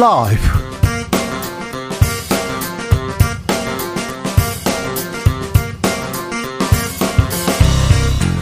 라이브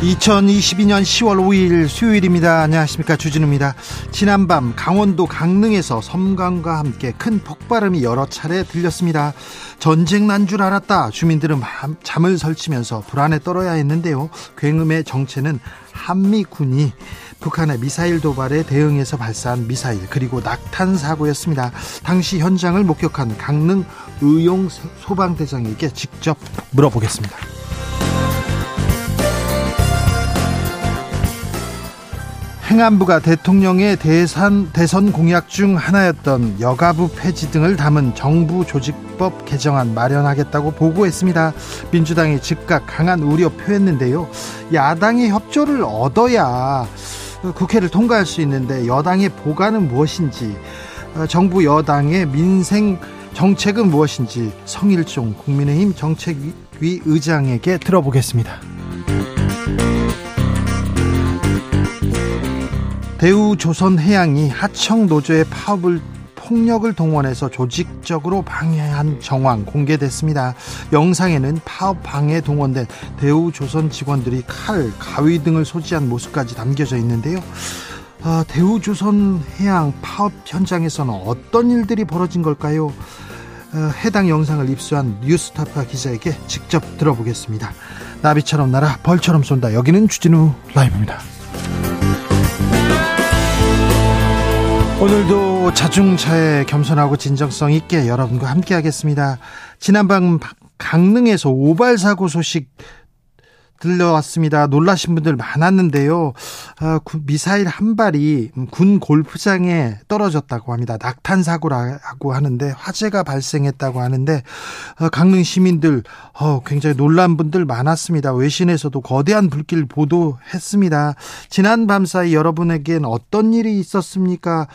2022년 10월 5일 수요일입니다. 안녕하십니까. 주진우입니다. 지난밤 강원도 강릉에서 섬광과 함께 큰 폭발음이 여러 차례 들렸습니다. 전쟁 난 줄 알았다. 주민들은 잠을 설치면서 불안에 떨어야 했는데요. 굉음의 정체는 한미군이 북한의 미사일 도발에 대응해서 발사한 미사일 그리고 낙탄 사고였습니다. 당시 현장을 목격한 강릉 의용 소방대장에게 직접 물어보겠습니다. 행안부가 대통령의 대선, 대선 공약 중 하나였던 여가부 폐지 등을 담은 정부 조직법 개정안 마련하겠다고 보고했습니다. 민주당이 즉각 강한 우려 표했는데요. 야당의 협조를 얻어야 국회를 통과할 수 있는데 여당의 보관은 무엇인지 어, 정부 여당의 민생 정책은 무엇인지 성일종 국민의힘 정책위 의장에게 들어보겠습니다. 대우 조선해양이 하청 노조의 파업을 폭력을 동원해서 조직적으로 방해한 정황 공개됐습니다. 영상에는 파업 방해 동원된 대우 조선 직원들이 칼, 가위 등을 소지한 모습까지 담겨져 있는데요. 아, 대우 조선 해양 파업 현장에서는 어떤 일들이 벌어진 걸까요? 아, 해당 영상을 입수한 뉴스타파 기자에게 직접 들어보겠습니다. 나비처럼 날아 벌처럼 쏜다. 여기는 주진우 라이브입니다. 오늘도 자중차에 겸손하고 진정성 있게 여러분과 함께 하겠습니다. 지난밤 강릉에서 오발 사고 소식 들려왔습니다. 놀라신 분들 많았는데요. 어, 미사일 한 발이 군 골프장에 떨어졌다고 합니다. 낙탄 사고라고 하는데 화재가 발생했다고 하는데 어, 강릉 시민들 어, 굉장히 놀란 분들 많았습니다. 외신에서도 거대한 불길 보도했습니다. 지난 밤 사이 여러분에겐 어떤 일이 있었습니까?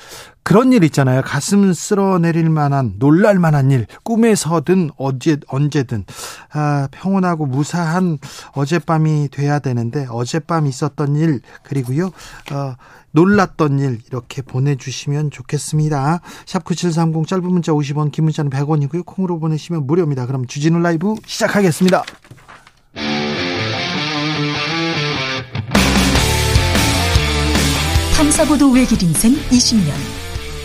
그런 일 있잖아요. 가슴 쓸어내릴 만한, 놀랄 만한 일, 꿈에서든 어제, 언제든, 아, 평온하고 무사한 어젯밤이 돼야 되는데, 어젯밤 있었던 일, 그리고요, 어, 놀랐던 일, 이렇게 보내주시면 좋겠습니다. 샵 9730 짧은 문자 50원, 긴 문자는 100원이고요. 콩으로 보내시면 무료입니다. 그럼 주진우 라이브 시작하겠습니다. 탐사보도 외길 인생 20년.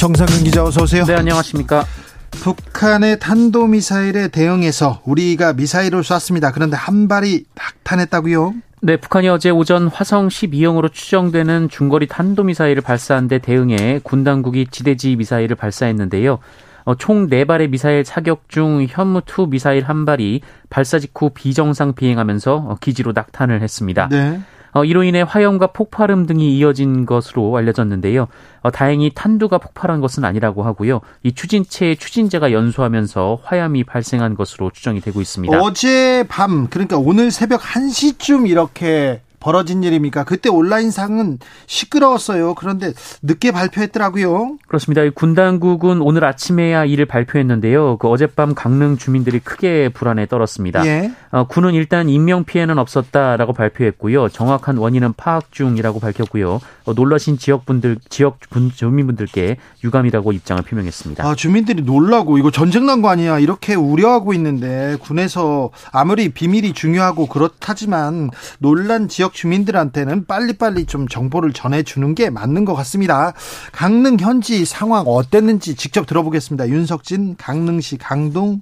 정상근 기자 어서 오세요. 네, 안녕하십니까. 북한의 탄도미사일에 대응해서 우리가 미사일을 쐈습니다. 그런데 한 발이 낙탄했다고요? 네, 북한이 어제 오전 화성 12형으로 추정되는 중거리 탄도미사일을 발사한 데 대응해 군 당국이 지대지 미사일을 발사했는데요. 어, 총 4발의 미사일 사격 중 현무2 미사일 한 발이 발사 직후 비정상 비행하면서 어, 기지로 낙탄을 했습니다. 네. 어, 이로 인해 화염과 폭발음 등이 이어진 것으로 알려졌는데요. 어, 다행히 탄두가 폭발한 것은 아니라고 하고요. 이 추진체의 추진제가 연소하면서 화염이 발생한 것으로 추정이 되고 있습니다. 어제 밤 그러니까 오늘 새벽 1시쯤 이렇게 벌어진 일입니까? 그때 온라인상은 시끄러웠어요. 그런데 늦게 발표했더라고요. 그렇습니다. 군 당국은 오늘 아침에야 이를 발표했는데요. 그 어젯밤 강릉 주민들이 크게 불안에 떨었습니다. 예. 어, 군은 일단 인명 피해는 없었다라고 발표했고요. 정확한 원인은 파악 중이라고 밝혔고요. 어, 놀라신 지역분들 지역 분, 주민분들께 유감이라고 입장을 표명했습니다. 아, 주민들이 놀라고 이거 전쟁 난 거 아니야 이렇게 우려하고 있는데 군에서 아무리 비밀이 중요하고 그렇다지만 놀란 지역 지역 주민들한테는 빨리빨리 좀 정보를 전해주는 게 맞는 것 같습니다. 강릉 현지 상황 어땠는지 직접 들어보겠습니다. 윤석진 강릉시 강동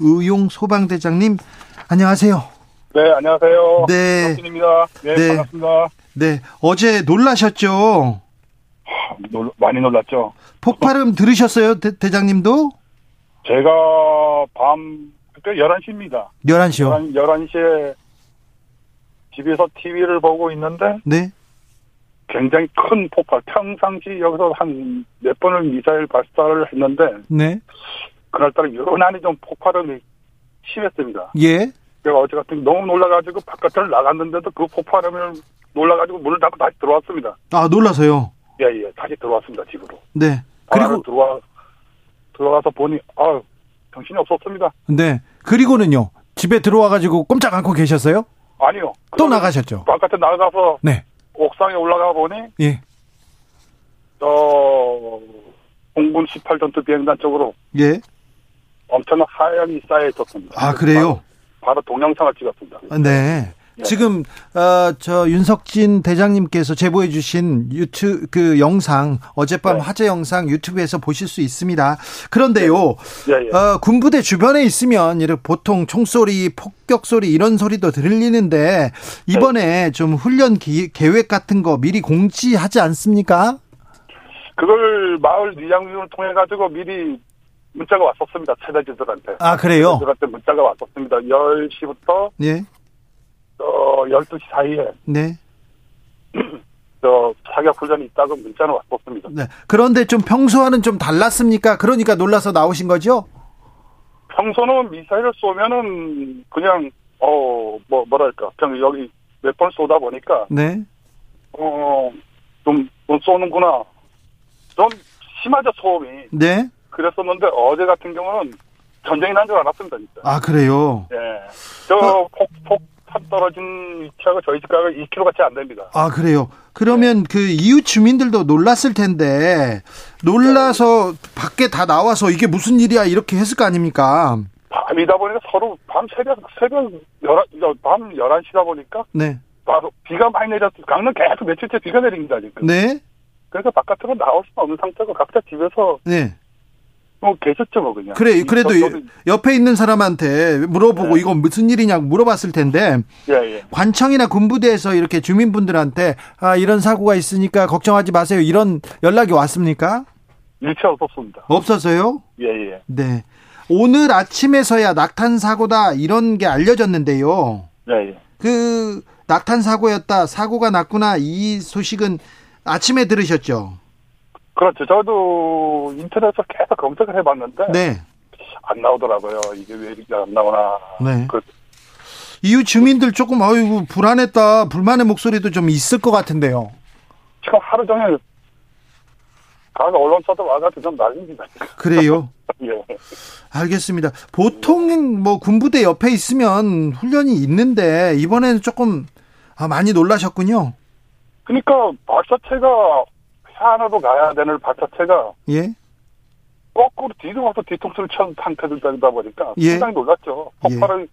의용 소방대장님 안녕하세요. 네, 안녕하세요. 네. 윤석진입니다. 네, 네, 반갑습니다. 네, 어제 놀라셨죠? 놀, 많이 놀랐죠. 폭발음 들으셨어요, 대, 장님도 제가 밤 그때 11시입니다. 11시요? 11, 11시에 집에서 TV를 보고 있는데 네. 굉장히 큰 폭발, 평상시 여기서 한 몇 번을 미사일 발사를 했는데, 네. 그날따라 유난히 좀 폭발음이 심했습니다. 예. 제가 어제 같은 너무 놀라가지고 바깥을 나갔는데도 그 폭발음을 놀라가지고 문을 닫고 다시 들어왔습니다. 아, 놀라서요. 예, 예. 다시 들어왔습니다, 집으로. 네. 그리고 그리고, 들어와, 들어가서 보니, 아 정신이 없었습니다. 네. 그리고는요. 집에 들어와가지고 꼼짝 않고 계셨어요? 아니요. 또 그다음에 나가셨죠? 바깥에 나가서 네. 옥상에 올라가 보니, 예. 어, 공군 18전투 비행단 쪽으로 예. 엄청난 하얀이 쌓여 있었습니다. 아, 그래요? 바로, 바로 동영상을 찍었습니다. 아, 네. 예. 지금 어, 저 윤석진 대장님께서 제보해 주신 유튜브 그 영상 어젯밤 네. 화제 영상 유튜브에서 보실 수 있습니다. 그런데요. 예, 예. 어, 군부대 주변에 있으면 이렇게 보통 총소리, 폭격 소리 이런 소리도 들리는데 이번에 좀 훈련 기- 계획 같은 거 미리 공지하지 않습니까? 그걸 마을 위장위원을 통해 가지고 미리 문자가 왔었습니다. 세대주들한테. 아, 그래요? 세대주들한테 문자가 왔었습니다. 10시부터 네. 어, 12시 사이에 네. 저 사격 훈련이 있다고 문자는 왔었습니다. 네. 그런데 좀 평소와는 좀 달랐습니까? 그러니까 놀라서 나오신 거죠? 평소는 미사일을 쏘면은 그냥 어 뭐 뭐랄까 그냥 여기 몇 번 쏘다 보니까 네. 어좀 좀 쏘는구나 좀 심하죠 소음이 네. 그랬었는데 어제 같은 경우는 전쟁이 난 줄 알았습니다 진짜. 아, 그래요? 예. 저 폭, 폭 탄 떨어진 위치하고 저희 집가가 2km 같이 안 됩니다. 아, 그래요. 그러면 그 이웃 주민들도 놀랐을 텐데, 놀라서 밖에 다 나와서 이게 무슨 일이야 이렇게 했을 거 아닙니까? 밤이다 보니까 서로 밤 새벽, 새벽 11, 밤 11시다 보니까 네. 바로 비가 많이 내렸, 강릉 계속 며칠째 비가 내립니다, 지금. 네. 그래서 바깥으로 나올 수 없는 상태고 각자 집에서 네. 뭐 계셨죠, 뭐 그냥. 그래, 그래도 저- 저도- 옆에 있는 사람한테 물어보고 네. 이건 무슨 일이냐고 물어봤을 텐데, 예, 예. 관청이나 군부대에서 이렇게 주민분들한테 아, 이런 사고가 있으니까 걱정하지 마세요. 이런 연락이 왔습니까? 일체 없었습니다. 없었어요? 예, 예. 네. 오늘 아침에서야 낙탄 사고다 이런 게 알려졌는데요. 예, 예. 그 낙탄 사고였다. 사고가 났구나. 이 소식은 아침에 들으셨죠? 그렇죠. 저도 인터넷에서 계속 검색을 해봤는데 네. 안 나오더라고요. 이게 왜 이렇게 안 나오나. 네. 그, 이웃 주민들 조금 아이고 불안했다. 불만의 목소리도 좀 있을 것 같은데요. 지금 하루 종일 각 언론사도 와가지고 좀 난립니다. 그래요. 예. 알겠습니다. 보통 뭐 군부대 옆에 있으면 훈련이 있는데 이번에는 조금 아, 많이 놀라셨군요. 그러니까 발사체가 해안으로 가야 되는 발사체가 예. 거꾸로 뒤로 가서 뒤통수를 천 상태를 되다 보니까 예. 상당히 놀랐죠. 예. 폭발을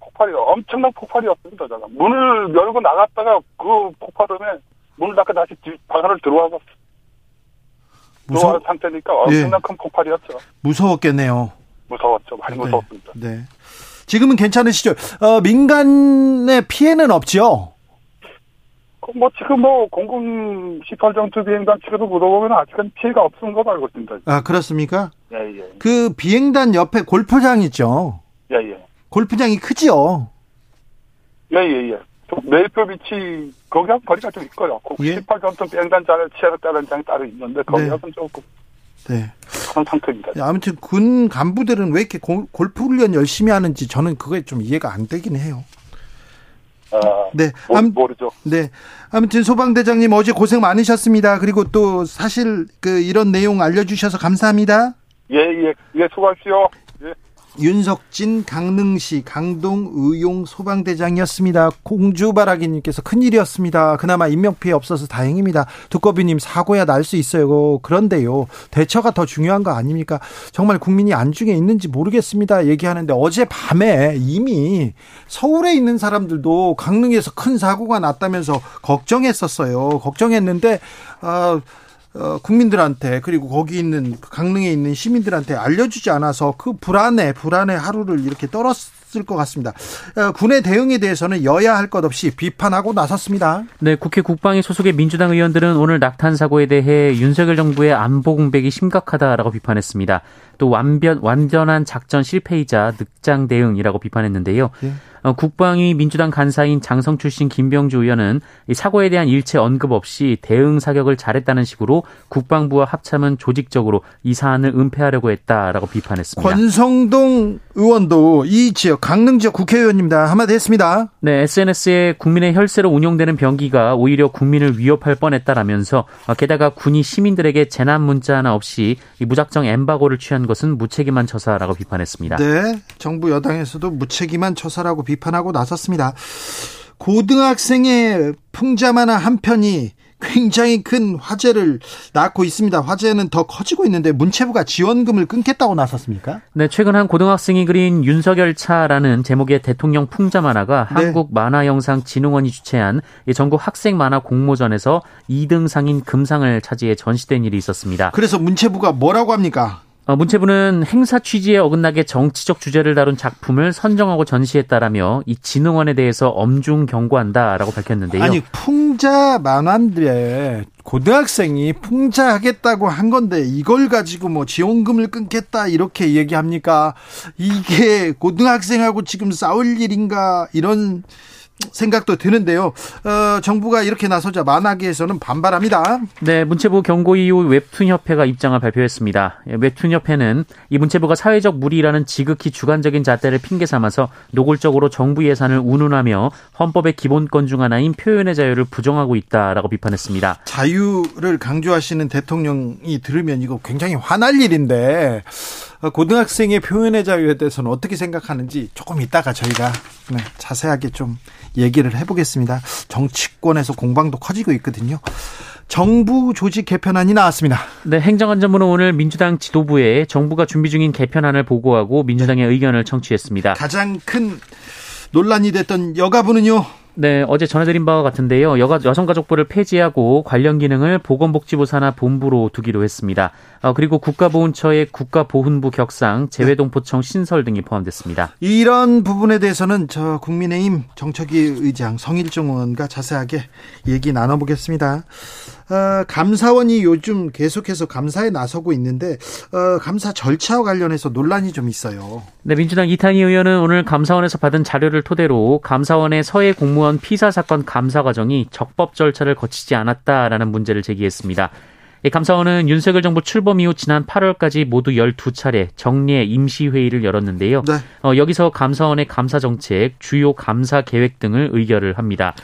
폭발이 엄청난 폭발이었습니다. 제가 문을 열고 나갔다가 그 폭발음에 문을 닫고 다시 집 방안을 들어와서 무서 들어온 상태니까 엄청난 큰 폭발이었죠. 무서웠겠네요. 무서웠죠. 많이 네. 무서웠습니다. 네. 지금은 괜찮으시죠? 어, 민간의 피해는 없죠? 그뭐 지금 뭐 공군 18전투 비행단 측에도 물어보면 아직은 피해가 없은 걸로 알고 있습니다. 아, 그렇습니까? 예예 그 비행단 옆에 골프장 있죠? 예예 골프장이 크지요? 예예예. 메이플 비치 거기 한 거리가 좀 있고요. 예. 18전투 비행단 자를 치아를 따른 장이 따로 있는데 거기 네. 조금 네. 그런 상태입니다. 아무튼 군 간부들은 왜 이렇게 골- 골프 훈련 열심히 하는지 저는 그게 좀 이해가 안 되긴 해요. 아, 네. 모, 암- 모르죠. 네. 아무튼 소방대장님 어제 고생 많으셨습니다. 그리고 또 사실 그 이런 내용 알려주셔서 감사합니다. 예 예 예, 수고하십시오. 예. 윤석진 강릉시 강동 의용 소방대장이었습니다. 공주바라기님께서 큰일이었습니다. 그나마 인명피해 없어서 다행입니다. 두꺼비님 사고야 날 수 있어요. 그런데요. 대처가 더 중요한 거 아닙니까? 정말 국민이 안중에 있는지 모르겠습니다. 얘기하는데 어제 밤에 이미 서울에 있는 사람들도 강릉에서 큰 사고가 났다면서 걱정했었어요. 걱정했는데 아 어, 국민들한테 그리고 거기 있는 강릉에 있는 시민들한테 알려주지 않아서 그 불안해 불안해 하루를 이렇게 떨었 을 것 같습니다. 어, 군의 대응에 대해서는 여야 할 것 없이 비판하고 나섰습니다. 네, 국회 국방위 소속의 민주당 의원들은 오늘 낙탄 사고에 대해 윤석열 정부의 안보 공백이 심각하다라고 비판했습니다. 또 완변 완전한 작전 실패이자 늑장 대응이라고 비판했는데요. 예. 어, 국방위 민주당 간사인 장성 출신 김병주 의원은 이 사고에 대한 일체 언급 없이 대응 사격을 잘했다는 식으로 국방부와 합참은 조직적으로 이 사안을 은폐하려고 했다라고 비판했습니다. 권성동 의원도 이 지역 강릉 지역 국회의원입니다. 한마디 했습니다. 네, SNS에 국민의 혈세로 운용되는 병기가 오히려 국민을 위협할 뻔했다라면서 어, 게다가 군이 시민들에게 재난 문자 하나 없이 이 무작정 엠바고를 취한 것은 무책임한 처사라고 비판했습니다. 네, 정부 여당에서도 무책임한 처사라고 비판하고 나섰습니다. 고등학생의 풍자만화 한 편이 굉장히 큰 화제를 낳고 있습니다. 화제는 더 커지고 있는데 문체부가 지원금을 끊겠다고 나섰습니까? 네, 최근 한 고등학생이 그린 윤석열 차라는 제목의 대통령 풍자 만화가 네. 한국 만화 영상 진흥원이 주최한 이 전국 학생 만화 공모전에서 2등 상인 금상을 차지해 전시된 일이 있었습니다. 그래서 문체부가 뭐라고 합니까? 어, 문체부는 행사 취지에 어긋나게 정치적 주제를 다룬 작품을 선정하고 전시했다라며 이 진흥원에 대해서 엄중 경고한다라고 밝혔는데요. 아니 풍자 만화인데 고등학생이 풍자하겠다고 한 건데 이걸 가지고 뭐 지원금을 끊겠다 이렇게 얘기합니까? 이게 고등학생하고 지금 싸울 일인가 이런 생각도 드는데요. 어, 정부가 이렇게 나서자 만화계에서는 반발합니다. 네, 문체부 경고 이후 웹툰협회가 입장을 발표했습니다. 예, 웹툰협회는 이 문체부가 사회적 무리라는 지극히 주관적인 잣대를 핑계 삼아서 노골적으로 정부 예산을 운운하며 헌법의 기본권 중 하나인 표현의 자유를 부정하고 있다라고 비판했습니다. 자유를 강조하시는 대통령이 들으면 이거 굉장히 화날 일인데 어, 고등학생의 표현의 자유에 대해서는 어떻게 생각하는지 조금 이따가 저희가 네, 자세하게 좀 얘기를 해보겠습니다. 정치권에서 공방도 커지고 있거든요. 정부 조직 개편안이 나왔습니다. 네, 행정안전부는 오늘 민주당 지도부에 정부가 준비 중인 개편안을 보고하고 민주당의 의견을 청취했습니다. 가장 큰 논란이 됐던 여가부는요. 네, 어제 전해드린 바와 같은데요. 여가, 여성가족부를 폐지하고 관련 기능을 보건복지부 산하 본부로 두기로 했습니다. 어, 그리고 국가보훈처의 국가보훈부 격상, 재외동포청 신설 등이 포함됐습니다. 이런 부분에 대해서는 저 국민의힘 정책위 의장 성일종 의원과 자세하게 얘기 나눠보겠습니다. 어, 감사원이 요즘 계속해서 감사에 나서고 있는데 어, 감사 절차와 관련해서 논란이 좀 있어요. 네, 민주당 이탄희 의원은 오늘 감사원에서 받은 자료를 토대로 감사원의 서해 공무원 피사 사건 감사 과정이 적법 절차를 거치지 않았다라는 문제를 제기했습니다. 이 감사원은 윤석열 정부 출범 이후 지난 8월까지 모두 12차례 정례 임시회의를 열었는데요. 네. 어, 여기서 감사원의 감사 정책, 주요 감사 계획 등을 의결을 합니다.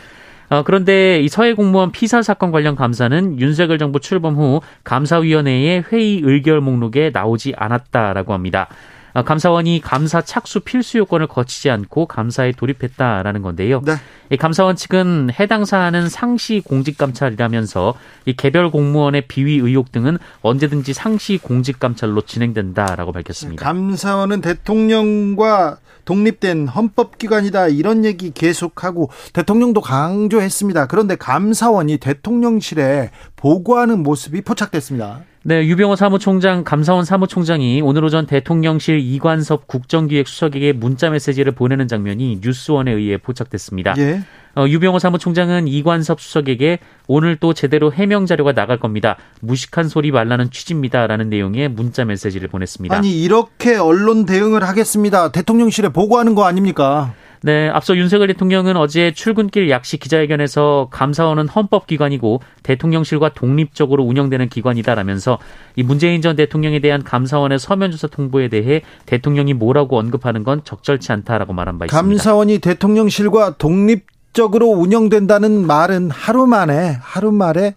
어, 그런데 이 서해 공무원 피살 사건 관련 감사는 윤석열 정부 출범 후 감사위원회의 회의 의결 목록에 나오지 않았다라고 합니다. 어, 감사원이 감사 착수 필수 요건을 거치지 않고 감사에 돌입했다라는 건데요. 네. 이 감사원 측은 해당 사안은 상시 공직 감찰이라면서 이 개별 공무원의 비위 의혹 등은 언제든지 상시 공직 감찰로 진행된다라고 밝혔습니다. 감사원은 대통령과 독립된 헌법기관이다 이런 얘기 계속하고 대통령도 강조했습니다. 그런데 감사원이 대통령실에 보고하는 모습이 포착됐습니다. 네, 유병호 사무총장, 감사원 사무총장이 오늘 오전 대통령실 이관섭 국정기획수석에게 문자 메시지를 보내는 장면이 뉴스원에 의해 포착됐습니다. 예. 어, 유병호 사무총장은 이관섭 수석에게 오늘 또 제대로 해명 자료가 나갈 겁니다. 무식한 소리 말라는 취지입니다라는 내용의 문자 메시지를 보냈습니다. 아니 이렇게 언론 대응을 하겠습니다. 대통령실에 보고하는 거 아닙니까? 네, 앞서 윤석열 대통령은 어제 출근길 약식 기자회견에서 감사원은 헌법기관이고 대통령실과 독립적으로 운영되는 기관이다라면서 이 문재인 전 대통령에 대한 감사원의 서면조사 통보에 대해 대통령이 뭐라고 언급하는 건 적절치 않다라고 말한 바 있습니다. 감사원이 대통령실과 독립적으로 운영된다는 말은 하루 만에 하루 만에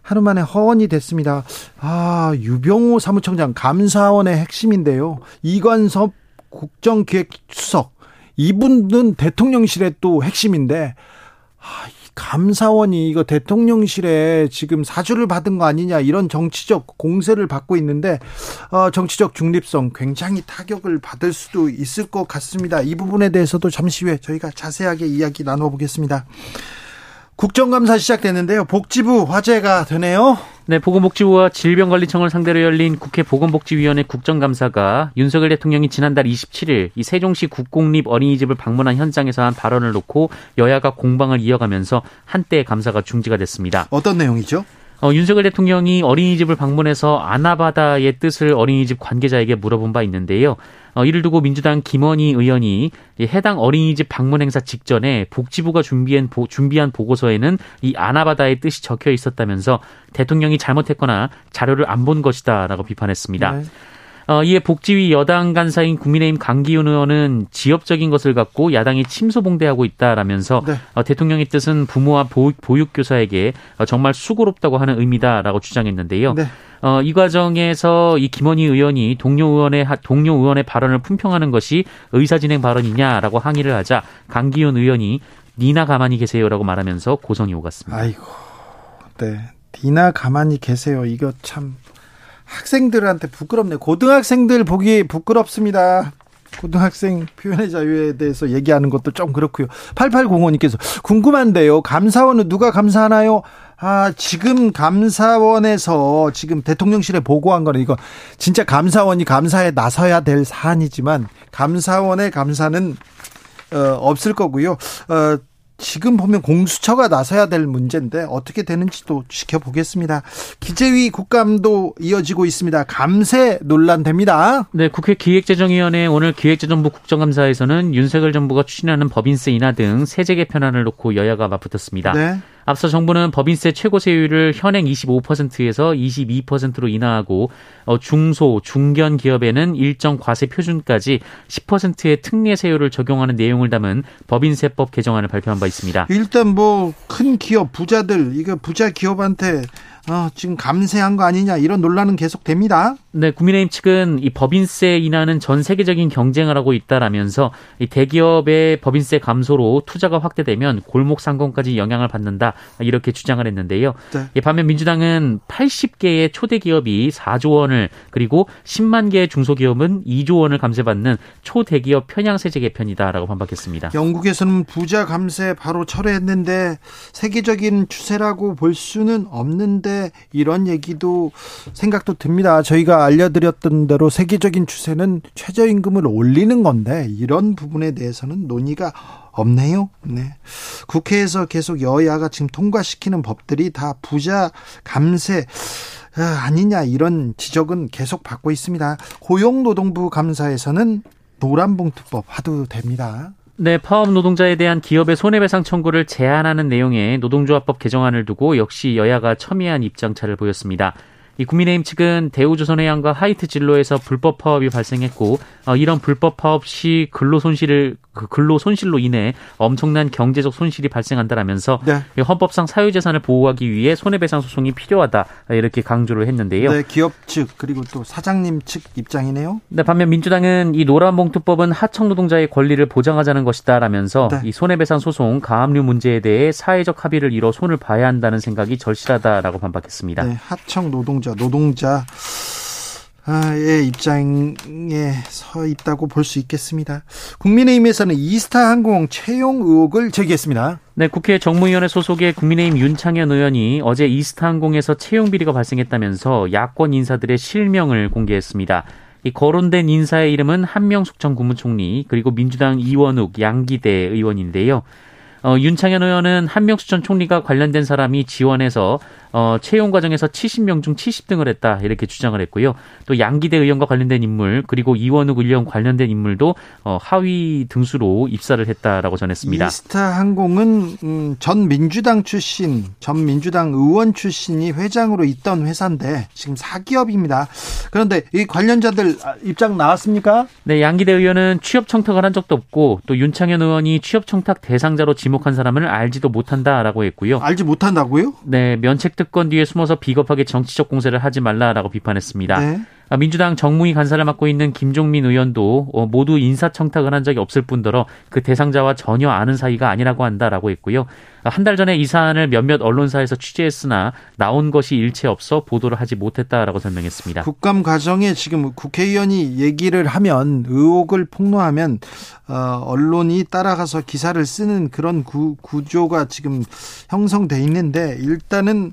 하루 만에 허언이 됐습니다. 아, 유병호 사무총장 감사원의 핵심인데요. 이관섭 국정기획수석 이분은 대통령실의 또 핵심인데 아, 이 감사원이 이거 대통령실에 지금 사주를 받은 거 아니냐 이런 정치적 공세를 받고 있는데 어, 정치적 중립성 굉장히 타격을 받을 수도 있을 것 같습니다. 이 부분에 대해서도 잠시 후에 저희가 자세하게 이야기 나눠보겠습니다. 국정감사 시작됐는데요. 복지부 화제가 되네요. 네, 보건복지부와 질병관리청을 상대로 열린 국회 보건복지위원회 국정감사가 윤석열 대통령이 지난달 27일 이 세종시 국공립 어린이집을 방문한 현장에서 한 발언을 놓고 여야가 공방을 이어가면서 한때 감사가 중지가 됐습니다. 어떤 내용이죠? 어, 윤석열 대통령이 어린이집을 방문해서 아나바다의 뜻을 어린이집 관계자에게 물어본 바 있는데요. 어, 이를 두고 민주당 김원희 의원이 해당 어린이집 방문 행사 직전에 복지부가 준비한, 보, 준비한 보고서에는 이 아나바다의 뜻이 적혀 있었다면서 대통령이 잘못했거나 자료를 안 본 것이다라고 비판했습니다. 네. 어, 이에 복지위 여당 간사인 국민의힘 강기훈 의원은 지역적인 것을 갖고 야당이 침소봉대하고 있다라면서 네. 어, 대통령의 뜻은 부모와 보육, 보육교사에게 어, 정말 수고롭다고 하는 의미다라고 주장했는데요. 네. 어, 이 과정에서 이 김원희 의원이 동료 의원의 동료 의원의 발언을 품평하는 것이 의사진행 발언이냐라고 항의를 하자 강기훈 의원이 니나 가만히 계세요라고 말하면서 고성이 오갔습니다. 아이고, 네, 니나 가만히 계세요. 이거 참 학생들한테 부끄럽네. 고등학생들 보기 부끄럽습니다. 고등학생 표현의 자유에 대해서 얘기하는 것도 좀 그렇고요. 8805님께서 궁금한데요. 감사원은 누가 감사하나요? 아, 지금 감사원에서 지금 대통령실에 보고한 거는 이거 진짜 감사원이 감사에 나서야 될 사안이지만 감사원의 감사는 어, 없을 거고요. 어, 지금 보면 공수처가 나서야 될 문제인데 어떻게 되는지도 지켜보겠습니다. 기재위 국감도 이어지고 있습니다. 감세 논란 됩니다. 네, 국회 기획재정위원회 오늘 기획재정부 국정감사에서는 윤석열 정부가 추진하는 법인세 인하 등 세제 개편안을 놓고 여야가 맞붙었습니다. 네. 앞서 정부는 법인세 최고 세율을 현행 25%에서 22%로 인하하고 어, 중소, 중견 기업에는 일정 과세 표준까지 10%의 특례 세율을 적용하는 내용을 담은 법인세법 개정안을 발표한 바 있습니다. 일단 뭐 큰 기업 부자들 이거 부자 기업한테 어, 지금 감세한 거 아니냐 이런 논란은 계속됩니다. 네, 국민의힘 측은 이 법인세 인하는 전 세계적인 경쟁을 하고 있다라면서 이 대기업의 법인세 감소로 투자가 확대되면 골목 상권까지 영향을 받는다 이렇게 주장을 했는데요. 네. 반면 민주당은 80개의 초대 기업이 4조 원을 그리고 10만 개의 중소기업은 2조 원을 감세받는 초대기업 편향 세제 개편이다라고 반박했습니다. 영국에서는 부자 감세 바로 철회했는데 세계적인 추세라고 볼 수는 없는데 이런 얘기도 생각도 듭니다. 저희가 알려드렸던 대로 세계적인 추세는 최저임금을 올리는 건데 이런 부분에 대해서는 논의가 없네요. 네. 국회에서 계속 여야가 지금 통과시키는 법들이 다 부자 감세 아, 아니냐 이런 지적은 계속 받고 있습니다. 고용노동부 감사에서는 노란봉투법 화두됩니다. 네, 파업 노동자에 대한 기업의 손해배상 청구를 제한하는 내용의 노동조합법 개정안을 두고 역시 여야가 첨예한 입장차를 보였습니다. 이 국민의힘 측은 대우조선해양과 하이트 진로에서 불법 파업이 발생했고 어, 이런 불법 파업 시 근로 손실을 그 근로 손실로 인해 엄청난 경제적 손실이 발생한다라면서 네. 헌법상 사유재산을 보호하기 위해 손해배상 소송이 필요하다 이렇게 강조를 했는데요. 네, 기업 측 그리고 또 사장님 측 입장이네요. 네, 반면 민주당은 이 노란봉투법은 하청 노동자의 권리를 보장하자는 것이다라면서 네. 이 손해배상 소송 가압류 문제에 대해 사회적 합의를 이뤄 손을 봐야 한다는 생각이 절실하다라고 반박했습니다. 네, 하청 노동자 노동자 의 입장에 서 있다고 볼 수 있겠습니다. 국민의힘에서는 이스타 항공 채용 의혹을 제기했습니다. 네, 국회 정무위원회 소속의 국민의힘 윤창현 의원이 어제 이스타 항공에서 채용 비리가 발생했다면서 야권 인사들의 실명을 공개했습니다. 이 거론된 인사의 이름은 한명숙 전 국무총리 그리고 민주당 이원욱 양기대 의원인데요. 어, 윤창현 의원은 한명숙 전 총리가 관련된 사람이 지원해서 어, 채용 과정에서 70명 중 70등을 했다 이렇게 주장을 했고요. 또 양기대 의원과 관련된 인물 그리고 이원욱 의원 관련된 인물도 어, 하위 등수로 입사를 했다라고 전했습니다. 이스타 항공은 음, 전 민주당 출신, 전 민주당 의원 출신이 회장으로 있던 회사인데 지금 사기업입니다. 그런데 이 관련자들 입장 나왔습니까? 네, 양기대 의원은 취업 청탁을 한 적도 없고 또 윤창현 의원이 취업 청탁 대상자로 지목한 사람을 알지도 못한다라고 했고요. 알지 못한다고요? 네, 면책 특권 뒤에 숨어서 비겁하게 정치적 공세를 하지 말라라고 비판했습니다. 네. 아, 민주당 정무위 간사를 맡고 있는 김종민 의원도 어, 모두 인사청탁을 한 적이 없을 뿐더러 그 대상자와 전혀 아는 사이가 아니라고 한다라고 했고요. 아, 한달 전에 이 사안을 몇몇 언론사에서 취재했으나 나온 것이 일체 없어 보도를 하지 못했다라고 설명했습니다. 국감 과정에 지금 국회의원이 얘기를 하면 의혹을 폭로하면 어, 언론이 따라가서 기사를 쓰는 그런 구, 구조가 지금 형성돼 있는데 일단은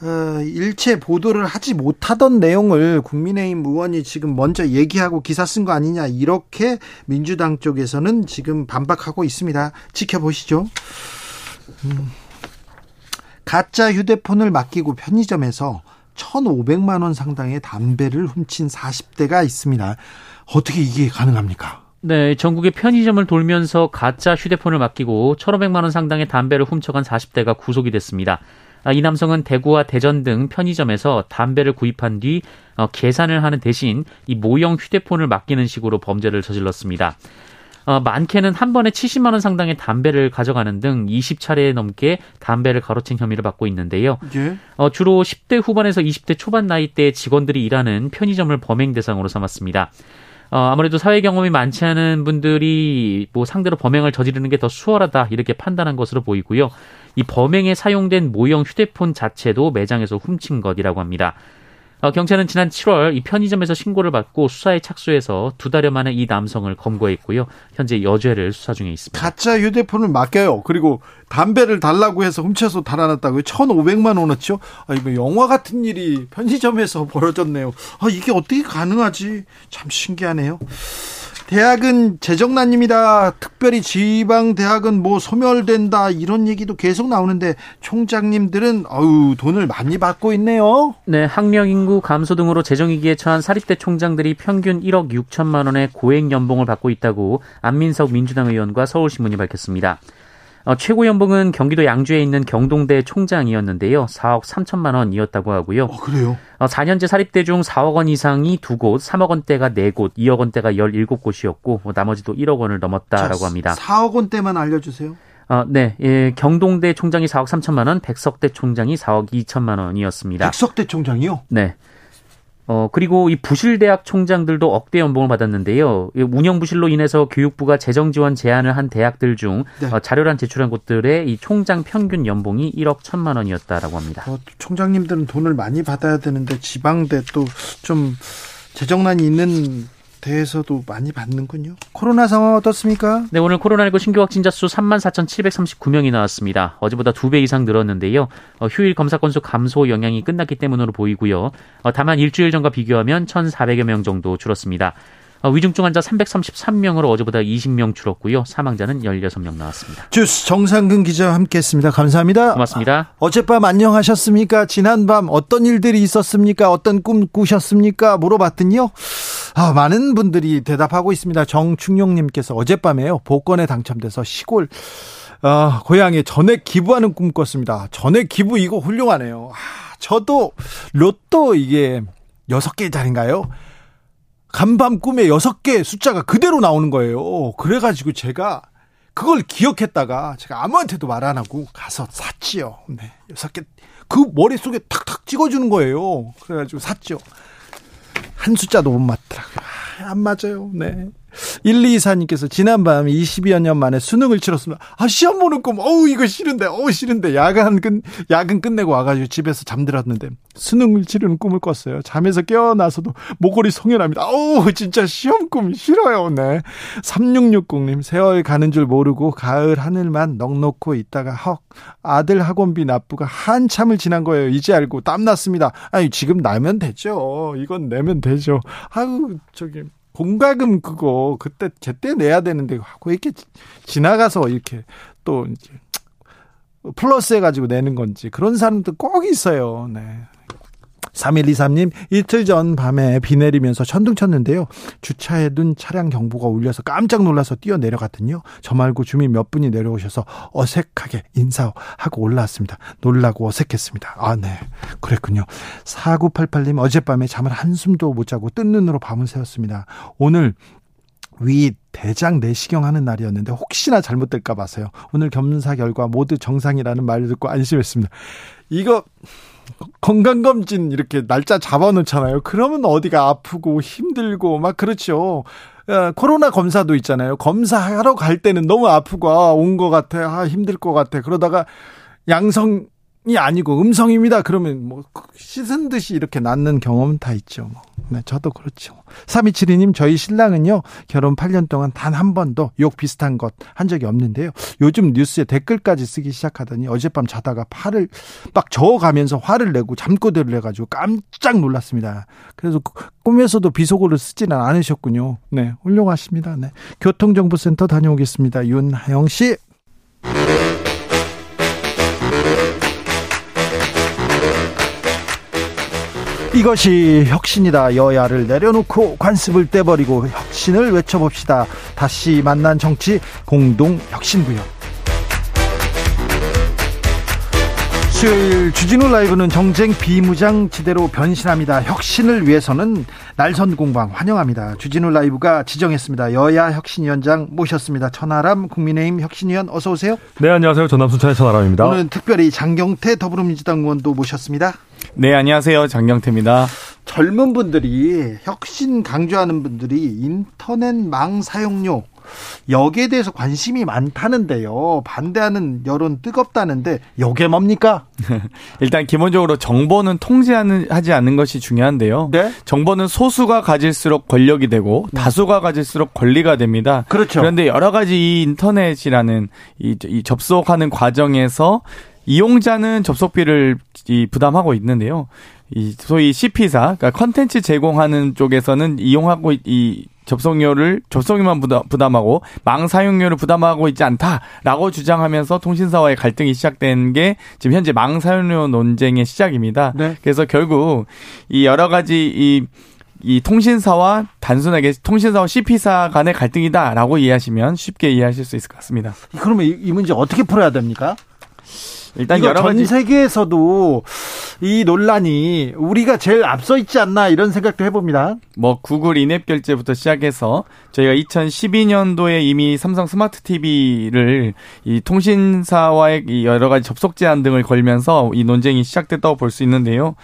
어, 일체 보도를 하지 못하던 내용을 국민의힘 의원이 지금 먼저 얘기하고 기사 쓴 거 아니냐 이렇게 민주당 쪽에서는 지금 반박하고 있습니다. 지켜보시죠. 음. 가짜 휴대폰을 맡기고 편의점에서 1,500만 원 상당의 담배를 훔친 40대가 있습니다. 어떻게 이게 가능합니까? 네, 전국의 편의점을 돌면서 가짜 휴대폰을 맡기고 1,500만 원 상당의 담배를 훔쳐간 40대가 구속이 됐습니다. 아, 이 남성은 대구와 대전 등 편의점에서 담배를 구입한 뒤 어, 계산을 하는 대신 이 모형 휴대폰을 맡기는 식으로 범죄를 저질렀습니다. 어, 많게는 한 번에 70만 원 상당의 담배를 가져가는 등 20차례 넘게 담배를 가로챈 혐의를 받고 있는데요. 예. 어, 주로 10대 후반에서 20대 초반 나이대 직원들이 일하는 편의점을 범행 대상으로 삼았습니다. 어, 아무래도 사회 경험이 많지 않은 분들이 뭐 상대로 범행을 저지르는 게 더 수월하다 이렇게 판단한 것으로 보이고요. 이 범행에 사용된 모형 휴대폰 자체도 매장에서 훔친 것이라고 합니다. 어, 경찰은 지난 7월 이 편의점에서 신고를 받고 수사에 착수해서 두 달여 만에 이 남성을 검거했고요. 현재 여죄를 수사 중에 있습니다. 가짜 휴대폰을 맡겨요. 그리고 담배를 달라고 해서 훔쳐서 달아났다고요. 1,500만 원어치요? 아, 이거 영화 같은 일이 편의점에서 벌어졌네요. 아, 이게 어떻게 가능하지? 참 신기하네요. 대학은 재정난입니다. 특별히 지방 대학은 뭐 소멸된다 이런 얘기도 계속 나오는데 총장님들은 어우 돈을 많이 받고 있네요. 네, 학령 인구 감소 등으로 재정 위기에 처한 사립대 총장들이 평균 1억 6천만 원의 고액 연봉을 받고 있다고 안민석 민주당 의원과 서울신문이 밝혔습니다. 어, 최고 연봉은 경기도 양주에 있는 경동대 총장이었는데요. 4억 3천만 원이었다고 하고요. 어, 그래요? 어, 4년제 사립대 중 4억 원 이상이 2곳, 3억 원대가 4곳, 2억 원대가 17곳이었고 뭐 나머지도 1억 원을 넘었다라고 합니다. 4억 원대만 알려주세요. 어, 네, 예, 경동대 총장이 4억 3천만 원, 백석대 총장이 4억 2천만 원이었습니다. 백석대 총장이요? 네. 어, 그리고 이 부실대학 총장들도 억대 연봉을 받았는데요. 이 운영 부실로 인해서 교육부가 재정 지원 제한을 한 대학들 중 네. 어, 자료란 제출한 곳들의 이 총장 평균 연봉이 1억 1천만 원이었다라고 합니다. 어, 총장님들은 돈을 많이 받아야 되는데 지방대 또 좀 재정난이 있는 대에서도 많이 받는군요. 코로나 상황 어떻습니까? 네, 오늘 코로나19 신규 확진자 수 34,739명이 나왔습니다. 어제보다 두배 이상 늘었는데요. 어, 휴일 검사 건수 감소 영향이 끝났기 때문으로 보이고요. 어, 다만 일주일 전과 비교하면 1,400여 명 정도 줄었습니다. 어, 위중증 환자 333명으로 어제보다 20명 줄었고요. 사망자는 16명 나왔습니다. 주스 정상근 기자와 함께했습니다. 감사합니다. 고맙습니다. 어젯밤 안녕하셨습니까? 지난밤 어떤 일들이 있었습니까? 어떤 꿈 꾸셨습니까? 물어봤더니요. 아, 많은 분들이 대답하고 있습니다. 정충용님께서 어젯밤에요. 복권에 당첨돼서 시골 어, 고향에 전액 기부하는 꿈 꿨습니다. 전액 기부 이거 훌륭하네요. 아, 저도 로또 이게 여섯 개짜리인가요? 간밤 꿈에 여섯 개 숫자가 그대로 나오는 거예요. 그래가지고 제가 그걸 기억했다가 제가 아무한테도 말 안 하고 가서 샀지요. 네. 여섯 개. 그 머릿속에 탁탁 찍어주는 거예요. 그래가지고 샀죠. 한 숫자도 못 맞더라고요. 아, 안 맞아요. 네. 1224님께서 지난밤 22여 년 만에 수능을 치렀습니다. 아, 시험 보는 꿈. 어우, 이거 싫은데. 어우, 싫은데. 야간 끝, 야근 끝내고 와가지고 집에서 잠들었는데 수능을 치르는 꿈을 꿨어요. 잠에서 깨어나서도 목걸이 송연합니다. 어우, 진짜 시험 꿈 싫어요. 네. 3660님, 세월 가는 줄 모르고 가을 하늘만 넉넉고 있다가 헉, 아들 학원비 납부가 한참을 지난 거예요. 이제 알고 땀났습니다. 아니, 지금 나면 되죠. 이건 내면 되죠. 아유, 저기. 공과금 그거 그때 제때 내야 되는데 하고 이렇게 지나가서 이렇게 또 이제 플러스 해가지고 내는 건지 그런 사람들 꼭 있어요. 네. 3123님, 이틀 전 밤에 비 내리면서 천둥 쳤는데요. 주차해 둔 차량 경보가 울려서 깜짝 놀라서 뛰어 내려갔더니요. 저 말고 주민 몇 분이 내려오셔서 어색하게 인사하고 올라왔습니다. 놀라고 어색했습니다. 아, 네. 그랬군요. 4988님, 어젯밤에 잠을 한숨도 못 자고 뜬 눈으로 밤을 새웠습니다. 오늘 위 대장 내시경 하는 날이었는데 혹시나 잘못될까 봐서요. 오늘 검사 결과 모두 정상이라는 말을 듣고 안심했습니다. 이거 건강검진 이렇게 날짜 잡아놓잖아요. 그러면 어디가 아프고 힘들고 막 그렇죠. 어, 코로나 검사도 있잖아요. 검사하러 갈 때는 너무 아프고 아, 온것 같아. 아, 힘들 것 같아. 그러다가 양성 이 아니고 음성입니다. 그러면 뭐 씻은 듯이 이렇게 낫는 경험은 다 있죠. 뭐. 네, 저도 그렇죠. 3272님, 저희 신랑은요, 결혼 8년 동안 단 한 번도 욕 비슷한 것 한 적이 없는데요. 요즘 뉴스에 댓글까지 쓰기 시작하더니 어젯밤 자다가 팔을 막 저어가면서 화를 내고 잠꼬대를 해가지고 깜짝 놀랐습니다. 그래서 꿈에서도 비속어를 쓰지는 않으셨군요. 네, 훌륭하십니다. 네. 교통정보센터 다녀오겠습니다. 윤하영 씨. 이것이 혁신이다. 여야를 내려놓고 관습을 떼버리고 혁신을 외쳐봅시다. 다시 만난 정치 공동 혁신구역. 수요일 주진우 라이브는 정쟁 비무장지대로 변신합니다. 혁신을 위해서는 날선 공방 환영합니다. 주진우 라이브가 지정했습니다. 여야 혁신위원장 모셨습니다. 천하람 국민의힘 혁신위원 어서 오세요. 네 안녕하세요. 전남 순천의 천하람입니다. 오늘 특별히 장경태 더불어민주당 의원도 모셨습니다. 네 안녕하세요. 장경태입니다. 젊은 분들이 혁신 강조하는 분들이 인터넷 망 사용료 여기에 대해서 관심이 많다는데요. 반대하는 여론 뜨겁다는데 여게 뭡니까? 일단 기본적으로 정보는 통제하지 않는 것이 중요한데요. 네? 정보는 소수가 가질수록 권력이 되고 네. 다수가 가질수록 권리가 됩니다. 그렇죠. 그런데 여러 가지 이 인터넷이라는 이, 이 접속하는 과정에서 이용자는 접속비를 이 부담하고 있는데요. 이 소위 CP사, 그러니까 컨텐츠 제공하는 쪽에서는 이용하고 이 접속료를 접속료만 부담, 하고 망 사용료를 부담하고 있지 않다라고 주장하면서 통신사와의 갈등이 시작된 게 지금 현재 망 사용료 논쟁의 시작입니다. 네. 그래서 결국 이 여러 가지 이, 이 통신사와 단순하게 통신사와 CP사 간의 갈등이다라고 이해하시면 쉽게 이해하실 수 있을 것 같습니다. 그러면 이, 이 문제 어떻게 풀어야 됩니까? 일단 여러 전 가지 세계에서도 이 논란이 우리가 제일 앞서 있지 않나 이런 생각도 해봅니다. 뭐 구글 인앱 결제부터 시작해서 저희가 2012년도에 이미 삼성 스마트 TV를 이 통신사와의 이 여러 가지 접속 제한 등을 걸면서 이 논쟁이 시작됐다고 볼 수 있는데요.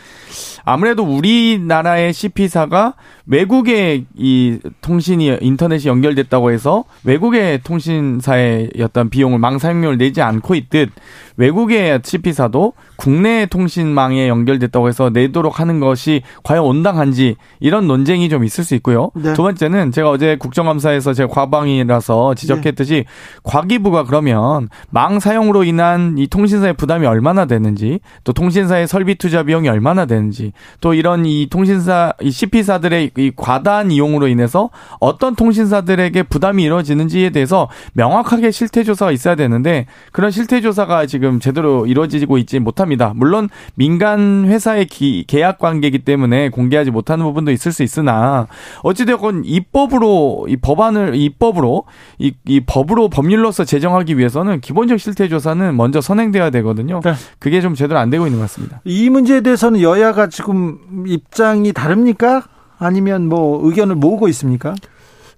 아무래도 우리나라의 CP사가 외국의 이 통신이 인터넷이 연결됐다고 해서 외국의 통신사의 어떤 비용을 망 사용료를 내지 않고 있듯 외국의 CP사도 국내 통신망에 연결됐다고 해서 내도록 하는 것이 과연 온당한지 이런 논쟁이 좀 있을 수 있고요. 네. 두 번째는 제가 어제 국정감사에서 제가 과방이라서 지적했듯이 네. 과기부가 그러면 망 사용으로 인한 이 통신사의 부담이 얼마나 되는지 또 통신사의 설비 투자 비용이 얼마나 되는지 또 이런 이 통신사 이 CP사들의 이 과다한 이용으로 인해서 어떤 통신사들에게 부담이 이루어지는지에 대해서 명확하게 실태 조사가 있어야 되는데 그런 실태 조사가 지금 제대로 이루어지고 있지 못합니다. 물론 민간 회사의 기, 계약 관계이기 때문에 공개하지 못하는 부분도 있을 수 있으나 어찌되건 입법으로 이 법안을 입법으로 이, 이 법으로 법률로서 제정하기 위해서는 기본적 실태 조사는 먼저 선행돼야 되거든요. 네. 그게 좀 제대로 안 되고 있는 것 같습니다. 이 문제에 대해서는 여야가 지금 입장이 다릅니까? 아니면 뭐 의견을 모으고 있습니까?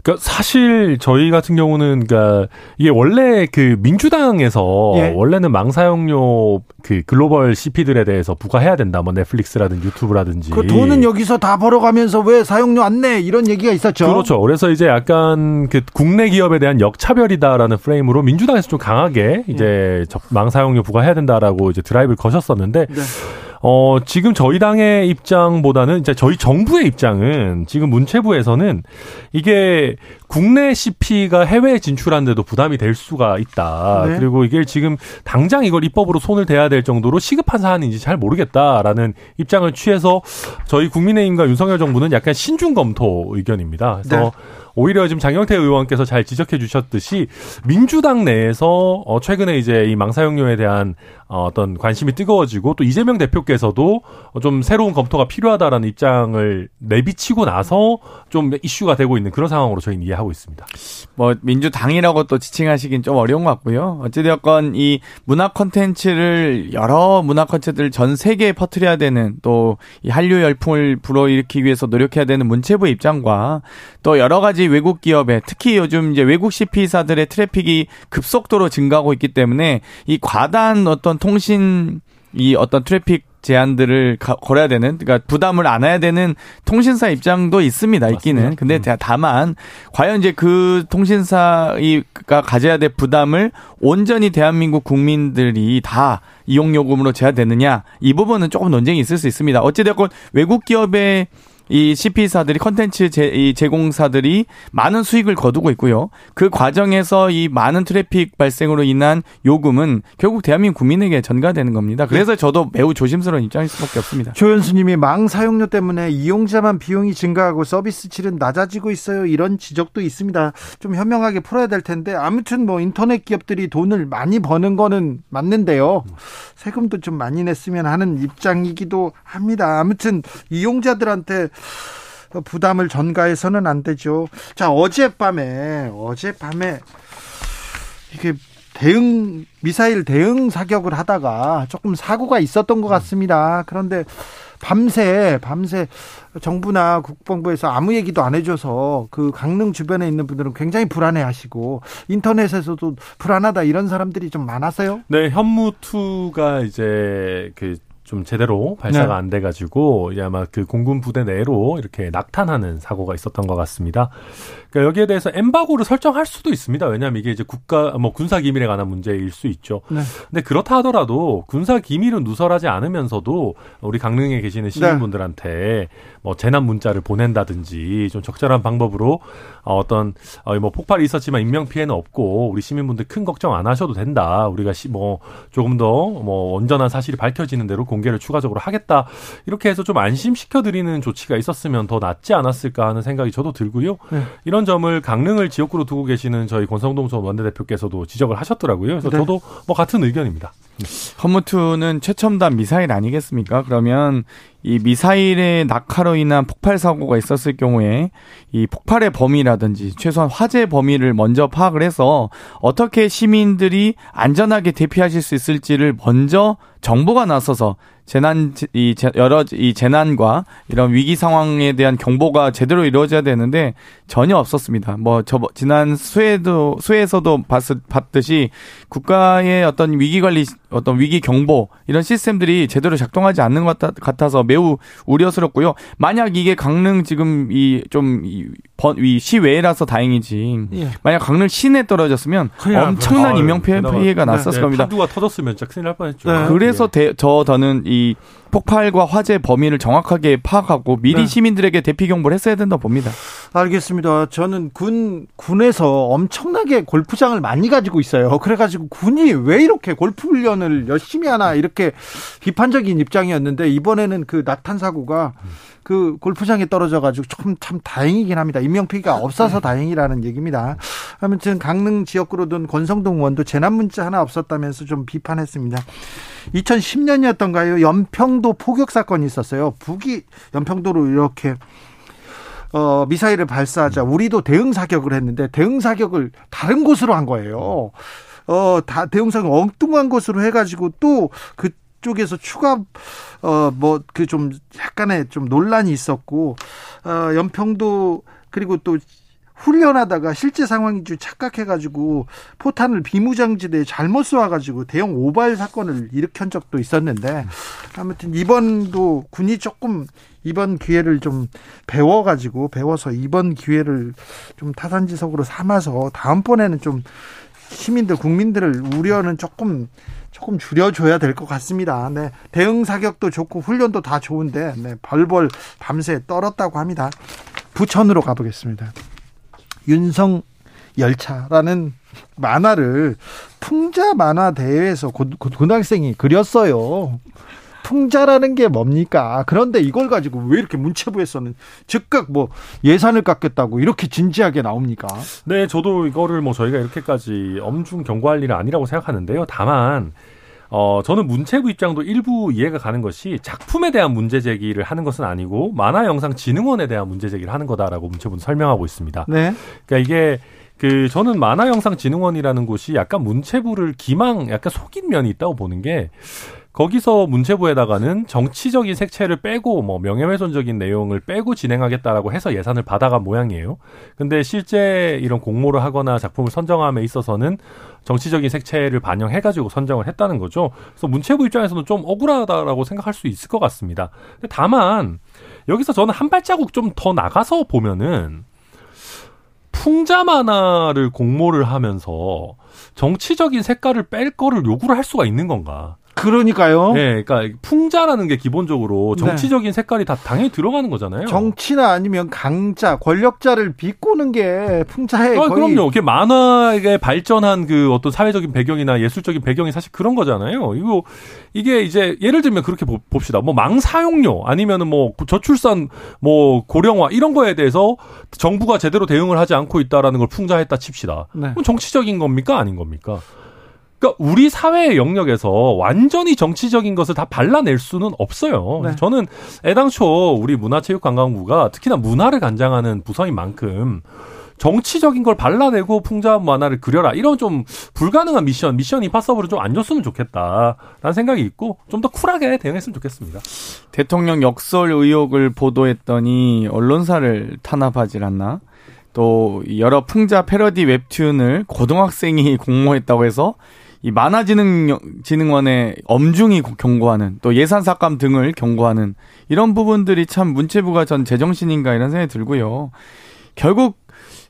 그러니까 사실 저희 같은 경우는 그러니까 이게 원래 그 민주당에서 예. 원래는 망사용료 그 글로벌 CP들에 대해서 부과해야 된다. 뭐 넷플릭스라든지 유튜브라든지. 그 돈은 여기서 다 벌어가면서 왜 사용료 안 내? 이런 얘기가 있었죠. 그렇죠. 그래서 이제 약간 그 국내 기업에 대한 역차별이다라는 프레임으로 민주당에서 좀 강하게 이제 예. 망사용료 부과해야 된다라고 이제 드라이브를 거셨었는데 네. 어, 지금 저희 당의 입장보다는 이제 저희 정부의 입장은 지금 문체부에서는 이게 국내 CP가 해외에 진출하는데도 부담이 될 수가 있다. 네. 그리고 이게 지금 당장 이걸 입법으로 손을 대야 될 정도로 시급한 사안인지 잘 모르겠다라는 입장을 취해서 저희 국민의힘과 윤석열 정부는 약간 신중 검토 의견입니다. 그래서 네. 오히려 지금 장영태 의원께서 잘 지적해 주셨듯이 민주당 내에서 어 최근에 이제 이 망사용료에 대한 어, 어떤 관심이 뜨거워지고 또 이재명 대표께서도 좀 새로운 검토가 필요하다라는 입장을 내비치고 나서 좀 이슈가 되고 있는 그런 상황으로 저희는 이해하고 있습니다. 뭐 민주당이라고 또 지칭하시긴 좀 어려운 것 같고요. 어찌되었건 이 문화 콘텐츠를 여러 문화 콘텐츠를 전 세계에 퍼뜨려야 되는 또 이 한류 열풍을 불어일으키기 위해서 노력해야 되는 문체부의 입장과 또 여러 가지 외국 기업의 특히 요즘 이제 외국 CP사들의 트래픽이 급속도로 증가하고 있기 때문에 이 과다한 어떤 통신 이 어떤 트래픽 제한들을 걸어야 되는 그러니까 부담을 안아야 되는 통신사 입장도 있습니다. 있기는. 맞습니다. 근데 음. 다만 과연 이제 그 통신사가 가져야 될 부담을 온전히 대한민국 국민들이 다 이용 요금으로 져야 되느냐 이 부분은 조금 논쟁이 있을 수 있습니다. 어찌 됐건 외국 기업의 이 CP사들이 컨텐츠 제, 제공사들이 많은 수익을 거두고 있고요. 그 과정에서 이 많은 트래픽 발생으로 인한 요금은 결국 대한민국 국민에게 전가되는 겁니다. 그래서 저도 매우 조심스러운 입장일 수밖에 없습니다. 조현수님이 망 사용료 때문에 이용자만 비용이 증가하고 서비스 질은 낮아지고 있어요. 이런 지적도 있습니다. 좀 현명하게 풀어야 될 텐데 아무튼 뭐 인터넷 기업들이 돈을 많이 버는 거는 맞는데요. 세금도 좀 많이 냈으면 하는 입장이기도 합니다. 아무튼 이용자들한테 부담을 전가해서는 안 되죠. 자, 어젯밤에, 어젯밤에, 이게 대응, 미사일 대응 사격을 하다가 조금 사고가 있었던 것 같습니다. 그런데 밤새, 밤새 정부나 국방부에서 아무 얘기도 안 해줘서 그 강릉 주변에 있는 분들은 굉장히 불안해 하시고 인터넷에서도 불안하다 이런 사람들이 좀 많았어요? 네, 현무2가 이제 그 좀 제대로 발사가 네. 안 돼가지고 이제 아마 그 공군 부대 내로 이렇게 낙탄하는 사고가 있었던 것 같습니다. 그러니까 여기에 대해서 엠바고를 설정할 수도 있습니다. 왜냐하면 이게 이제 국가 뭐 군사 기밀에 관한 문제일 수 있죠. 네. 근데 그렇다 하더라도 군사 기밀은 누설하지 않으면서도 우리 강릉에 계시는 시민분들한테 뭐 재난 문자를 보낸다든지 좀 적절한 방법으로 어, 어떤 어, 뭐 폭발이 있었지만 인명 피해는 없고 우리 시민분들 큰 걱정 안 하셔도 된다. 우리가 시, 뭐 조금 더 뭐 온전한 사실이 밝혀지는 대로 공개를 추가적으로 하겠다. 이렇게 해서 좀 안심시켜 드리는 조치가 있었으면 더 낫지 않았을까 하는 생각이 저도 들고요. 네. 이런 점을 강릉을 지역구로 두고 계시는 저희 권성동 전 원내대표께서도 지적을 하셨더라고요. 그래서 네. 저도 뭐 같은 의견입니다. 헌무투는 최첨단 미사일 아니겠습니까? 그러면 이 미사일의 낙하로 인한 폭발 사고가 있었을 경우에 이 폭발의 범위라든지 최소한 화재 범위를 먼저 파악을 해서 어떻게 시민들이 안전하게 대피하실 수 있을지를 먼저 정보가 나서서 재난 이 재- 여러 이 재난과 이런 위기 상황에 대한 경보가 제대로 이루어져야 되는데 전혀 없었습니다. 뭐 저 지난 수해도 수해에서도 봤, 봤듯이 국가의 어떤 위기 관리 어떤 위기 경보 이런 시스템들이 제대로 작동하지 않는 것 같아- 같아서 매우 우려스럽고요. 만약 이게 강릉 지금 이좀 이 시외라서 다행이지. 예. 만약 강릉 시내 떨어졌으면 엄청난 뻔했어요. 인명 피해, 네, 났었을 네, 겁니다. 파도가 터졌으면 진짜 큰일 날 뻔했죠. 네. 그래서 대- 저 저는 이 폭발과 화재 범위를 정확하게 파악하고 미리 네. 시민들에게 대피 경보를 했어야 된다 고 봅니다. 알겠습니다. 저는 군, 군에서 엄청나게 골프장을 많이 가지고 있어요. 그래가지고 군이 왜 이렇게 골프 훈련을 열심히 하나 이렇게 비판적인 입장이었는데 이번에는 그 낙탄 사고가 그 골프장에 떨어져가지고 좀참 다행이긴 합니다. 인명피해가 없어서 다행이라는 얘기입니다. 아무튼 강릉 지역구로 둔 권성동 의원도 재난 문자 하나 없었다면서 좀 비판했습니다. 2010년이었던가요? 연평도 포격 사건이 있었어요. 북이 연평도로 이렇게 어, 미사일을 발사하자 우리도 대응 사격을 했는데 대응 사격을 다른 곳으로 한 거예요. 어, 다 대응 사격 엉뚱한 곳으로 해가지고 또 그 쪽에서 추가 어, 뭐 그 좀 약간의 좀 논란이 있었고 어, 연평도 그리고 또 훈련하다가 실제 상황인 줄 착각해가지고 포탄을 비무장지대에 잘못 쏘아가지고 대형 오발 사건을 일으킨 적도 있었는데 아무튼 이번도 군이 조금 이번 기회를 좀 배워가지고 배워서 이번 기회를 좀 타산지석으로 삼아서 다음번에는 좀 시민들 국민들을 우려는 조금 조금 줄여줘야 될 것 같습니다. 네 대응 사격도 좋고 훈련도 다 좋은데 네 벌벌 밤새 떨었다고 합니다. 부천으로 가보겠습니다. 윤성 열차라는 만화를 풍자 만화 대회에서 고, 고, 고등학생이 그렸어요. 풍자라는 게 뭡니까? 그런데 이걸 가지고 왜 이렇게 문체부에서는 즉각 뭐 예산을 깎겠다고 이렇게 진지하게 나옵니까? 네, 저도 이거를 뭐 저희가 이렇게까지 엄중 경고할 일은 아니라고 생각하는데요. 다만 어, 저는 문체부 입장도 일부 이해가 가는 것이 작품에 대한 문제 제기를 하는 것은 아니고 만화영상진흥원에 대한 문제 제기를 하는 거다라고 문체부는 설명하고 있습니다. 네. 그러니까 이게 그 저는 만화영상진흥원이라는 곳이 약간 문체부를 기망, 약간 속인 면이 있다고 보는 게 거기서 문체부에다가는 정치적인 색채를 빼고 뭐 명예훼손적인 내용을 빼고 진행하겠다라고 해서 예산을 받아간 모양이에요. 근데 실제 이런 공모를 하거나 작품을 선정함에 있어서는 정치적인 색채를 반영해가지고 선정을 했다는 거죠. 그래서 문체부 입장에서는 좀 억울하다라고 생각할 수 있을 것 같습니다. 다만 여기서 저는 한 발자국 좀 더 나가서 보면은 풍자 만화를 공모를 하면서 정치적인 색깔을 뺄 거를 요구를 할 수가 있는 건가? 그러니까요. 네, 그러니까 풍자라는 게 기본적으로 네. 정치적인 색깔이 다 당연히 들어가는 거잖아요. 정치나 아니면 강자, 권력자를 비꼬는 게 풍자의 아, 거의 그럼요. 그게 만화의 발전한 그 어떤 사회적인 배경이나 예술적인 배경이 사실 그런 거잖아요. 이거 이게 이제 예를 들면 그렇게 보- 봅시다. 뭐 망사용료 아니면은 뭐 저출산 뭐 고령화 이런 거에 대해서 정부가 제대로 대응을 하지 않고 있다라는 걸 풍자했다 칩시다. 네. 그럼 정치적인 겁니까 아닌 겁니까? 그러니까 우리 사회의 영역에서 완전히 정치적인 것을 다 발라낼 수는 없어요. 네. 저는 애당초 우리 문화체육관광부가 특히나 문화를 간장하는 부서인 만큼 정치적인 걸 발라내고 풍자 만화를 그려라 이런 좀 불가능한 미션 미션 임파서블을 좀 안 줬으면 좋겠다라는 생각이 있고 좀 더 쿨하게 대응했으면 좋겠습니다. 대통령 역설 의혹을 보도했더니 언론사를 탄압하질 않나? 또 여러 풍자 패러디 웹툰을 고등학생이 공모했다고 해서 이 만화진흥원에 엄중히 경고하는 또 예산 삭감 등을 경고하는 이런 부분들이 참 문체부가 전 제정신인가 이런 생각이 들고요. 결국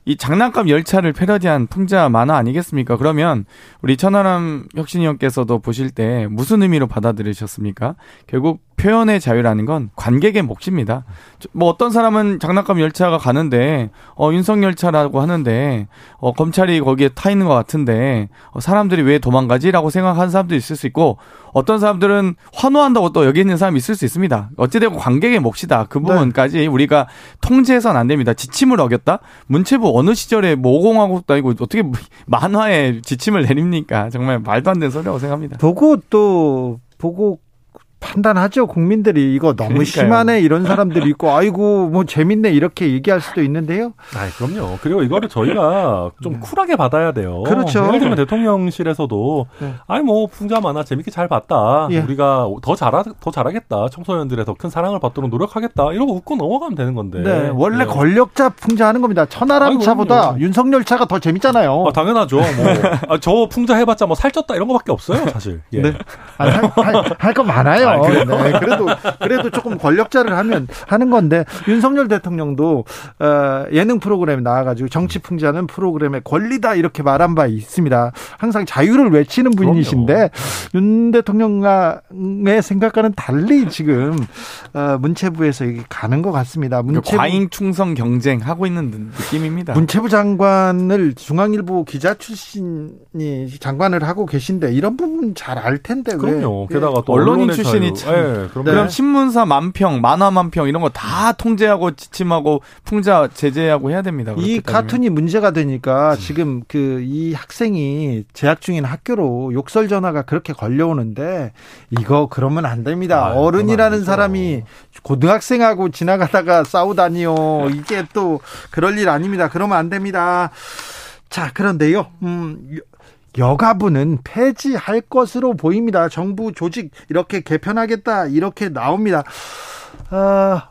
이 장난감 열차를 패러디한 풍자 만화 아니겠습니까? 그러면 우리 천하람 혁신위원께서도 보실 때 무슨 의미로 받아들이셨습니까? 결국 표현의 자유라는 건 관객의 몫입니다. 저- 뭐 어떤 사람은 장난감 열차가 가는데 어 윤석 열차라고 하는데 어 검찰이 거기에 타 있는 것 같은데 어, 사람들이 왜 도망가지라고 생각하는 사람도 있을 수 있고 어떤 사람들은 환호한다고 또 여기 있는 사람이 있을 수 있습니다. 어찌되고 관객의 몫이다. 그 부분까지 우리가 통제해서는 안 됩니다. 지침을 어겼다? 문체부 어느 시절에 뭐 오공화국도 아니고 어떻게 만화에 지침을 내립니까? 정말 말도 안 되는 소리라고 생각합니다. 보고 또 보고 판단하죠. 국민들이 이거 너무 그러니까요. 심하네 이런 사람들이 있고 아이고 뭐 재밌네 이렇게 얘기할 수도 있는데요. 아, 그럼요. 그리고 이거를 저희가 좀 쿨하게 받아야 돼요. 그렇죠. 예를 들면 대통령실에서도 네. 아니 뭐 풍자 만화 재밌게 잘 봤다. 예. 우리가 더 잘하 더 잘하겠다. 청소년들의 더 큰 사랑을 받도록 노력하겠다. 이러고 웃고 넘어가면 되는 건데. 네, 원래 네. 권력자 풍자하는 겁니다. 천하람 차보다. 윤석열 차가 더 재밌잖아요. 아, 당연하죠. 뭐, 아, 저 풍자 해봤자 뭐 살쪘다 이런 거밖에 없어요, 사실. 예. 네. 할거 많아요. 아, 그래요? 네, 그래도 그래도 조금 권력자를 하면 하는 건데 윤석열 대통령도 어, 예능 프로그램에 나와가지고 정치 풍자는 프로그램의 권리다 이렇게 말한 바 있습니다. 항상 자유를 외치는 분이신데 윤 대통령의 생각과는 달리 지금 어, 문체부에서 이게 가는 것 같습니다. 문체부 과잉 충성 경쟁 하고 있는 느낌입니다. 문체부 장관을 중앙일보 기자 출신이 장관을 하고 계신데 이런 부분 잘 알 텐데 왜? 그럼요. 게다가 또 언론인 언론 자유. 참- 예, 그럼요. 그럼 신문사 만평, 만화 만평 이런 거 다 통제하고 지침하고 풍자 제재하고 해야 됩니다. 이. 카툰이 문제가 되니까 지금 그 이 학생이 재학 중인 학교로 욕설 전화가 그렇게 걸려오는데 이거 그러면 안 됩니다. 아유, 어른이라는. 사람이 고등학생하고 지나가다가 싸우다니요. 이게 또 그럴 일 아닙니다. 그러면 안 됩니다. 자, 그런데요. 음, 여가부는 폐지할 것으로 보입니다. 정부 조직 이렇게 개편하겠다 이렇게 나옵니다. 아,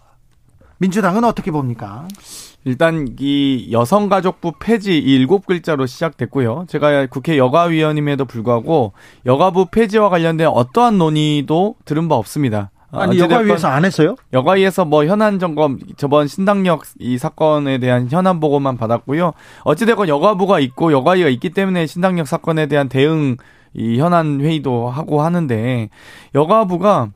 민주당은 어떻게 봅니까? 일단 이 여성가족부 폐지 이 일곱 글자로 시작됐고요. 제가 국회 여가위원임에도 불구하고 여가부 폐지와 관련된 어떠한 논의도 들은 바 없습니다. 아니 어찌됐건 여가위에서 안 했어요? 여가위에서 뭐 현안 점검 저번 신당역 이 사건에 대한 현안 보고만 받았고요. 어찌됐건 여가부가 있고 여가위가 있기 때문에 신당역 사건에 대한 대응 이 현안 회의도 하고 하는데 여가부가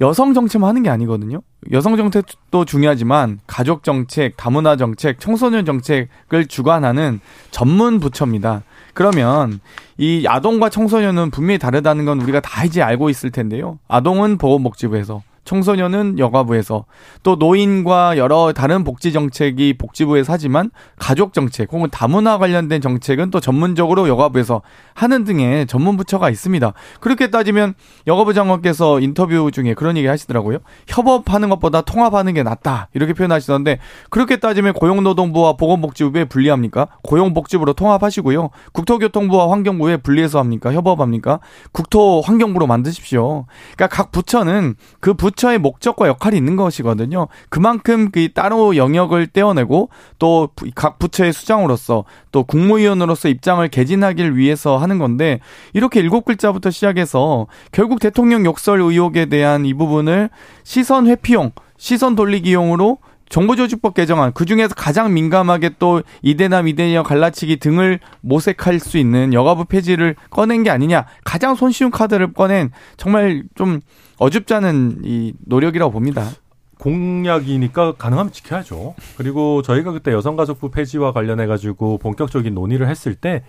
여성 정책만 하는 게 아니거든요. 여성 정책도 중요하지만 가족 정책, 다문화 정책, 청소년 정책을 주관하는 전문 부처입니다. 그러면 이 아동과 청소년은 분명히 다르다는 건 우리가 다 이제 알고 있을 텐데요. 아동은 보건복지부에서 청소년은 여가부에서 또 노인과 여러 다른 복지 정책이 복지부에서 하지만 가족 정책 혹은 다문화 관련된 정책은 또 전문적으로 여가부에서 하는 등의 전문 부처가 있습니다. 그렇게 따지면 여가부 장관께서 인터뷰 중에 그런 얘기 하시더라고요. 협업하는 것보다 통합하는 게 낫다. 이렇게 표현하시던데 그렇게 따지면 고용노동부와 보건복지부에 분리합니까? 고용복지부로 통합하시고요. 국토교통부와 환경부에 분리해서 합니까? 협업합니까? 국토 환경부로 만드십시오. 그러니까 각 부처는 그 부처 의 목적과 역할이 있는 것이거든요. 그만큼 그 따로 영역을 떼어내고 또 각 부처의 수장으로서 또 국무위원으로서 입장을 개진하길 위해서 하는 건데 이렇게 일곱 글자부터 시작해서 결국 대통령 욕설 의혹에 대한 이 부분을 시선 회피용, 시선 돌리기용으로 정보조직법 개정안 그 중에서 가장 민감하게 또 이대남 이대녀 갈라치기 등을 모색할 수 있는 여가부 폐지를 꺼낸 게 아니냐 가장 손쉬운 카드를 꺼낸 정말 좀 어줍지 않은 이 노력이라고 봅니다. 공약이니까 가능하면 지켜야죠. 그리고 저희가 그때 여성가족부 폐지와 관련해 가지고 본격적인 논의를 했을 때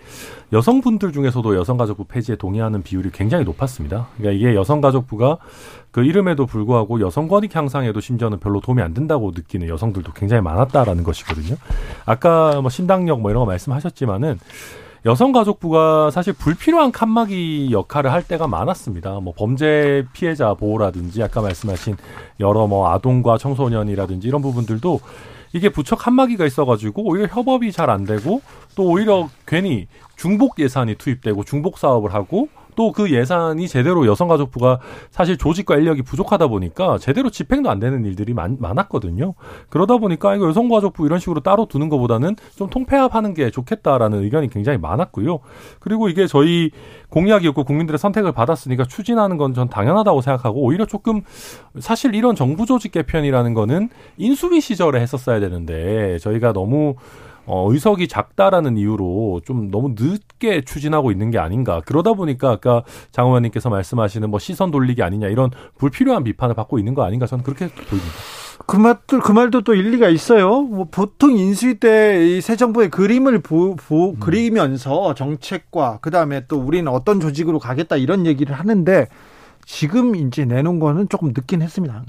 여성분들 중에서도 여성가족부 폐지에 동의하는 비율이 굉장히 높았습니다. 그러니까 이게 여성가족부가 그 이름에도 불구하고 여성 권익 향상에도 심지어는 별로 도움이 안 된다고 느끼는 여성들도 굉장히 많았다라는 것이거든요. 아까 뭐 신당력 뭐 이런 거 말씀하셨지만은 여성가족부가 사실 불필요한 칸막이 역할을 할 때가 많았습니다. 뭐 범죄 피해자 보호라든지 아까 말씀하신 여러 뭐 아동과 청소년이라든지 이런 부분들도 이게 부처 칸막이가 있어가지고 오히려 협업이 잘 안 되고 또 오히려 괜히 중복 예산이 투입되고 중복 사업을 하고 또 그 예산이 제대로 여성가족부가 사실 조직과 인력이 부족하다 보니까 제대로 집행도 안 되는 일들이 많, 많았거든요. 그러다 보니까 이거 여성가족부 이런 식으로 따로 두는 것보다는 좀 통폐합하는 게 좋겠다라는 의견이 굉장히 많았고요. 그리고 이게 저희 공약이었고 국민들의 선택을 받았으니까 추진하는 건 전 당연하다고 생각하고 오히려 조금 사실 이런 정부 조직 개편이라는 거는 인수위 시절에 했었어야 되는데 저희가 너무 어, 의석이 작다라는 이유로 좀 너무 늦게 추진하고 있는 게 아닌가. 그러다 보니까 아까 장 의원님께서 말씀하시는 뭐 시선 돌리기 아니냐 이런 불필요한 비판을 받고 있는 거 아닌가 저는 그렇게 보입니다. 그 말도 그 말도 또 일리가 있어요. 뭐 보통 인수위 때이새 정부의 그림을 보, 보 음. 그리면서 정책과 그 다음에 또 우리는 어떤 조직으로 가겠다 이런 얘기를 하는데 지금 이제 내놓은 거는 조금 늦긴 했습니다.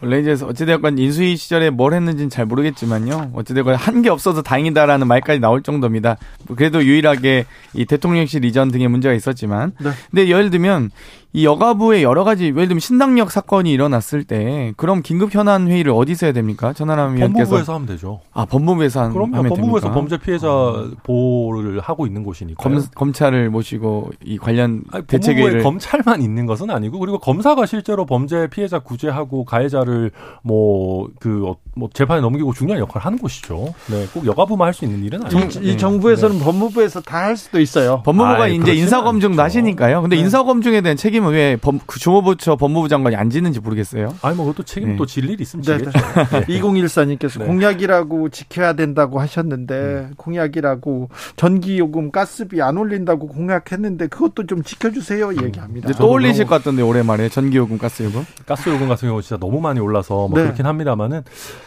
원래 이제 어찌되건 인수위 시절에 뭘 했는지는 잘 모르겠지만요. 어찌되건 한 게 없어서 다행이다라는 말까지 나올 정도입니다. 그래도 유일하게 이 대통령실 이전 등의 문제가 있었지만. 네. 근데 예를 들면 이 여가부의 여러 가지 예를 들면 신당력 사건이 일어났을 때 그럼 긴급 현안 회의를 어디서 해야 됩니까? 전하람 위원께서 법무부에서 하면 되죠. 아 법무부에서 한, 그럼요. 하면 법무부에서 됩니까? 범죄 피해자 어. 보호를 하고 있는 곳이니까 검, 검찰을 모시고 이 관련 대책회의를 검찰만 있는 것은 아니고 그리고 검사가 실제로 범죄 피해자 구제하고 가해자를 뭐 그뭐 그, 재판에 넘기고 중요한 역할을 하는 곳이죠. 네, 꼭 여가부만 할 수 있는 일은 아니죠. 이, 이 정부에서는 네. 법무부에서 다 할 수도 있어요. 법무부가 아이, 이제 인사 검증도 하시니까요. 근데 네. 인사 검증에 대한 책임 책임은 왜 법, 그 주무부처 법무부 장관이 안 지는지 모르겠어요. 아니 뭐 그것도 책임 네. 또질 일 있으면 지겠죠. 네. 2014님께서 네. 공약이라고 지켜야 된다고 하셨는데 음. 공약이라고 전기 요금 가스비 안 올린다고 공약했는데 그것도 좀 지켜주세요 음. 얘기합니다. 또 올리실 것 같던데 오랜만에 전기 요금 가스 요금. 가스 요금 같은 경우 진짜 너무 많이 올라서 뭐 네. 그렇긴 합니다만은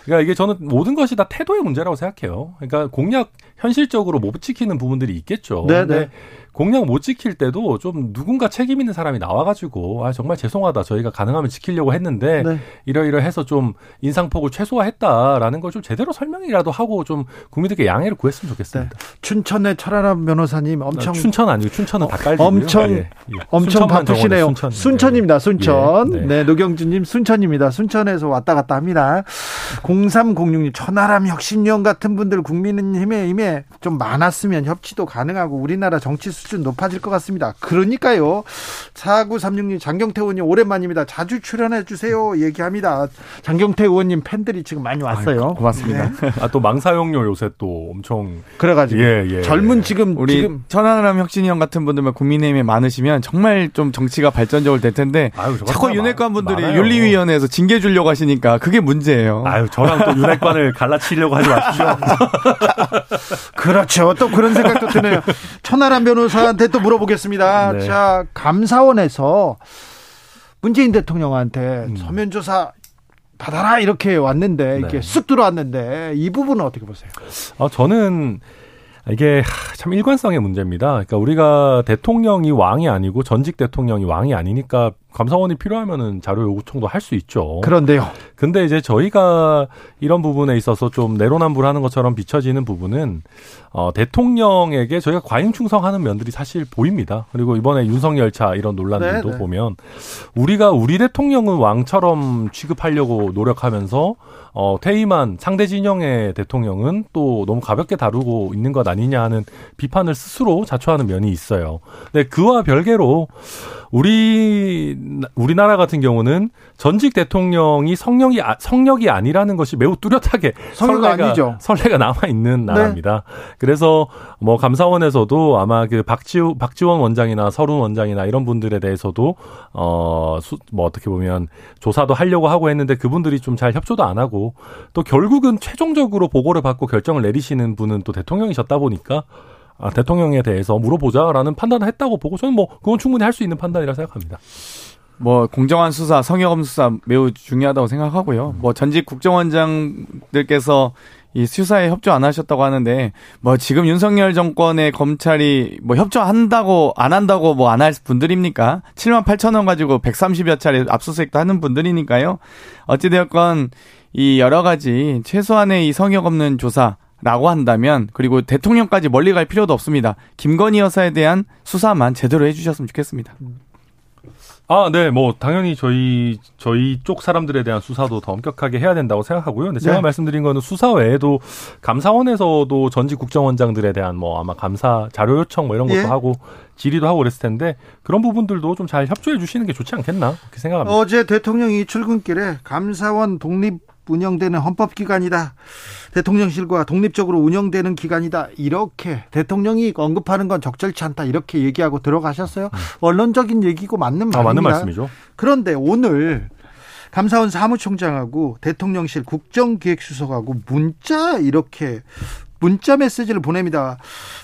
그러니까 이게 저는 모든 것이 다 태도의 문제라고 생각해요. 그러니까 공약 현실적으로 못 지키는 부분들이 있겠죠. 네, 네. 공약 못 지킬 때도 좀 누군가 책임 있는 사람이 나와가지고 아 정말 죄송하다 저희가 가능하면 지키려고 했는데 네. 이러이러해서 좀 인상폭을 최소화했다라는 걸 좀 제대로 설명이라도 하고 좀 국민들께 양해를 구했으면 좋겠습니다. 네. 춘천의 철아람 변호사님 엄청 아, 춘천 아니고 춘천은 닭갈비 엄청 예, 예. 엄청 바쁘시네요. 순천. 순천입니다. 순천. 예, 네. 네 노경준님 순천입니다. 순천에서 왔다 갔다 합니다. 0306님 천하람 혁신위원 같은 분들 국민의힘에 힘에 좀 많았으면 협치도 가능하고 우리나라 정치 수준 높아질 것 같습니다. 그러니까요. 4936님, 장경태 의원님 오랜만입니다. 자주 출연해 주세요. 얘기합니다. 장경태 의원님 팬들이 지금 많이 왔어요. 아유, 고맙습니다. 네. 아, 또 망사용료 요새 또 엄청. 그래가지고. 예, 예. 젊은 지금. 우리 지금. 천안람 혁신이 형 같은 분들만 국민의힘에 많으시면 정말 좀 정치가 발전적으로 될 텐데. 아유, 자꾸 윤핵관 분들이 윤리위원회에서 징계 주려고 하시니까 그게 문제예요. 아유, 저랑 또 윤핵관을 갈라치려고 하지 마십시오. 그렇죠. 또 그런 생각도 드네요. 천하람 변호사 변호사한테 또 물어보겠습니다. 네. 자, 감사원에서 문재인 대통령한테 음. 서면 조사 받아라 이렇게 왔는데 이게 네. 쑥 들어왔는데 이 부분은 어떻게 보세요? 아, 저는 이게 참 일관성의 문제입니다. 그러니까 우리가 대통령이 왕이 아니고 전직 대통령이 왕이 아니니까 감사원이 필요하면은 자료 요구청도 할 수 있죠. 그런데요. 근데 이제 저희가 이런 부분에 있어서 좀 내로남불하는 것처럼 비춰지는 부분은 어 대통령에게 저희가 과잉 충성하는 면들이 사실 보입니다. 그리고 이번에 윤석열차 이런 논란들도 네네. 네. 보면 우리가 우리 대통령은 왕처럼 취급하려고 노력하면서 어 퇴임한 상대 진영의 대통령은 또 너무 가볍게 다루고 있는 것 아니냐 하는 비판을 스스로 자초하는 면이 있어요. 근데 그와 별개로 우리 우리나라 같은 경우는 전직 대통령이 성령이 아, 성력이 아니라는 것이 매우 뚜렷하게 설레가 아니죠. 설레가 남아 있는 네. 나라입니다. 네. 그래서 뭐 감사원에서도 아마 그 박지 박지원 원장이나 서른 원장이나 이런 분들에 대해서도 어 뭐 어떻게 보면 조사도 하려고 하고 했는데 그분들이 좀 잘 협조도 안 하고 또 결국은 최종적으로 보고를 받고 결정을 내리시는 분은 또 대통령이셨다 보니까 아, 대통령에 대해서 물어보자라는 판단을 했다고 보고 저는 뭐 그건 충분히 할 수 있는 판단이라 생각합니다. 뭐 공정한 수사, 성역검 수사 매우 중요하다고 생각하고요. 뭐 전직 국정원장들께서 이 수사에 협조 안 하셨다고 하는데 뭐 지금 윤석열 정권의 검찰이 뭐 협조한다고 안 한다고 뭐 안 할 분들입니까? 7만 8천 원 가지고 130여 차례 압수수색도 하는 분들이니까요. 어찌 되었건 이 여러 가지 최소한의 이 성역 없는 조사 라고 한다면 그리고 대통령까지 멀리 갈 필요도 없습니다. 김건희 여사에 대한 수사만 제대로 해주셨으면 좋겠습니다. 아, 네, 뭐 당연히 저희 저희 쪽 사람들에 대한 수사도 더 엄격하게 해야 된다고 생각하고요. 근데 제가 네. 말씀드린 거는 수사 외에도 감사원에서도 전직 국정원장들에 대한 뭐 아마 감사 자료 요청 뭐 이런 것도 예. 하고 질의도 하고 그랬을 텐데 그런 부분들도 좀 잘 협조해 주시는 게 좋지 않겠나 그렇게 생각합니다. 어제 대통령이 출근길에 감사원 독립 운영되는 헌법기관이다. 대통령실과 독립적으로 운영되는 기관이다. 이렇게 대통령이 언급하는 건 적절치 않다. 이렇게 얘기하고 들어가셨어요. 음. 원론적인 얘기고 맞는 말입니다. 아, 맞는 말씀이죠. 그런데 오늘 감사원 사무총장하고 대통령실 국정기획수석하고 문자 이렇게 문자 메시지를 보냅니다.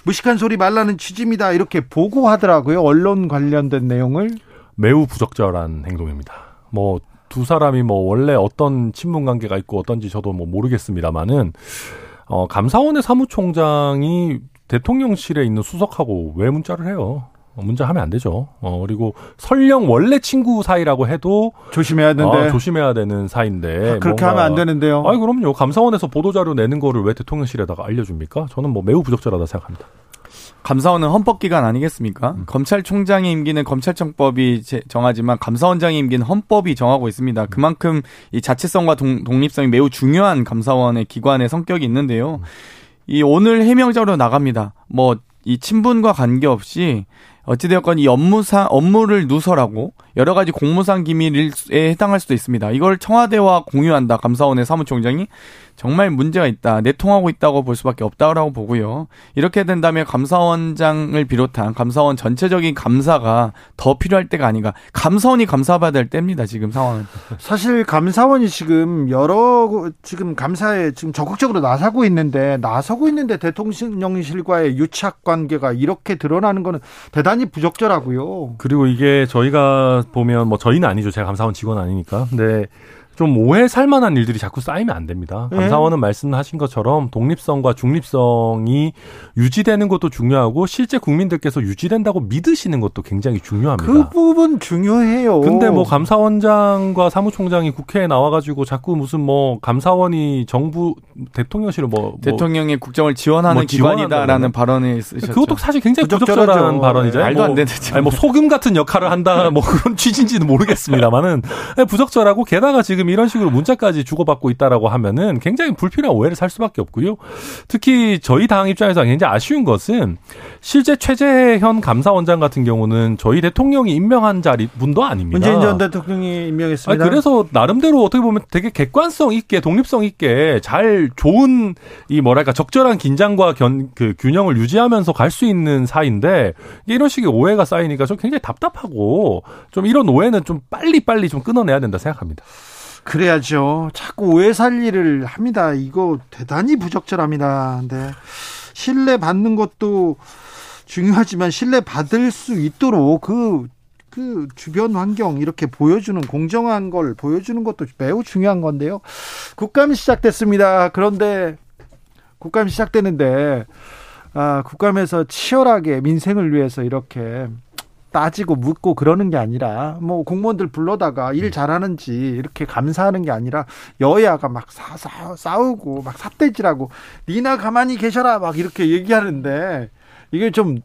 무식한 소리 말라는 취지입니다. 이렇게 보고하더라고요. 언론 관련된 내용을 매우 부적절한 행동입니다. 뭐 두 사람이 뭐 원래 어떤 친분 관계가 있고 어떤지 저도 뭐 모르겠습니다만은 어 감사원의 사무총장이 대통령실에 있는 수석하고 왜 문자를 해요? 어, 문자하면 안 되죠. 어, 그리고 설령 원래 친구 사이라고 해도 조심해야 되는데 아, 조심해야 되는 사이인데 아, 그렇게 하면 안 되는데요. 아, 그럼요. 감사원에서 보도 자료 내는 거를 왜 대통령실에다가 알려줍니까? 저는 뭐 매우 부적절하다 생각합니다. 감사원은 헌법기관 아니겠습니까? 음. 검찰총장의 임기는 검찰청법이 정하지만 감사원장의 임기는 헌법이 정하고 있습니다. 그만큼 이 자체성과 동, 독립성이 매우 중요한 감사원의 기관의 성격이 있는데요. 음. 이 오늘 해명자로 나갑니다. 뭐 이 친분과 관계없이 어찌되었건 이 업무상 업무를 누설하고 여러 가지 공무상 기밀에 해당할 수도 있습니다. 이걸 청와대와 공유한다. 감사원의 사무총장이 정말 문제가 있다. 내통하고 있다고 볼 수밖에 없다고 보고요. 이렇게 된다면 감사원장을 비롯한 감사원 전체적인 감사가 더 필요할 때가 아닌가. 감사원이 감사받아야 될 때입니다. 지금 상황은. 사실 감사원이 지금 여러 지금 감사에 지금 적극적으로 나서고 있는데 나서고 있는데 대통령실과의 유착 관계가 이렇게 드러나는 거는 대단히 부적절하고요. 그리고 이게 저희가 보면 뭐 저희는 아니죠. 제가 감사원 직원 아니니까. 근데 좀 오해 살 만한 일들이 자꾸 쌓이면 안 됩니다. 네. 감사원은 말씀하신 것처럼 독립성과 중립성이 유지되는 것도 중요하고 실제 국민들께서 유지된다고 믿으시는 것도 굉장히 중요합니다. 그 부분 중요해요. 근데 뭐 감사원장과 사무총장이 국회에 나와가지고 자꾸 무슨 뭐 감사원이 정부 대통령실을 뭐, 뭐 대통령의 국정을 지원하는 뭐 기관이다라는 발언을 쓰셨죠. 그것도 사실 굉장히 부적절한 발언이죠. 말도 안 되는. 뭐, 아니 뭐 소금 같은 역할을 한다 뭐 그런 취지인지는 모르겠습니다만은 부적절하고 게다가 지금 이런 식으로 문자까지 주고받고 있다라고 하면은 굉장히 불필요한 오해를 살 수밖에 없고요. 특히 저희 당 입장에서 굉장히 아쉬운 것은 실제 최재현 감사원장 같은 경우는 저희 대통령이 임명한 자리 분도 아닙니다. 문재인 전 대통령이 임명했습니다. 아니, 그래서 나름대로 어떻게 보면 되게 객관성 있게 독립성 있게 잘 좋은 이 뭐랄까 적절한 긴장과 견, 그 균형을 유지하면서 갈 수 있는 사이인데 이런 식의 오해가 쌓이니까 좀 굉장히 답답하고 좀 이런 오해는 좀 빨리 빨리 좀 끊어내야 된다 생각합니다. 그래야죠. 자꾸 오해 살리를 합니다. 이거 대단히 부적절합니다. 근데 신뢰 받는 것도 중요하지만 신뢰 받을 수 있도록 그, 그 주변 환경 이렇게 보여주는 공정한 걸 보여주는 것도 매우 중요한 건데요. 국감이 시작됐습니다. 그런데 국감이 시작되는데 아, 국감에서 치열하게 민생을 위해서 이렇게 따지고 묻고 그러는 게 아니라 뭐 공무원들 불러다가 일 음. 잘하는지 이렇게 감사하는 게 아니라 여야가 막 사, 사, 싸우고 막 삿대질하고 니나 가만히 계셔라 막 이렇게 얘기하는데 이게 좀좀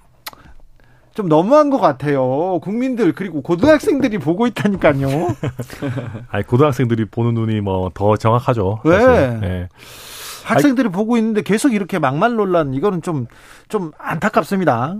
너무한 것 같아요. 국민들 그리고 고등학생들이 보고 있다니까요. 아니 고등학생들이 보는 눈이 뭐 더 정확하죠. 왜? 네. 학생들이 아니, 보고 있는데 계속 이렇게 막말 논란 이거는 좀좀 안타깝습니다.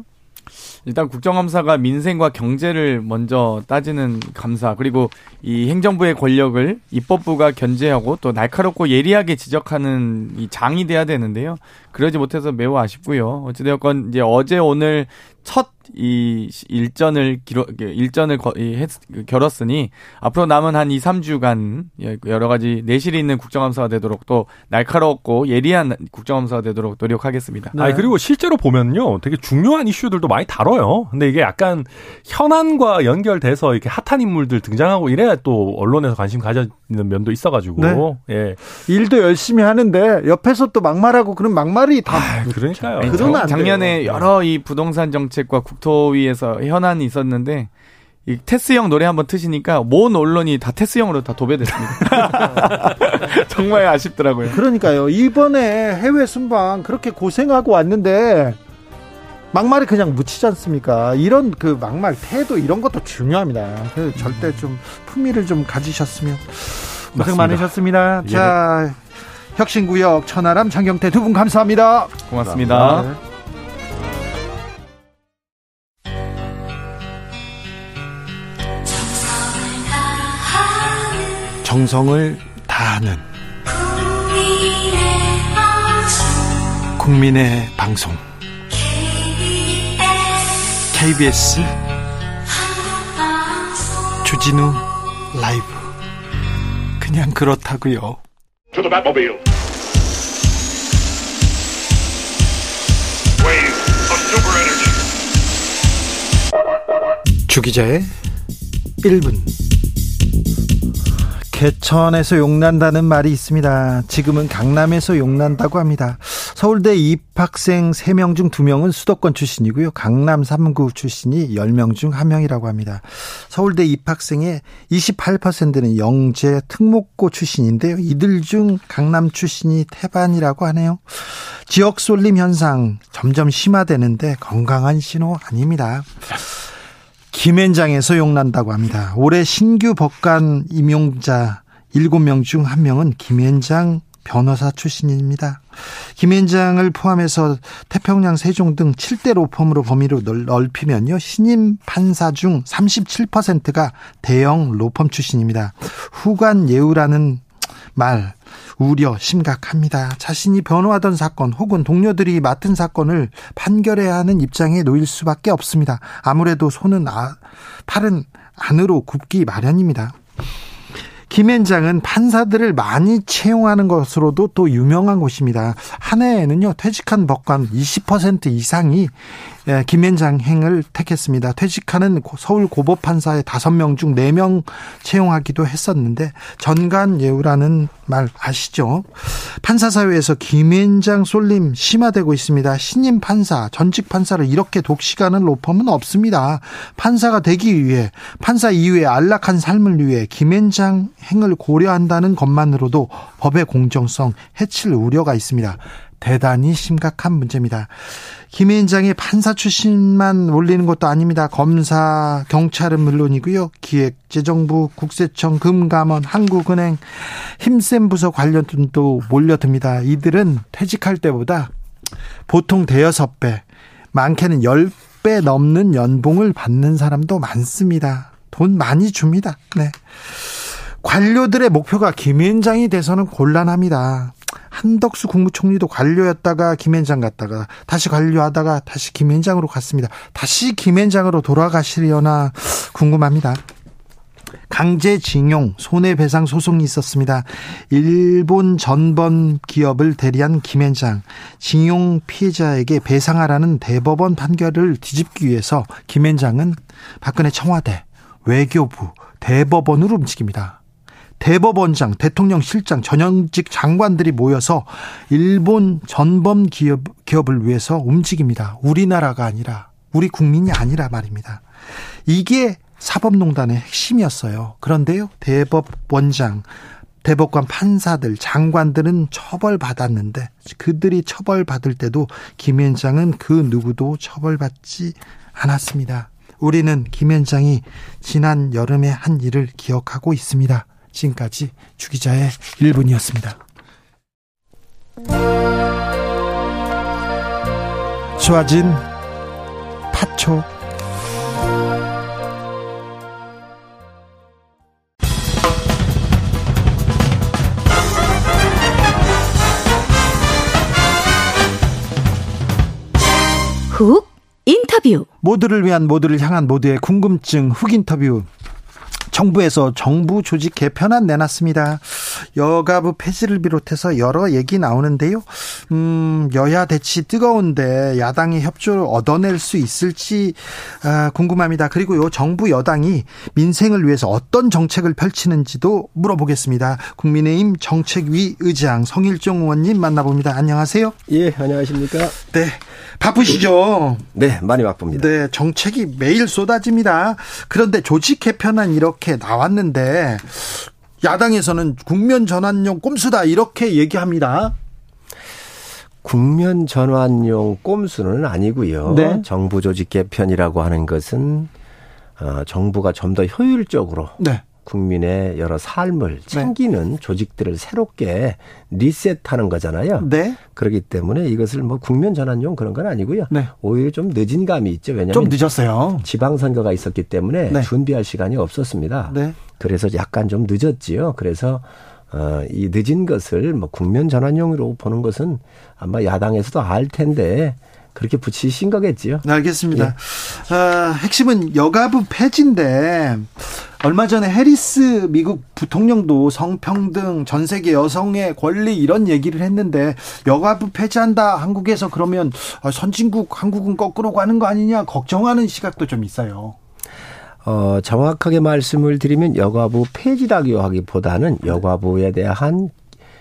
일단 국정감사가 민생과 경제를 먼저 따지는 감사 그리고 이 행정부의 권력을 입법부가 견제하고 또 날카롭고 예리하게 지적하는 이 장이 돼야 되는데요. 그러지 못해서 매우 아쉽고요. 어찌되었건 이제 어제 오늘 첫 이 일전을 기로, 일전을 거, 이, 했, 결었으니 앞으로 남은 한 2, 3주간 여러 가지 내실이 있는 국정감사가 되도록 또 날카롭고 예리한 국정감사가 되도록 노력하겠습니다. 네. 아니 그리고 실제로 보면요, 되게 중요한 이슈들도 많이 다뤄요. 근데 이게 약간 현안과 연결돼서 이렇게 핫한 인물들 등장하고 이래야 또 언론에서 관심 가져는 면도 있어 가지고 네. 예. 일도 열심히 하는데 옆에서 또 막말하고 그런 막말 이 다 아, 그러니까요. 아니, 그러면 안 작년에 돼요. 여러 이 부동산 정책과 국토위에서 현안이 있었는데 이 테스형 노래 한번 트시니까 모든 언론이 다 테스형으로 다 도배됐습니다. 정말 아쉽더라고요. 그러니까요. 이번에 해외 순방 그렇게 고생하고 왔는데 막말이 그냥 묻히지 않습니까? 이런 그 막말 태도 이런 것도 중요합니다. 그래서 절대 좀 품위를 좀 가지셨으면 고생 맞습니다. 많으셨습니다. 예. 자, 혁신구역 천하람 장경태 두 분 감사합니다. 고맙습니다. 네. 정성을 다하는 국민의 방송 KBS 주진우 라이브 그냥 그렇다고요. To the Batmobile. Wave of super energy. 주기자의 1분 개천에서 용난다는 말이 있습니다. 지금은 강남에서 용난다고 합니다. 서울대 입학생 3명 중 2명은 수도권 출신이고요. 강남 3구 출신이 10명 중 1명이라고 합니다. 서울대 입학생의 28%는 영재 특목고 출신인데요. 이들 중 강남 출신이 태반이라고 하네요. 지역 쏠림 현상 점점 심화되는데 건강한 신호 아닙니다. 김앤장에서 용난다고 합니다. 올해 신규 법관 임용자 7명 중 1명은 김앤장 변호사 출신입니다. 김앤장을 포함해서 태평양 세종 등 7대 로펌으로 범위로 넓- 넓히면요. 신임 판사 중 37%가 대형 로펌 출신입니다. 후관 예우라는 말 우려 심각합니다. 자신이 변호하던 사건 혹은 동료들이 맡은 사건을 판결해야 하는 입장에 놓일 수밖에 없습니다. 아무래도 손은 아, 팔은 안으로 굽기 마련입니다. 김앤장은 판사들을 많이 채용하는 것으로도 또 유명한 곳입니다. 한 해에는요, 퇴직한 법관 20% 이상이 예, 김앤장 행을 택했습니다. 퇴직하는 고- 서울 고법 판사의 5명 중 4명 채용하기도 했었는데, 전간 예우라는 말 아시죠? 판사 사회에서 김앤장 쏠림 심화되고 있습니다. 신임 판사, 전직 판사를 이렇게 독식하는 로펌은 없습니다. 판사가 되기 위해, 판사 이후에 안락한 삶을 위해 김앤장 행을 고려한다는 것만으로도 법의 공정성 해칠 우려가 있습니다. 대단히 심각한 문제입니다. 김앤장이 판사 출신만 올리는 것도 아닙니다. 검사, 경찰은 물론이고요. 기획재정부, 국세청, 금감원, 한국은행, 힘센 부서 관련도 몰려듭니다. 이들은 퇴직할 때보다 보통 대여섯 배, 많게는 열 배 넘는 연봉을 받는 사람도 많습니다. 돈 많이 줍니다. 네. 관료들의 목표가 김앤장이 돼서는 곤란합니다. 한덕수 국무총리도 관료였다가 김앤장 갔다가 다시 관료하다가 다시 김앤장으로 갔습니다. 다시 김앤장으로 돌아가시려나 궁금합니다. 강제징용 손해배상 소송이 있었습니다. 일본 전범 기업을 대리한 김앤장 징용 피해자에게 배상하라는 대법원 판결을 뒤집기 위해서 김앤장은 박근혜 청와대 외교부 대법원으로 움직입니다. 대법원장, 대통령 실장, 전현직 장관들이 모여서 일본 전범 기업, 기업을 위해서 움직입니다. 우리나라가 아니라, 우리 국민이 아니라 말입니다. 이게 사법농단의 핵심이었어요. 그런데요, 대법원장, 대법관 판사들, 장관들은 처벌받았는데, 그들이 처벌받을 때도 김현장은 그 누구도 처벌받지 않았습니다. 우리는 김현장이 지난 여름에 한 일을 기억하고 있습니다. 지금까지 주기자의 1분이었습니다. 좋아진 4초. 훅 인터뷰. 모두를 위한 모두를 향한 모두의 궁금증 훅 인터뷰. 정부에서 정부 조직 개편안 내놨습니다. 여가부 폐지를 비롯해서 여러 얘기 나오는데요. 음, 여야 대치 뜨거운데 야당의 협조를 얻어낼 수 있을지 아, 궁금합니다. 그리고 요, 정부 여당이 민생을 위해서 어떤 정책을 펼치는지도 물어보겠습니다. 국민의힘 정책위 의장 성일종 의원님 만나봅니다. 안녕하세요. 예, 안녕하십니까? 네. 바쁘시죠? 네, 많이 바쁩니다. 네, 정책이 매일 쏟아집니다. 그런데 조직 개편안 이렇게 나왔는데 야당에서는 국면 전환용 꼼수다 이렇게 얘기합니다. 국면 전환용 꼼수는 아니고요. 네. 정부 조직 개편이라고 하는 것은 어, 정부가 좀 더 효율적으로 네. 국민의 여러 삶을 챙기는 조직들을 새롭게 리셋하는 거잖아요. 네. 그렇기 때문에 이것을 뭐 국면 전환용 그런 건 아니고요. 네. 오히려 좀 늦은 감이 있죠. 왜냐하면 좀 늦었어요. 지방선거가 있었기 때문에 네. 준비할 시간이 없었습니다. 네. 그래서 약간 좀 늦었지요. 그래서 어, 이 늦은 것을 뭐 국면 전환용으로 보는 것은 아마 야당에서도 알 텐데 그렇게 붙이신 거겠지요. 알겠습니다. 아, 핵심은 여가부 폐지인데 얼마 전에 해리스 미국 부통령도 성평등 전 세계 여성의 권리 이런 얘기를 했는데 여가부 폐지한다 한국에서 그러면 아, 선진국 한국은 거꾸로 가는 거 아니냐 걱정하는 시각도 좀 있어요. 어, 정확하게 말씀을 드리면 여가부 폐지라고 하기보다는 여가부에 대한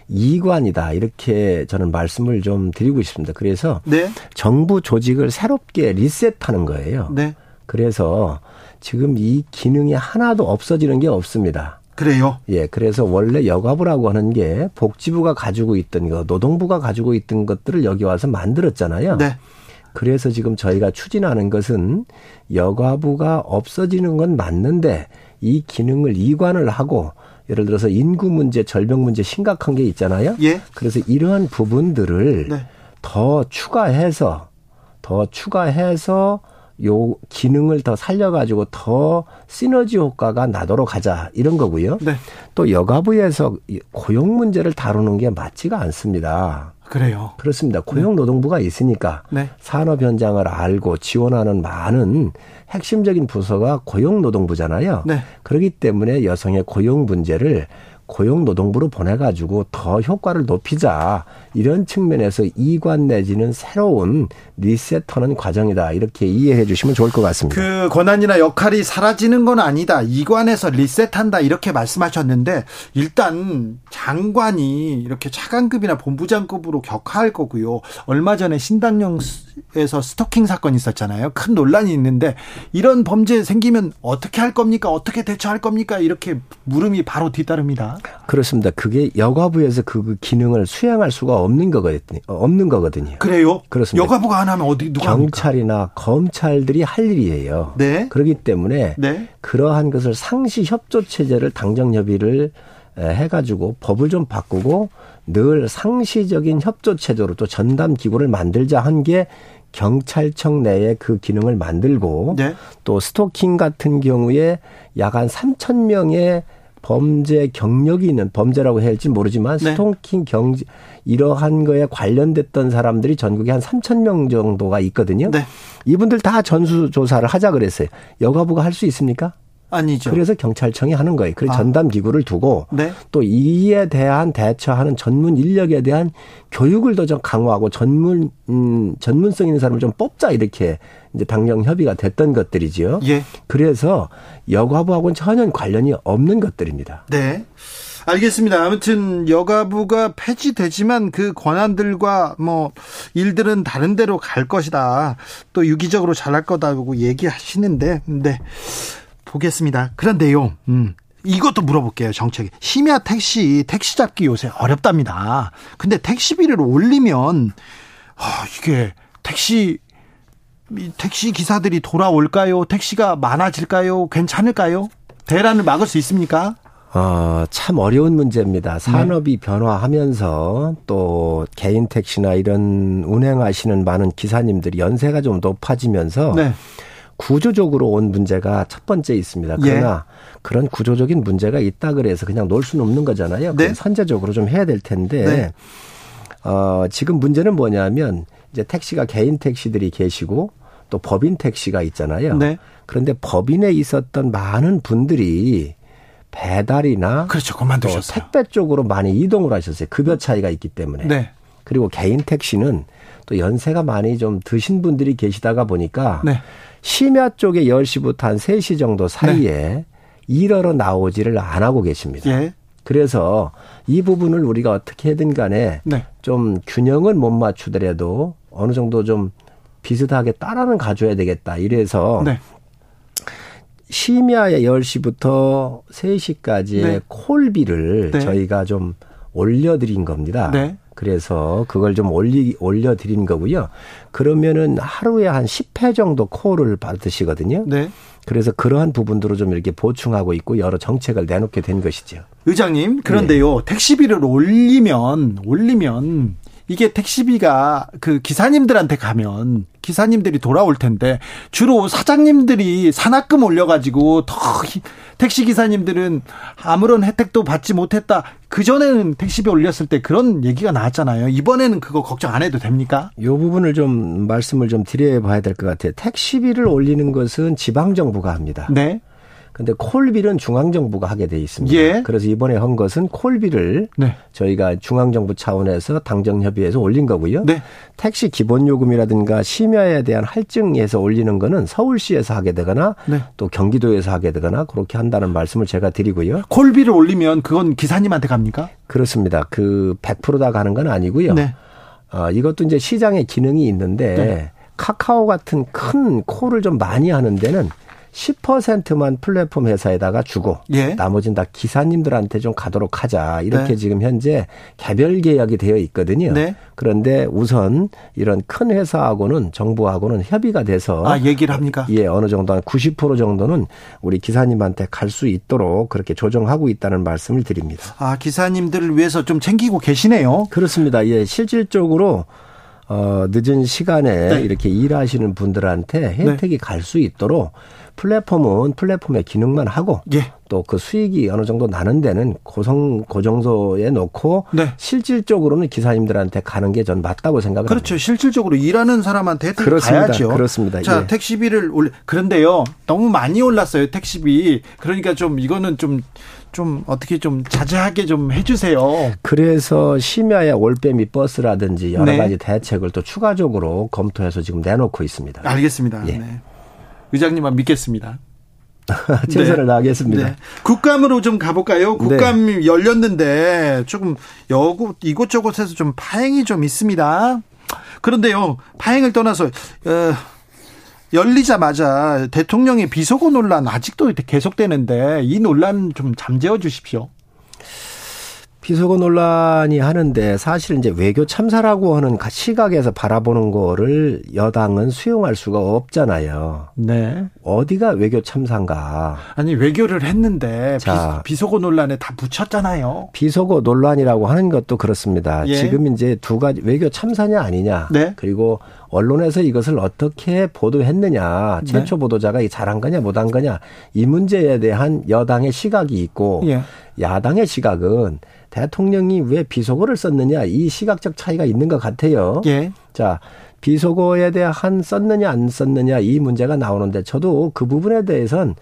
이관이다. 이렇게 저는 말씀을 좀 드리고 싶습니다. 그래서 네. 정부 조직을 새롭게 리셋하는 거예요. 네. 그래서 지금 이 기능이 하나도 없어지는 게 없습니다. 그래요. 예, 그래서 원래 여가부라고 하는 게 복지부가 가지고 있던 거, 노동부가 가지고 있던 것들을 여기 와서 만들었잖아요. 네. 그래서 지금 저희가 추진하는 것은 여가부가 없어지는 건 맞는데 이 기능을 이관을 하고 예를 들어서 인구 문제, 절병 문제 심각한 게 있잖아요. 예. 그래서 이러한 부분들을 네. 더 추가해서 더 추가해서 요 기능을 더 살려가지고 더 시너지 효과가 나도록 하자 이런 거고요. 네. 또 여가부에서 이 고용 문제를 다루는 게 맞지가 않습니다. 그래요. 그렇습니다. 고용노동부가 있으니까 네. 산업 현장을 알고 지원하는 많은 핵심적인 부서가 고용노동부잖아요. 네. 그렇기 때문에 여성의 고용 문제를 고용노동부로 보내가지고 더 효과를 높이자 이런 측면에서 이관 내지는 새로운 리셋하는 과정이다 이렇게 이해해 주시면 좋을 것 같습니다. 그 권한이나 역할이 사라지는 건 아니다. 이관에서 리셋한다 이렇게 말씀하셨는데 일단 장관이 이렇게 차관급이나 본부장급으로 격하할 거고요. 얼마 전에 신당령에서 스토킹 사건 있었잖아요. 큰 논란이 있는데 이런 범죄 생기면 어떻게 할 겁니까? 어떻게 대처할 겁니까? 이렇게 물음이 바로 뒤따릅니다. 그렇습니다. 그게 여가부에서 그 기능을 수행할 수가 없는 거거든요. 없는 거거든요. 그래요? 그렇습니다. 여가부가 안 하면 어디 누가 합니까? 경찰이나 검찰들이 할 일이에요. 네. 그렇기 때문에 네. 그러한 것을 상시 협조 체제를 당정 협의를 해가지고 법을 좀 바꾸고 늘 상시적인 협조 체제로 또 전담 기구를 만들자 한 게 경찰청 내에 그 기능을 만들고 네. 또 스토킹 같은 경우에 약 한 3천 명의 범죄 경력이 있는 범죄라고 해야 할지 모르지만 네. 스토킹 경제 이러한 거에 관련됐던 사람들이 전국에 한 3천 명 정도가 있거든요. 네. 이분들 다 전수 조사를 하자 그랬어요. 여가부가 할 수 있습니까? 아니죠. 그래서 경찰청이 하는 거예요. 그래서 아. 전담 기구를 두고 네. 또 이에 대한 대처하는 전문 인력에 대한 교육을 더 좀 강화하고 전문 음 전문성 있는 사람을 좀 뽑자 이렇게 이제 당정 협의가 됐던 것들이지요. 예. 그래서 여가부하고는 전혀 관련이 없는 것들입니다. 네. 알겠습니다. 아무튼 여가부가 폐지되지만 그 권한들과 뭐 일들은 다른 데로 갈 것이다. 또 유기적으로 잘할 거다고 얘기하시는데, 네. 보겠습니다. 그런데요, 음. 이것도 물어볼게요, 정책에. 심야 택시, 택시 잡기 요새 어렵답니다. 근데 택시비를 올리면, 아, 이게 택시, 이 택시 기사들이 돌아올까요? 택시가 많아질까요? 괜찮을까요? 대란을 막을 수 있습니까? 어, 참 어려운 문제입니다. 산업이 변화하면서 또 개인 택시나 이런 운행하시는 많은 기사님들이 연세가 좀 높아지면서 네. 구조적으로 온 문제가 첫 번째 있습니다. 예. 그러나 그런 구조적인 문제가 있다 그래서 그냥 놀 수는 없는 거잖아요. 네. 선제적으로 좀 해야 될 텐데 네. 어, 지금 문제는 뭐냐면 이제 택시가 개인 택시들이 계시고 또 법인 택시가 있잖아요. 네. 그런데 법인에 있었던 많은 분들이 배달이나 그렇죠. 또 그만두셨어요. 택배 쪽으로 많이 이동을 하셨어요. 급여 차이가 있기 때문에. 네. 그리고 개인 택시는 또 연세가 많이 좀 드신 분들이 계시다가 보니까 네. 심야 쪽에 10시부터 한 3시 정도 사이에 일하러 나오지를 안 하고 계십니다. 예. 그래서 이 부분을 우리가 어떻게든 간에 네. 좀 균형은 못 맞추더라도 어느 정도 좀 비슷하게 따라는 가줘야 되겠다. 이래서 네. 심야에 10시부터 3시까지의 네. 콜비를 네. 저희가 좀 올려드린 겁니다. 네. 그래서 그걸 좀 올리, 올려드린 거고요. 그러면은 하루에 한 10회 정도 콜을 받으시거든요. 네. 그래서 그러한 부분들을 좀 이렇게 보충하고 있고 여러 정책을 내놓게 된 것이죠. 의장님, 그런데요, 네. 택시비를 올리면, 올리면, 이게 택시비가 그 기사님들한테 가면 기사님들이 돌아올 텐데 주로 사장님들이 산학금 올려가지고 더 히- 택시 기사님들은 아무런 혜택도 받지 못했다. 그 전에는 택시비 올렸을 때 그런 얘기가 나왔잖아요. 이번에는 그거 걱정 안 해도 됩니까? 이 부분을 좀 말씀을 좀 드려봐야 될 것 같아요. 택시비를 올리는 것은 지방 정부가 합니다. 네. 근데 콜비는 중앙정부가 하게 돼 있습니다. 예. 그래서 이번에 한 것은 콜비를 네. 저희가 중앙정부 차원에서 당정협의회에서 올린 거고요. 네. 택시 기본요금이라든가 심야에 대한 할증에서 올리는 거는 서울시에서 하게 되거나 네. 또 경기도에서 하게 되거나 그렇게 한다는 말씀을 제가 드리고요. 콜비를 올리면 그건 기사님한테 갑니까? 그렇습니다. 그 100%다 가는 건 아니고요. 네. 어, 이것도 이제 시장의 기능이 있는데 네. 카카오 같은 큰 콜을 좀 많이 하는 데는 10%만 플랫폼 회사에다가 주고 예. 나머지는 다 기사님들한테 좀 가도록 하자. 이렇게 네. 지금 현재 개별 계약이 되어 있거든요. 네. 그런데 우선 이런 큰 회사하고는 정부하고는 협의가 돼서 아, 얘기를 합니까? 예, 어느 정도 한 90% 정도는 우리 기사님한테 갈 수 있도록 그렇게 조정하고 있다는 말씀을 드립니다. 아, 기사님들을 위해서 좀 챙기고 계시네요. 그렇습니다. 예, 실질적으로 어, 늦은 시간에 네. 이렇게 일하시는 분들한테 혜택이 갈 수 있도록 플랫폼은 플랫폼의 기능만 하고 예. 또그 수익이 어느 정도 나는 데는 고성 고정소에 놓고 네. 실질적으로는 기사님들한테 가는 게 전 맞다고 생각을 그렇죠. 합니다. 실질적으로 일하는 사람한테 혜택 그렇습니다. 가야죠. 그렇습니다. 자, 예. 택시비를 올려 그런데요. 너무 많이 올랐어요, 택시비. 그러니까 좀 이거는 좀좀 어떻게 좀 자제하게 좀 해주세요. 그래서 심야에 올빼미 버스라든지 여러 네. 가지 대책을 또 추가적으로 검토해서 지금 내놓고 있습니다. 알겠습니다. 예. 네. 의장님만 믿겠습니다. 최선을 네. 다하겠습니다. 네. 국감으로 좀 가볼까요? 국감 열렸는데 조금 여구 이곳저곳에서 좀 파행이 좀 있습니다. 그런데요, 파행을 떠나서 어, 열리자마자 대통령의 비속어 논란 아직도 계속되는데 이 논란 좀 잠재워 주십시오. 비속어 논란이 하는데 사실 이제 외교 참사라고 하는 시각에서 바라보는 거를 여당은 수용할 수가 없잖아요. 네. 어디가 외교 참사인가? 아니 외교를 했는데 자. 비, 속어 논란에 다 묻혔잖아요. 비속어 논란이라고 하는 것도 그렇습니다. 예. 지금 이제 두 가지 외교 참사냐 아니냐. 네. 그리고 언론에서 이것을 어떻게 보도했느냐. 네. 최초 보도자가 이 잘한 거냐 못한 거냐. 이 문제에 대한 여당의 시각이 있고 예. 야당의 시각은 대통령이 왜 비속어를 썼느냐 이 시각적 차이가 있는 것 같아요. 예. 자, 비속어에 대한 썼느냐 안 썼느냐 이 문제가 나오는데 저도 그 부분에 대해선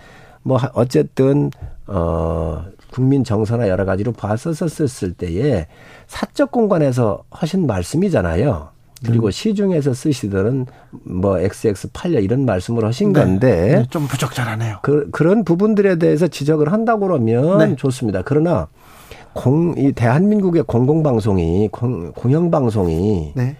뭐 어쨌든 어 국민 정서나 여러 가지로 봤었었을 때에 사적 공간에서 하신 말씀이잖아요. 그리고 음. 시중에서 쓰시던 뭐 XX 팔려 이런 말씀을 하신 네. 건데 네, 좀 부적절하네요. 그, 그런 부분들에 대해서 지적을 한다고 그러면 네. 좋습니다. 그러나 공, 이 대한민국의 공공방송이, 공, 공영방송이 네.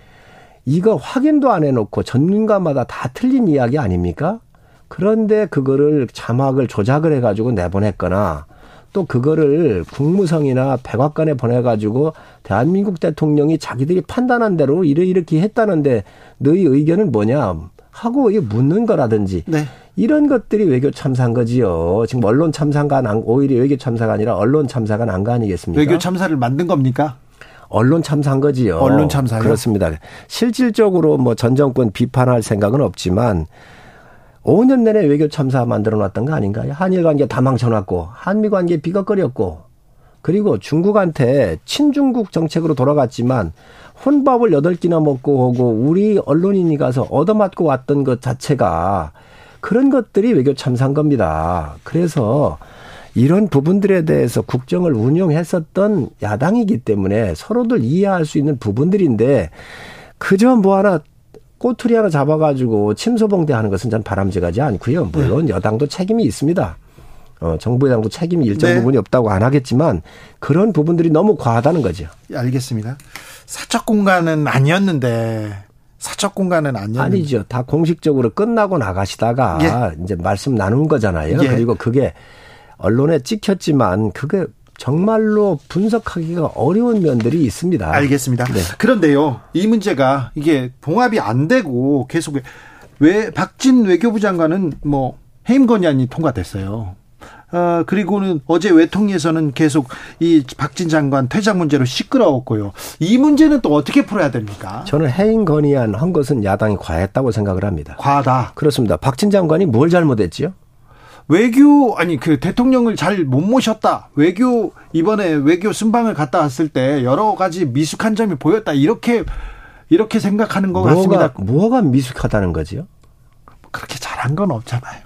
이거 확인도 안 해놓고 전문가마다 다 틀린 이야기 아닙니까? 그런데 그거를 자막을 조작을 해가지고 내보냈거나 또 그거를 국무성이나 백악관에 보내가지고 대한민국 대통령이 자기들이 판단한 대로 이래 이렇게 했다는데 너희 의견은 뭐냐? 하고 묻는 거라든지 네. 이런 것들이 외교 참사인 거지요. 지금 언론 참사가 난 오히려 외교 참사가 아니라 언론 참사가 난 거 아니겠습니까? 외교 참사를 만든 겁니까? 언론 참사인 거지요. 언론 참사요? 그렇습니다. 실질적으로 뭐 전 정권 비판할 생각은 없지만 5년 내내 외교 참사 만들어 놨던 거 아닌가요? 한일 관계 다 망쳐놨고 한미 관계 비거거렸고 그리고 중국한테 친중국 정책으로 돌아갔지만 혼밥을 여덟 끼나 먹고 오고 우리 언론인이 가서 얻어맞고 왔던 것 자체가 그런 것들이 외교 참사인 겁니다. 그래서 이런 부분들에 대해서 국정을 운영했었던 야당이기 때문에 서로들 이해할 수 있는 부분들인데 그저 뭐 하나 꼬투리 하나 잡아가지고 침소봉대 하는 것은 전 바람직하지 않고요. 물론 여당도 책임이 있습니다. 어, 정부 여당도 책임이 일정 네. 부분이 없다고 안 하겠지만 그런 부분들이 너무 과하다는 거죠. 알겠습니다. 사적 공간은 아니었는데 사적 공간은 아니었는데 아니죠. 다 공식적으로 끝나고 나가시다가 이제 말씀 나눈 거잖아요. 예. 그리고 그게 언론에 찍혔지만 그게 정말로 분석하기가 어려운 면들이 있습니다. 알겠습니다. 네. 그런데요, 이 문제가 이게 봉합이 안 되고 계속 왜 박진 외교부 장관은 뭐 해임 건의안이 통과됐어요. 어, 그리고는 어제 외통위에서는 계속 이 박진 장관 퇴장 문제로 시끄러웠고요. 이 문제는 또 어떻게 풀어야 됩니까? 저는 해임 건의안 한 것은 야당이 과했다고 생각을 합니다. 과하다. 그렇습니다. 박진 장관이 뭘 잘못했지요? 외교 아니 그 대통령을 잘 못 모셨다. 외교 이번에 외교 순방을 갔다 왔을 때 여러 가지 미숙한 점이 보였다. 이렇게 이렇게 생각하는 것 뭐가 같습니다. 뭐가 미숙하다는 거지요? 그렇게 잘한 건 없잖아요.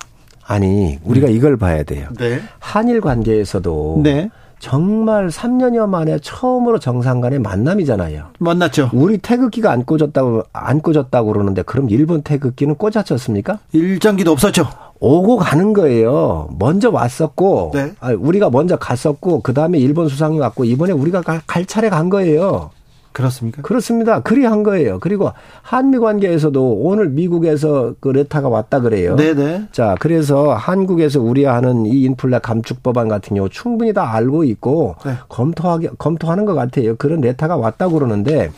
아니 우리가 이걸 봐야 돼요. 네. 한일 관계에서도 네. 정말 3년여 만에 처음으로 정상 간의 만남이잖아요. 만났죠. 우리 태극기가 안 꽂았다고 안 꽂았다고 그러는데 그럼 일본 태극기는 꽂았었습니까? 일장기도 없었죠. 오고 가는 거예요. 먼저 왔었고, 네. 아, 우리가 먼저 갔었고, 그 다음에 일본 수상이 왔고, 이번에 우리가 갈, 갈 차례 간 거예요. 그렇습니까? 그렇습니다. 그리 한 거예요. 그리고 한미 관계에서도 오늘 미국에서 그 레타가 왔다 그래요. 네네. 자, 그래서 한국에서 우려하는 이 인플레 감축 법안 같은 경우 충분히 다 알고 있고 네. 검토하기 검토하는 것 같아요. 그런 레타가 왔다고 그러는데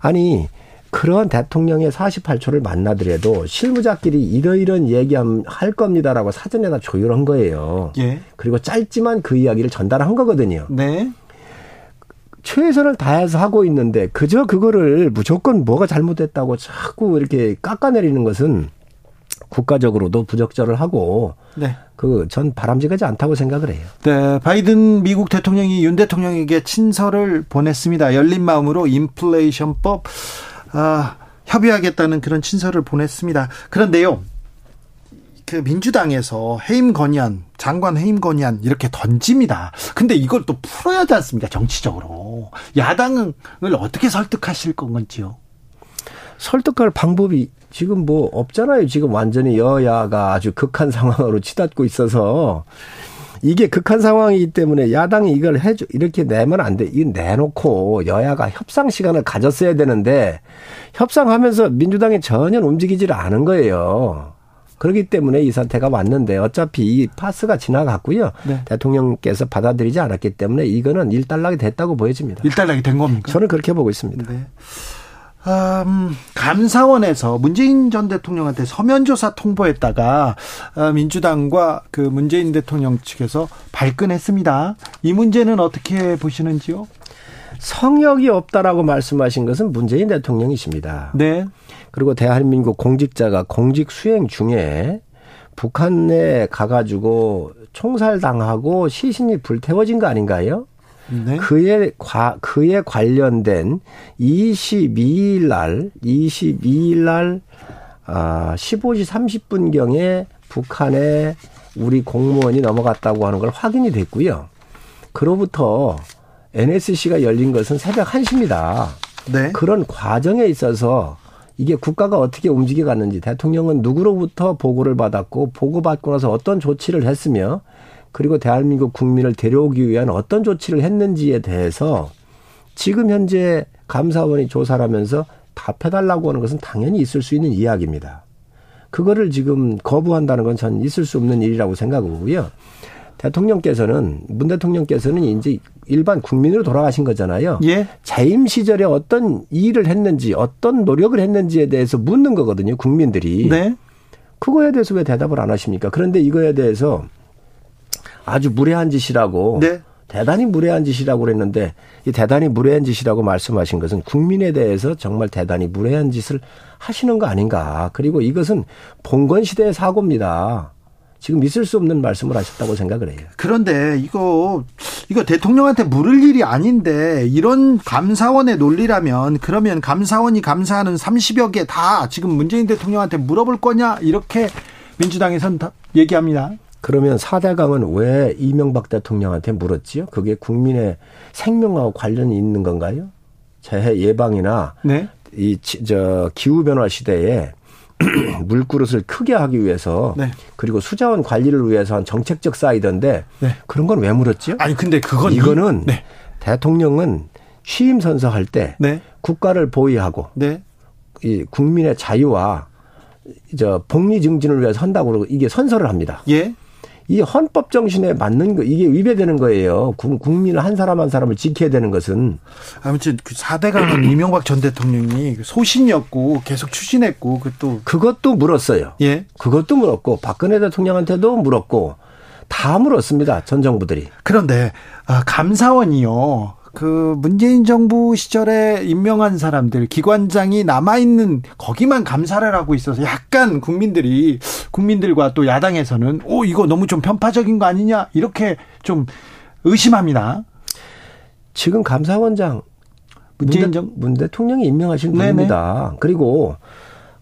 아니 그런 대통령의 48초를 만나더라도 실무자끼리 이러이런 얘기할 겁니다라고 사전에 다 조율한 거예요. 예. 그리고 짧지만 그 이야기를 전달한 거거든요. 네. 최선을 다해서 하고 있는데 그저 그거를 무조건 뭐가 잘못됐다고 자꾸 이렇게 깎아내리는 것은 국가적으로도 부적절을 하고 네. 그전 바람직하지 않다고 생각을 해요. 네. 바이든 미국 대통령이 윤 대통령에게 친서를 보냈습니다. 열린 마음으로 인플레이션법 아, 협의하겠다는 그런 친서를 보냈습니다. 그런데요. 그 민주당에서 해임 건의안, 장관 해임 건의안 이렇게 던집니다. 근데 이걸 또 풀어야 하지 않습니까? 정치적으로. 야당을 어떻게 설득하실 건지요? 설득할 방법이 지금 뭐 없잖아요. 지금 완전히 여야가 아주 극한 상황으로 치닫고 있어서 이게 극한 상황이기 때문에 야당이 이걸 해줘 이렇게 내면 안 돼. 이거 내놓고 여야가 협상 시간을 가졌어야 되는데 협상하면서 민주당이 전혀 움직이지를 않은 거예요. 그렇기 때문에 이 사태가 왔는데 어차피 이 파스가 지나갔고요. 네. 대통령께서 받아들이지 않았기 때문에 이거는 일단락이 됐다고 보여집니다. 일단락이 된 겁니까? 저는 그렇게 보고 있습니다. 네. 음, 감사원에서 문재인 전 대통령한테 서면 조사 통보했다가 아, 민주당과 그 문재인 대통령 측에서 발끈했습니다. 이 문제는 어떻게 보시는지요? 성역이 없다라고 말씀하신 것은 문재인 대통령이십니다. 네. 그리고 대한민국 공직자가 공직 수행 중에 북한에 가가지고 총살당하고 시신이 불태워진 거 아닌가요? 네. 그에 과, 그에 관련된 22일 날, 22일 날, 아, 15시 30분 경에 북한에 우리 공무원이 넘어갔다고 하는 걸 확인이 됐고요. 그로부터 NSC가 열린 것은 새벽 1시입니다. 네. 그런 과정에 있어서 이게 국가가 어떻게 움직여 갔는지 대통령은 누구로부터 보고를 받았고 보고받고 나서 어떤 조치를 했으며 그리고 대한민국 국민을 데려오기 위한 어떤 조치를 했는지에 대해서 지금 현재 감사원이 조사를 하면서 답해달라고 하는 것은 당연히 있을 수 있는 이야기입니다. 그거를 지금 거부한다는 건 전 있을 수 없는 일이라고 생각하고요. 대통령께서는 문 대통령께서는 이제 일반 국민으로 돌아가신 거잖아요. 예. 재임 시절에 어떤 일을 했는지 어떤 노력을 했는지에 대해서 묻는 거거든요. 국민들이. 네. 그거에 대해서 왜 대답을 안 하십니까? 그런데 이거에 대해서 아주 무례한 짓이라고 네. 대단히 무례한 짓이라고 그랬는데 이 대단히 무례한 짓이라고 말씀하신 것은 국민에 대해서 정말 대단히 무례한 짓을 하시는 거 아닌가. 그리고 이것은 봉건 시대의 사고입니다. 지금 있을 수 없는 말씀을 하셨다고 생각을 해요. 그런데 이거 이거 대통령한테 물을 일이 아닌데 이런 감사원의 논리라면 그러면 감사원이 감사하는 30여 개 다 지금 문재인 대통령한테 물어볼 거냐 이렇게 민주당에선 다 얘기합니다. 그러면 4대강은 왜 이명박 대통령한테 물었지요? 그게 국민의 생명하고 관련이 있는 건가요? 재해 예방이나 네. 이저 기후 변화 시대에 물그릇을 크게 하기 위해서 네. 그리고 수자원 관리를 위해서 한 정책적 사이던데 네. 그런 건 왜 물었지요? 아니 근데 그건 이거는 이- 네. 대통령은 취임 선서할 때 네. 국가를 보위하고 네. 이 국민의 자유와 저 복리 증진을 위해서 한다고 그러고 이게 선서를 합니다. 예. 이 헌법 정신에 맞는 거 이게 위배되는 거예요. 국- 국민은 한 사람 한 사람을 지켜야 되는 것은 아무튼 그 4대 강은 이명박 전 대통령이 소신이었고 계속 추진했고 그또 그것도 물었어요. 예. 그것도 물었고 박근혜 대통령한테도 물었고 다 물었습니다. 전 정부들이. 그런데 아, 감사원이요. 그 문재인 정부 시절에 임명한 사람들 기관장이 남아 있는 거기만 감사를 하고 있어서 약간 국민들이 국민들과 또 야당에서는 오 이거 너무 좀 편파적인 거 아니냐 이렇게 좀 의심합니다. 지금 감사원장 문재인 문, 대, 정- 문 대통령이 임명하신 네네. 분입니다. 그리고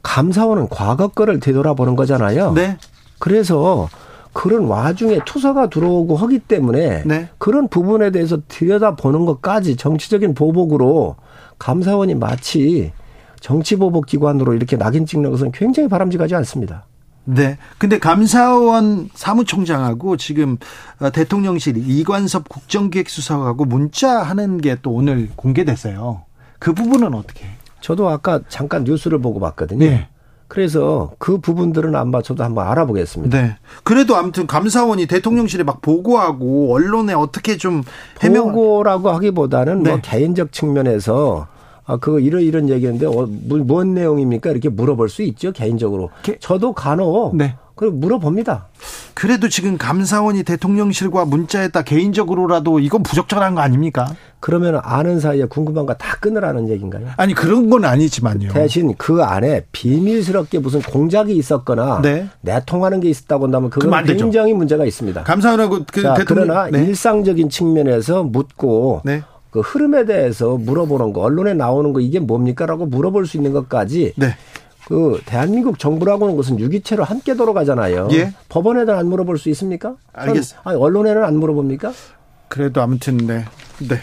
감사원은 과거 거를 되돌아보는 거잖아요. 네. 그래서 그런 와중에 투서가 들어오고 하기 때문에 네. 그런 부분에 대해서 들여다보는 것까지 정치적인 보복으로 감사원이 마치 정치보복 기관으로 이렇게 낙인 찍는 것은 굉장히 바람직하지 않습니다. 네. 근데 감사원 사무총장하고 지금 어, 대통령실 이관섭 국정기획수석하고 문자하는 게 또 오늘 공개됐어요. 그 부분은 어떻게? 저도 아까 잠깐 뉴스를 보고 봤거든요. 네. 그래서 그 부분들은 아마 저도 한번 알아보겠습니다. 네. 그래도 아무튼 감사원이 대통령실에 막 보고하고 언론에 어떻게 좀 해명 보고라고 하기보다는 뭐 네. 개인적 측면에서 아, 그거 이런 이런 얘기인데 어, 무- 뭔 내용입니까? 이렇게 물어볼 수 있죠 개인적으로. 개- 저도 간혹 네. 그 물어봅니다. 그래도 지금 감사원이 대통령실과 문자했다 개인적으로라도 이건 부적절한 거 아닙니까? 그러면 아는 사이에 궁금한 거 다 끊으라는 얘기인가요? 아니 그런 건 아니지만요. 대신 그 안에 비밀스럽게 무슨 공작이 있었거나 네. 내통하는 게 있었다고 한다면 그럼 그건. 굉장히 문제가 있습니다. 감사원하고 그 자, 대통령 그러나 네. 일상적인 측면에서 묻고 네. 그 흐름에 대해서 물어보는 거, 언론에 나오는 거 이게 뭡니까라고 물어볼 수 있는 것까지 네. 그 대한민국 정부라고 하는 것은 유기체로 함께 돌아가잖아요. 예. 법원에는 안 물어볼 수 있습니까? 알겠습니다. 아니, 언론에는 안 물어봅니까? 그래도 아무튼 네. 네.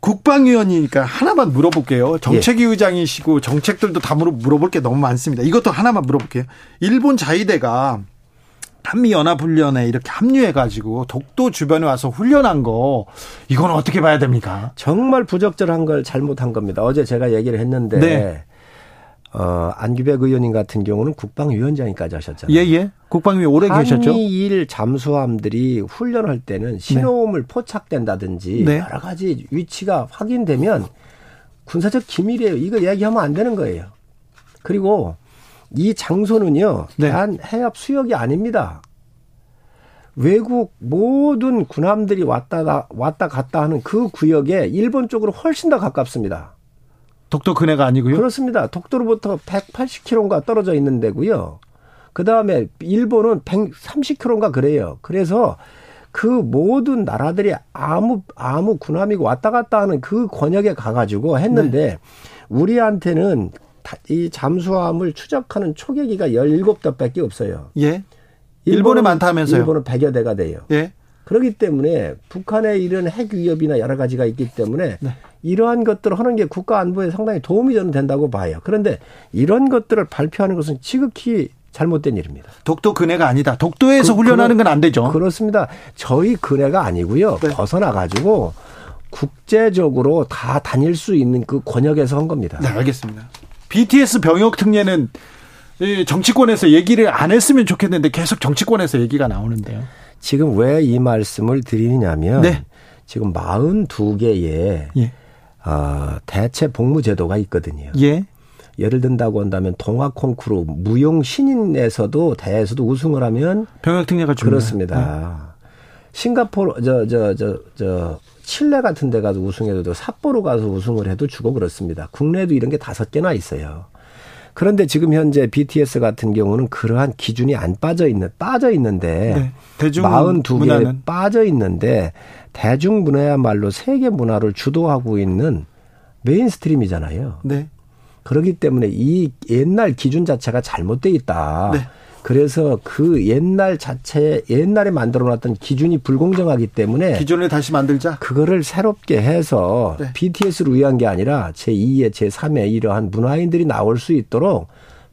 국방위원이니까 하나만 물어볼게요. 정책위 의장이시고 정책들도 다 물어, 물어볼 게 너무 많습니다. 이것도 하나만 물어볼게요. 일본 자위대가 한미연합훈련에 이렇게 합류해가지고 독도 주변에 와서 훈련한 거, 이건 어떻게 봐야 됩니까? 정말 부적절한 걸 잘못한 겁니다. 어제 제가 얘기를 했는데 네. 어, 안규백 의원님 같은 경우는 국방위원장이까지 하셨잖아요. 예, 예. 국방위 오래 계셨죠? 한미일 잠수함들이 훈련할 때는 신호음을 포착된다든지 네. 여러 가지 위치가 확인되면 군사적 기밀이에요. 이거 얘기하면 안 되는 거예요. 그리고 이 장소는요. 네. 대한 해협 수역이 아닙니다. 외국 모든 군함들이 왔다 가- 왔다 갔다 하는 그 구역에 일본 쪽으로 훨씬 더 가깝습니다. 독도 근해가 아니고요. 그렇습니다. 독도로부터 180km가 떨어져 있는 데고요. 그 다음에 일본은 130km인가 그래요. 그래서 그 모든 나라들이 아무 아무 군함이고 왔다 갔다 하는 그 권역에 가가지고 했는데 네. 우리한테는 다- 이 잠수함을 추적하는 초계기가 17대밖에 없어요. 예. 일본에 많다면서요? 일본은 100여 대가 돼요. 예. 그렇기 때문에 북한의 이런 핵 위협이나 여러 가지가 있기 때문에 네. 이러한 것들을 하는 게 국가 안보에 상당히 도움이 저는 된다고 봐요. 그런데 이런 것들을 발표하는 것은 지극히 잘못된 일입니다. 독도 근해가 아니다. 독도에서 그- 훈련하는 건 안 되죠. 그렇습니다. 저희 근해가 아니고요. 네. 벗어나 가지고 국제적으로 다 다닐 수 있는 그 권역에서 한 겁니다. 네, 알겠습니다. BTS 병역 특례는 이 정치권에서 얘기를 안 했으면 좋겠는데 계속 정치권에서 얘기가 나오는데요. 지금 왜 이 말씀을 드리냐면 네. 지금 42개의 예. 어, 대체 복무 제도가 있거든요. 예. 예를 든다고 한다면 동학 콩쿠르 무용 신인에서도 대회에서도 우승을 하면 병역 특례가 줍니다. 그렇습니다. 싱가포르 저 저 저 저 칠레 같은 데 가서 우승해도 삿포로 가서 우승을 해도 주고 그렇습니다. 국내에도 이런 게 다섯 개나 있어요. 그런데 지금 현재 BTS 같은 경우는 그러한 기준이 안 빠져 있는 빠져 있는데 네. 대중 42개 문화는 빠져 있는데 대중 문화야말로 세계 문화를 주도하고 있는 mainstream이잖아요. 네. 그렇기 때문에 이 옛날 기준 자체가 잘못돼 있다. 네. 그래서 그 옛날 자체 옛날에 만들어놨던 기준이 불공정하기 때문에 기준을 다시 만들자. 그거를 새롭게 해서 네. BTS를 위한 게 아니라 제 2의 제 3의 이러한 문화인들이 나올 수 있도록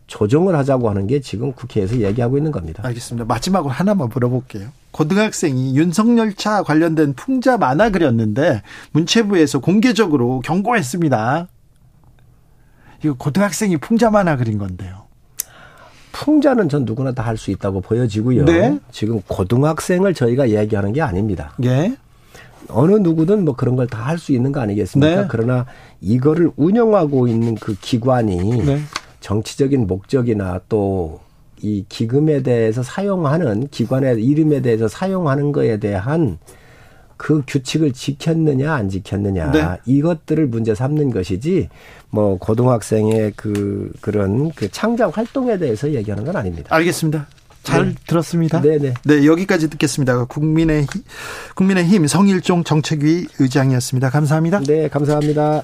조정을 하자고 하는 게 지금 국회에서 얘기하고 있는 겁니다. 알겠습니다. 마지막으로 하나만 물어볼게요. 고등학생이 윤석열차 관련된 풍자 만화 그렸는데 문체부에서 공개적으로 경고했습니다. 이거 고등학생이 풍자 만화 그린 건데요. 풍자는 전 누구나 다 할 수 있다고 보여지고요. 네. 지금 고등학생을 저희가 얘기하는 게 아닙니다. 예. 어느 누구든 뭐 그런 걸 다 할 수 있는 거 아니겠습니까? 네. 그러나 이거를 운영하고 있는 그 기관이 네. 정치적인 목적이나 또 이 기금에 대해서 사용하는 기관의 이름에 대해서 사용하는 거에 대한 그 규칙을 지켰느냐 안 지켰느냐 네. 이것들을 문제 삼는 것이지 뭐 고등학생의 그 그런 그 창작 활동에 대해서 얘기하는 건 아닙니다. 알겠습니다. 잘 네. 들었습니다. 네네. 네, 여기까지 듣겠습니다. 국민의 국민의힘 성일종 정책위 의장이었습니다. 감사합니다. 네, 감사합니다.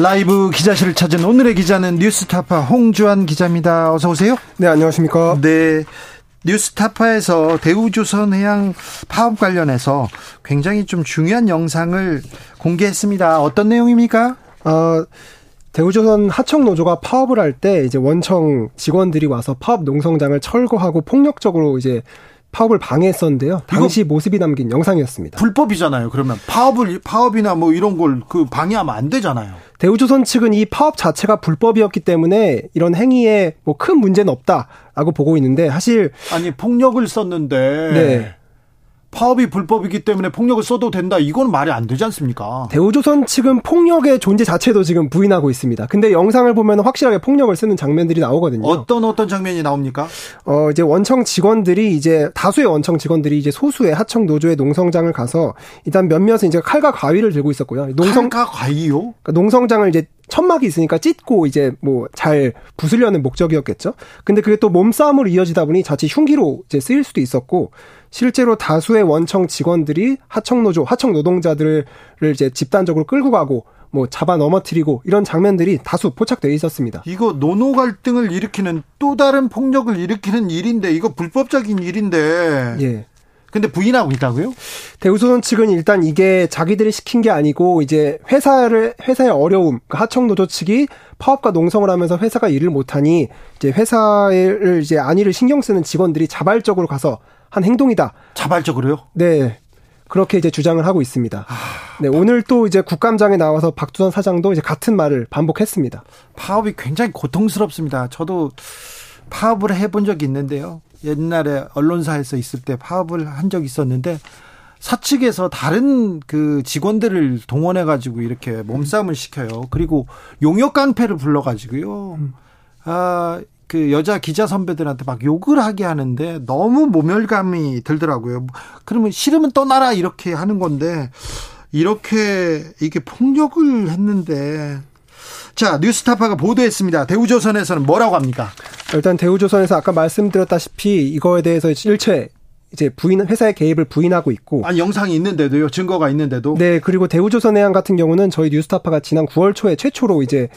라이브 기자실을 찾은 오늘의 기자는 뉴스타파 홍주환 기자입니다. 어서 오세요. 네, 안녕하십니까. 네. 뉴스타파에서 대우조선해양 파업 관련해서 굉장히 좀 중요한 영상을 공개했습니다. 어떤 내용입니까? 아, 대우조선 하청 노조가 파업을 할 때 이제 원청 직원들이 와서 파업 농성장을 철거하고 폭력적으로 이제 파업을 방해했었는데요. 당시 모습이 담긴 영상이었습니다. 불법이잖아요. 그러면 파업을 파업이나 뭐 이런 걸 그 방해하면 안 되잖아요. 대우조선 측은 이 파업 자체가 불법이었기 때문에 이런 행위에 뭐 큰 문제는 없다라고 보고 있는데 사실 아니 폭력을 썼는데 네. 파업이 불법이기 때문에 폭력을 써도 된다. 이건 말이 안 되지 않습니까? 대우조선 측은 폭력의 존재 자체도 지금 부인하고 있습니다. 근데 영상을 보면 확실하게 폭력을 쓰는 장면들이 나오거든요. 어떤 어떤 장면이 나옵니까? 어, 이제 원청 직원들이 이제 다수의 원청 직원들이 이제 소수의 하청 노조의 농성장을 가서 일단 몇몇은 이제 칼과 가위를 들고 있었고요. 농성 칼과 가위요? 그러니까 농성장을 이제 천막이 있으니까 찢고 이제 뭐 잘 부수려는 목적이었겠죠. 근데 그게 또 몸싸움으로 이어지다 보니 자칫 흉기로 이제 쓰일 수도 있었고 실제로 다수의 원청 직원들이 하청 노조, 하청 노동자들을 이제 집단적으로 끌고 가고 뭐 잡아 넘어뜨리고 이런 장면들이 다수 포착되어 있었습니다. 이거 노노 갈등을 일으키는 또 다른 폭력을 일으키는 일인데 이거 불법적인 일인데. 예. 근데 부인하고 있다고요? 대우조선 측은 일단 이게 자기들이 시킨 게 아니고 이제 회사를 회사의 어려움, 그 하청 노조 측이 파업과 농성을 하면서 회사가 일을 못하니 이제 회사를 이제 안위를 신경 쓰는 직원들이 자발적으로 가서 한 행동이다. 자발적으로요? 네. 그렇게 이제 주장을 하고 있습니다. 네, 오늘 또 이제 국감장에 나와서 박두선 사장도 이제 같은 말을 반복했습니다. 파업이 굉장히 고통스럽습니다. 저도 파업을 해본 적이 있는데요. 옛날에 언론사에서 있을 때 파업을 한 적이 있었는데 사측에서 다른 그 직원들을 동원해 가지고 이렇게 몸싸움을 시켜요. 그리고 용역 깡패를 불러 가지고요. 아, 그 여자 기자 선배들한테 막 욕을 하게 하는데 너무 모멸감이 들더라고요. 그러면 싫으면 떠나라 이렇게 하는 건데 이렇게 이게 폭력을 했는데 자, 뉴스타파가 보도했습니다. 대우조선에서는 뭐라고 합니까? 일단 대우조선에서 아까 말씀드렸다시피 이거에 대해서 일체 이제 부인 회사의 개입을 부인하고 있고 아 영상이 있는데도요 증거가 있는데도 네 그리고 대우조선해양 같은 경우는 저희 뉴스타파가 지난 9월 초에 최초로 이제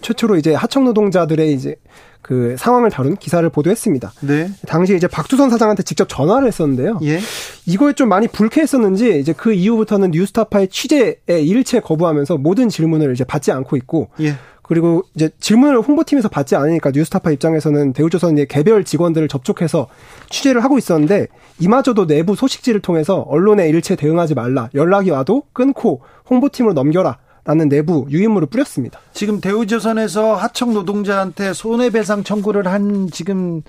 최초로 이제 하청 노동자들의 이제 그 상황을 다룬 기사를 보도했습니다. 네. 당시에 이제 박두선 사장한테 직접 전화를 했었는데요. 예. 이거에 좀 많이 불쾌했었는지 이제 그 이후부터는 뉴스타파의 취재에 일체 거부하면서 모든 질문을 이제 받지 않고 있고 예. 그리고 이제 질문을 홍보팀에서 받지 않으니까 뉴스타파 입장에서는 대우조선의 개별 직원들을 접촉해서 취재를 하고 있었는데 이마저도 내부 소식지를 통해서 언론에 일체 대응하지 말라 연락이 와도 끊고 홍보팀으로 넘겨라 라는 내부 유인물을 뿌렸습니다. 지금 대우조선에서 하청 노동자한테 손해배상 청구를 한 지금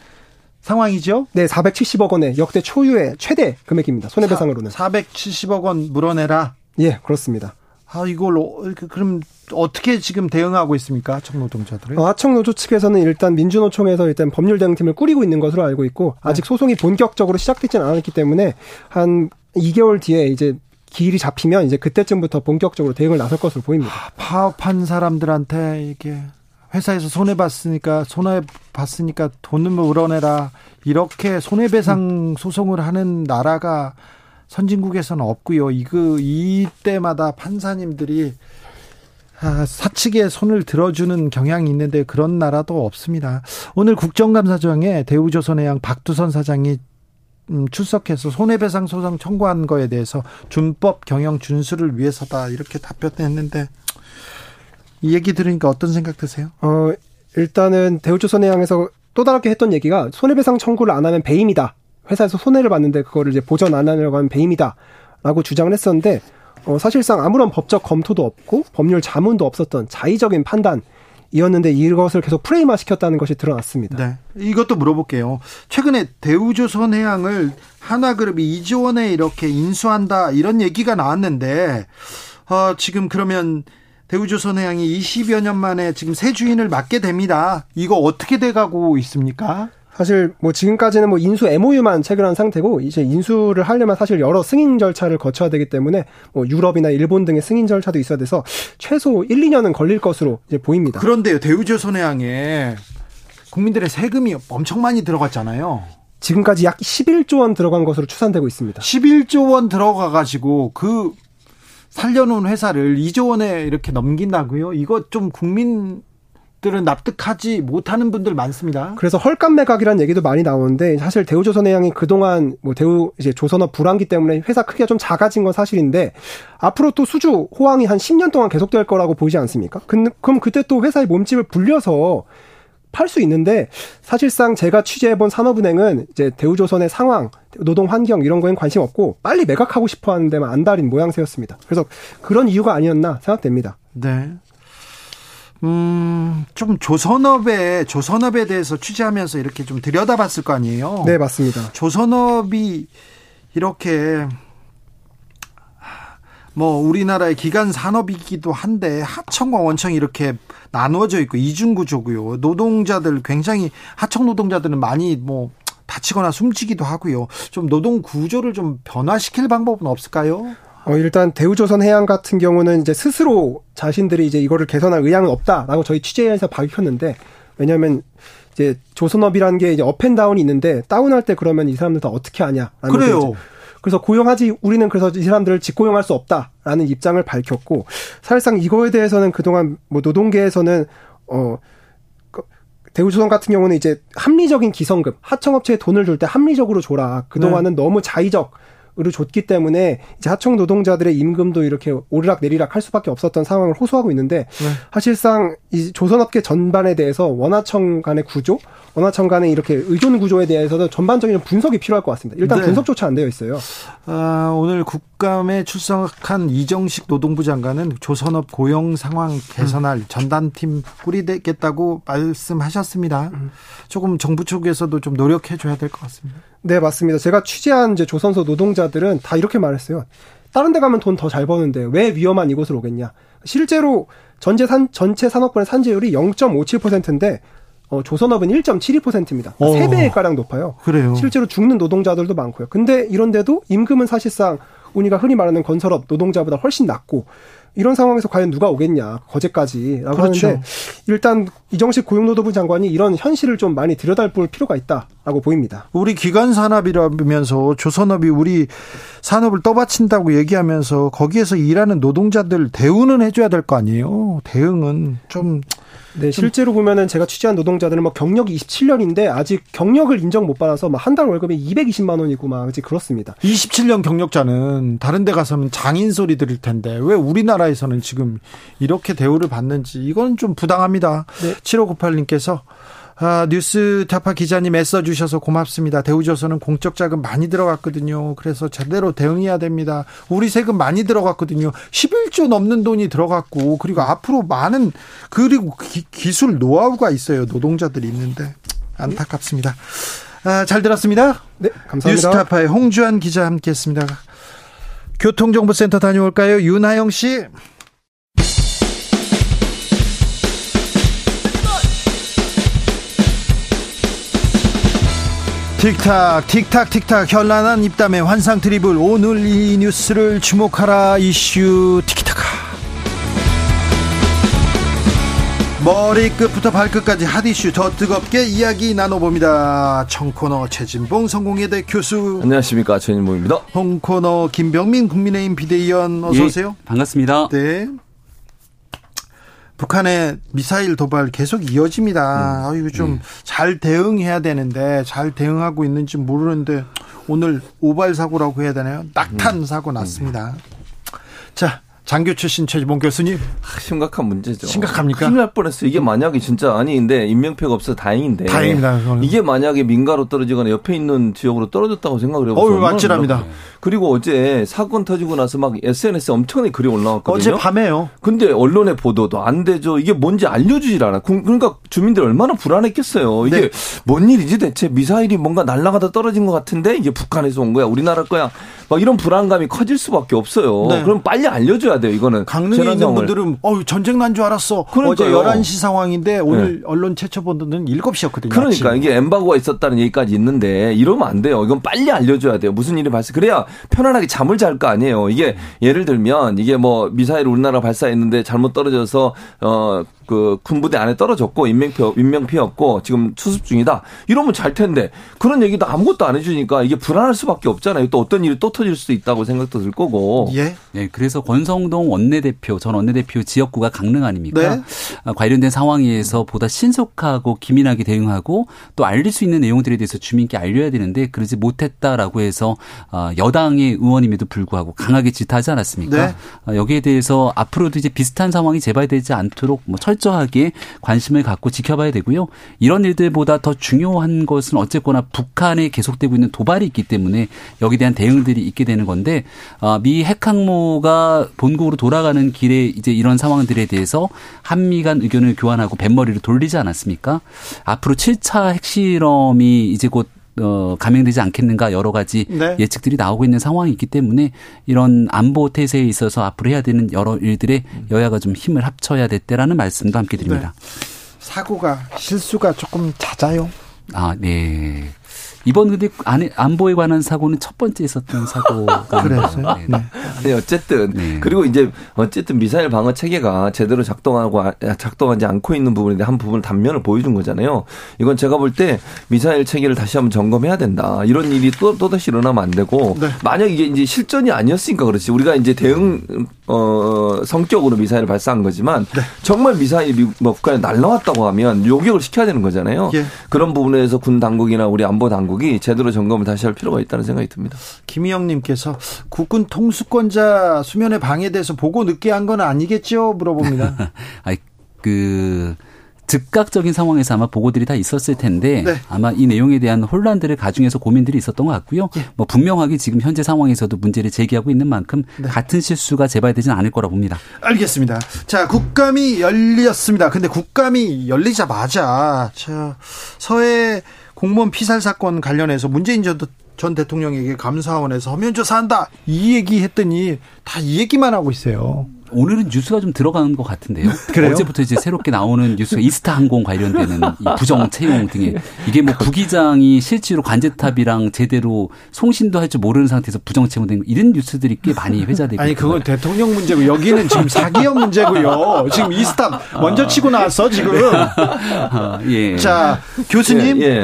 상황이죠? 네, 470억 원의 역대 초유의 최대 금액입니다. 손해배상으로는. 470억 원 물어내라. 예, 그렇습니다. 아, 이걸로 그럼 어떻게 지금 대응하고 있습니까? 하청 노동자들은? 어, 하청 노조 측에서는 일단 민주노총에서 일단 법률 대응팀을 꾸리고 있는 것으로 알고 있고 아직 소송이 본격적으로 시작되지는 않았기 때문에 한 2개월 뒤에 이제 기일이 잡히면 이제 그때쯤부터 본격적으로 대응을 나설 것으로 보입니다. 파업한 사람들한테 이게 회사에서 손해 봤으니까 손해 봤으니까 돈을 물어내라 이렇게 손해배상 소송을 하는 나라가 선진국에서는 없고요. 이거 이때마다 판사님들이 아, 사측에 손을 들어주는 경향이 있는데 그런 나라도 없습니다. 오늘 국정감사장에 대우조선해양 박두선 사장이 음, 출석해서 손해배상 소송 청구한 거에 대해서 준법 경영 준수를 위해서다 이렇게 답변했는데 이 얘기 들으니까 어떤 생각 드세요? 어 일단은 대우조선해양에서 또 다르게 했던 얘기가 손해배상 청구를 안 하면 배임이다. 회사에서 손해를 봤는데 그거를 이제 보전 안 하려고 하면 배임이다 라고 주장을 했었는데 어, 사실상 아무런 법적 검토도 없고 법률 자문도 없었던 자의적인 판단. 이었는데 이것을 계속 프레임화 시켰다는 것이 드러났습니다. 네. 이것도 물어볼게요. 최근에 대우조선 해양을 한화그룹이 2조 원에 이렇게 인수한다 이런 얘기가 나왔는데 어, 지금 그러면 대우조선 해양이 20여 년 만에 지금 새 주인을 맡게 됩니다. 이거 어떻게 돼 가고 있습니까? 사실 뭐 지금까지는 뭐 인수 MOU만 체결한 상태고 이제 인수를 하려면 사실 여러 승인 절차를 거쳐야 되기 때문에 뭐 유럽이나 일본 등의 승인 절차도 있어야 돼서 최소 1, 2년은 걸릴 것으로 이제 보입니다. 그런데요, 대우조선해양에 국민들의 세금이 엄청 많이 들어갔잖아요. 지금까지 약 11조 원 들어간 것으로 추산되고 있습니다. 11조 원 들어가 가지고 그 살려놓은 회사를 2조 원에 이렇게 넘긴다고요? 이거 좀 국민 들은 납득하지 못하는 분들 많습니다. 그래서 헐값 매각이라는 얘기도 많이 나오는데 사실 대우조선해양이 그동안 뭐 대우 이제 조선업 불황기 때문에 회사 크기가 좀 작아진 건 사실인데 앞으로 또 수주 호황이 한 10년 동안 계속될 거라고 보이지 않습니까? 그럼 그때 또 회사의 몸집을 불려서 팔 수 있는데 사실상 제가 취재해본 산업은행은 이제 대우조선의 상황, 노동 환경 이런 거엔 관심 없고 빨리 매각하고 싶어 하는 데만 안달인 모양새였습니다. 그래서 그런 이유가 아니었나 생각됩니다. 네. 음, 좀 조선업에, 조선업에 대해서 취재하면서 이렇게 좀 들여다봤을 거 아니에요? 네, 맞습니다. 조선업이 이렇게, 뭐, 우리나라의 기간 산업이기도 한데, 하청과 원청이 이렇게 나누어져 있고, 이중 구조고요. 노동자들 굉장히, 하청 노동자들은 많이 뭐, 다치거나 숨지기도 하고요. 좀 노동 구조를 좀 변화시킬 방법은 없을까요? 어, 일단 대우조선 해양 같은 경우는 이제 스스로 자신들이 이제 이거를 개선할 의향은 없다라고 저희 취재에서 밝혔는데 왜냐하면 이제 조선업이라는 게 이제 up and down이 있는데 다운할 때 그러면 이 사람들 다 어떻게 하냐? 그래요. 그래서 고용하지 우리는 그래서 이 사람들을 직고용할 수 없다라는 입장을 밝혔고 사실상 이거에 대해서는 그동안 뭐 노동계에서는 어 대우조선 같은 경우는 이제 합리적인 기성급 하청업체에 돈을 줄 때 합리적으로 줘라. 그동안은 네. 너무 자의적 으로 줬기 때문에 이제 하청 노동자들의 임금도 이렇게 오르락 내리락 할 수밖에 없었던 상황을 호소하고 있는데 네. 사실상 이 조선업계 전반에 대해서 원하청 간의 구조, 원하청 간의 이렇게 의존 구조에 대해서도 전반적인 분석이 필요할 것 같습니다. 일단 네. 분석조차 안 되어 있어요. 아, 오늘 국감에 출석한 이정식 노동부 장관은 조선업 고용 상황 개선할 음. 전담팀 꾸리겠다고 말씀하셨습니다. 음. 조금 정부 쪽에서도 좀 노력해 줘야 될 것 같습니다. 네, 맞습니다. 제가 취재한 이제 조선소 노동자들은 다 이렇게 말했어요. 다른 데 가면 돈 더 잘 버는데 왜 위험한 이곳을 오겠냐. 실제로 전체 산, 전체 산업군의 산재율이 0.57%인데 어, 조선업은 1.72%입니다. 그러니까 어. 3배 가량 높아요. 그래요. 실제로 죽는 노동자들도 많고요. 근데 이런데도 임금은 사실상 우리가 흔히 말하는 건설업 노동자보다 훨씬 낮고 이런 상황에서 과연 누가 오겠냐 거제까지라고 그렇죠. 하는데 일단 이정식 고용노동부 장관이 이런 현실을 좀 많이 들여다볼 필요가 있다라고 보입니다. 우리 기관 산업이라면서 조선업이 우리 산업을 떠받친다고 얘기하면서 거기에서 일하는 노동자들 대우는 해줘야 될 거 아니에요. 대응은 좀 네, 실제로 보면은 제가 취재한 노동자들은 뭐 경력이 27년인데 아직 경력을 인정 못 받아서 막 한 달 월급이 220만 원이고 막 이제 그렇습니다. 27년 경력자는 다른 데 가서는 장인 소리 들을 텐데 왜 우리나라에서는 지금 이렇게 대우를 받는지 이건 좀 부당합니다. 7598님께서 아, 뉴스 타파 기자님 애써 주셔서 고맙습니다. 대우조선은 공적 자금 많이 들어갔거든요. 그래서 제대로 대응해야 됩니다. 우리 세금 많이 들어갔거든요. 11조 넘는 돈이 들어갔고 그리고 앞으로 많은 그리고 기, 술 노하우가 있어요. 노동자들이 있는데 안타깝습니다. 아, 잘 들었습니다. 네, 감사합니다. 뉴스 타파의 홍주환 기자 함께했습니다. 교통정보센터 다녀올까요? 윤하영 씨. 틱탁 틱탁 틱탁. 현란한 입담의 환상 드리블. 오늘 이 뉴스를 주목하라 이슈. 티키타카 머리끝부터 발끝까지 핫이슈 더 뜨겁게 이야기 나눠봅니다. 청코너 최진봉 성공회대 교수. 안녕하십니까. 최진봉입니다. 홍코너 김병민 국민의힘 비대위원 어서 예, 오세요. 반갑습니다. 네 북한의 미사일 도발 계속 이어집니다. 아, 이거 좀잘 대응해야 되는데 잘 대응하고 있는지 모르는데 오늘 오발 사고라고 해야 되나요? 낙탄 사고 났습니다. 자, 장교 출신 최지봉 교수님. 아, 심각한 문제죠. 심각합니까? 큰일 날 뻔했어요. 이게 만약에 진짜 아니 근데 인명피해가 없어 서 다행인데. 다행이다. 그거는. 이게 만약에 민가로 떨어지거나 옆에 있는 지역으로 떨어졌다고 생각을 해보세요. 어우, 아찔합니다. 그리고 어제 사건 터지고 나서 막 SNS에 엄청나게 글이 올라왔거든요. 어제 밤에요. 근데 언론의 보도도 안 되죠. 이게 뭔지 알려주질 않아. 그- 그러니까 주민들 얼마나 불안했겠어요. 이게 네. 뭔 일이지 대체 미사일이 뭔가 날아가다 떨어진 것 같은데 이게 북한에서 온 거야. 우리나라 거야. 막 이런 불안감이 커질 수밖에 없어요. 네. 그럼 빨리 알려줘야 돼요. 이거는 강릉에 재난 있는. 분들은 어유 전쟁 난 줄 알았어. 그러니까요. 어제 11시 상황인데 오늘 언론 최초 보도는 7시였거든요. 그러니까 이게 엠바고가 있었다는 얘기까지 있는데 이러면 안 돼요. 이건 빨리 알려줘야 돼요. 무슨 일이 발생. 그래야 편안하게 잠을 잘 거 아니에요. 이게 예를 들면 이게 뭐 미사일 우리나라 발사했는데 잘못 떨어져서 어그 군부대 안에 떨어졌고 인명피해 인명피해 없고 지금 수습 중이다. 이러면 잘 텐데 그런 얘기도 아무것도 안 해주니까 이게 불안할 수밖에 없잖아요. 또 어떤 일이 또 터질 수도 있다고 생각도 들 거고. 예. 네, 그래서 권성동 원내대표, 전 원내대표 지역구가 강릉 아닙니까? 네. 아, 관련된 상황에서 보다 신속하고 기민하게 대응하고 또 알릴 수 있는 내용들에 대해서 주민께 알려야 되는데 그러지 못했다라고 해서 아, 여당의 의원임에도 불구하고 강하게 질타하지 않았습니까? 네. 아, 여기에 대해서 앞으로도 이제 비슷한 상황이 재발되지 않도록 뭐 철 저하게 관심을 갖고 지켜봐야 되고요. 이런 일들보다 더 중요한 것은 어쨌거나 북한에 계속되고 있는 도발이 있기 때문에 여기에 대한 대응들이 있게 되는 건데 아, 미 핵항모가 본국으로 돌아가는 길에 이제 이런 상황들에 대해서 한미 간 의견을 교환하고 뱃머리를 돌리지 않았습니까? 앞으로 7차 핵실험이 이제 곧 어, 감행되지 않겠는가 여러 가지 네. 예측들이 나오고 있는 상황이 있기 때문에 이런 안보 태세에 있어서 앞으로 해야 되는 여러 일들에 여야가 좀 힘을 합쳐야 될 때라는 말씀도 함께 드립니다. 사고가 실수가 조금 잦아요. 아, 네. 이번 근데 안, 안보에 관한 사고는 첫 번째 있었던 사고가 그랬어요? 네. 네. 네, 어쨌든 네. 그리고 이제 어쨌든 미사일 방어 체계가 제대로 작동하고 아- 작동하지 않고 있는 부분인데 한 부분 단면을 보여준 거잖아요. 이건 제가 볼 때 미사일 체계를 다시 한번 점검해야 된다. 이런 일이 또 또다시 일어나면 안 되고 네. 만약 이게 이제 실전이 아니었으니까 그렇지. 우리가 이제 대응 어 성격으로 미사일을 발사한 거지만 네. 정말 미사일이 미국 뭐 북한에 날라왔다고 하면 요격을 시켜야 되는 거잖아요. 예. 그런 부분에서 군 당국이나 우리 안보 당국 이 제대로 점검을 다시 할 필요가 있다는 생각이 듭니다. 김희영님께서 국군 통수권자 수면에 방해돼서 보고 늦게 한 건 아니겠죠? 물어봅니다. 아이, 그, 즉각적인 상황에서 아마 보고들이 다 있었을 텐데 네. 아마 이 내용에 대한 혼란들을 가중해서 고민들이 있었던 것 같고요. 예. 뭐 분명하게 지금 현재 상황에서도 문제를 제기하고 있는 만큼 네. 같은 실수가 재발되지는 않을 거라 봅니다. 알겠습니다. 자, 국감이 열렸습니다. 근데 국감이 열리자마자 저 서해 공무원 피살 사건 관련해서 문재인 전, 전 대통령에게 감사원에서 서면 조사한다 이 얘기 했더니 다 이 얘기만 하고 있어요. 오늘은 뉴스가 좀 들어가는 것 같은데요. 그래요? 어제부터 이제 새롭게 나오는 뉴스가 이스타 항공 관련되는 이 부정 채용 등에 이게 뭐 부기장이 실제로 관제탑이랑 제대로 송신도 할 줄 모르는 상태에서 부정 채용된 거 이런 뉴스들이 꽤 많이 회자되고 아니 그건 대통령 문제고 여기는 지금 사기업 문제고요. 지금 이스타 먼저 치고 나왔어 지금. 아, 예. 자 교수님, 예, 예.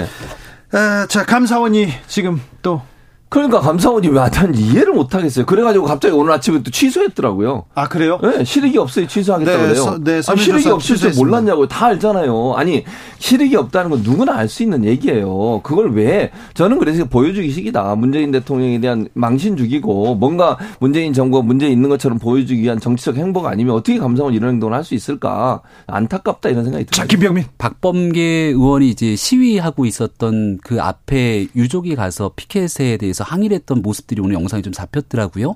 에, 자 감사원이 지금 또 그러니까 감사원이 왜난 이해를 못 하겠어요. 그래가지고 갑자기 오늘 아침에 또 취소했더라고요. 아 그래요? 네, 실익이 없어요. 취소하겠다 네, 그래요. 서- 네, 아니, 실익이 조사 없을 줄. 몰랐냐고요. 다 알잖아요. 아니 실익이 없다는 건 누구나 알 수 있는 얘기예요. 그걸 왜 저는 그래서 보여주기식이다. 문재인 대통령에 대한 망신 죽이고 뭔가 문재인 정부가 문제 있는 것처럼 보여주기 위한 정치적 행보가 아니면 어떻게 감사원 이런 행동을 할 수 있을까 안타깝다 이런 생각이 들어요. 김병민 박범계 의원이 이제 시위하고 있었던 그 앞에 유족이 가서 피켓에 대해서 항의를 했던 모습들이 오늘 영상에 좀 잡혔더라고요.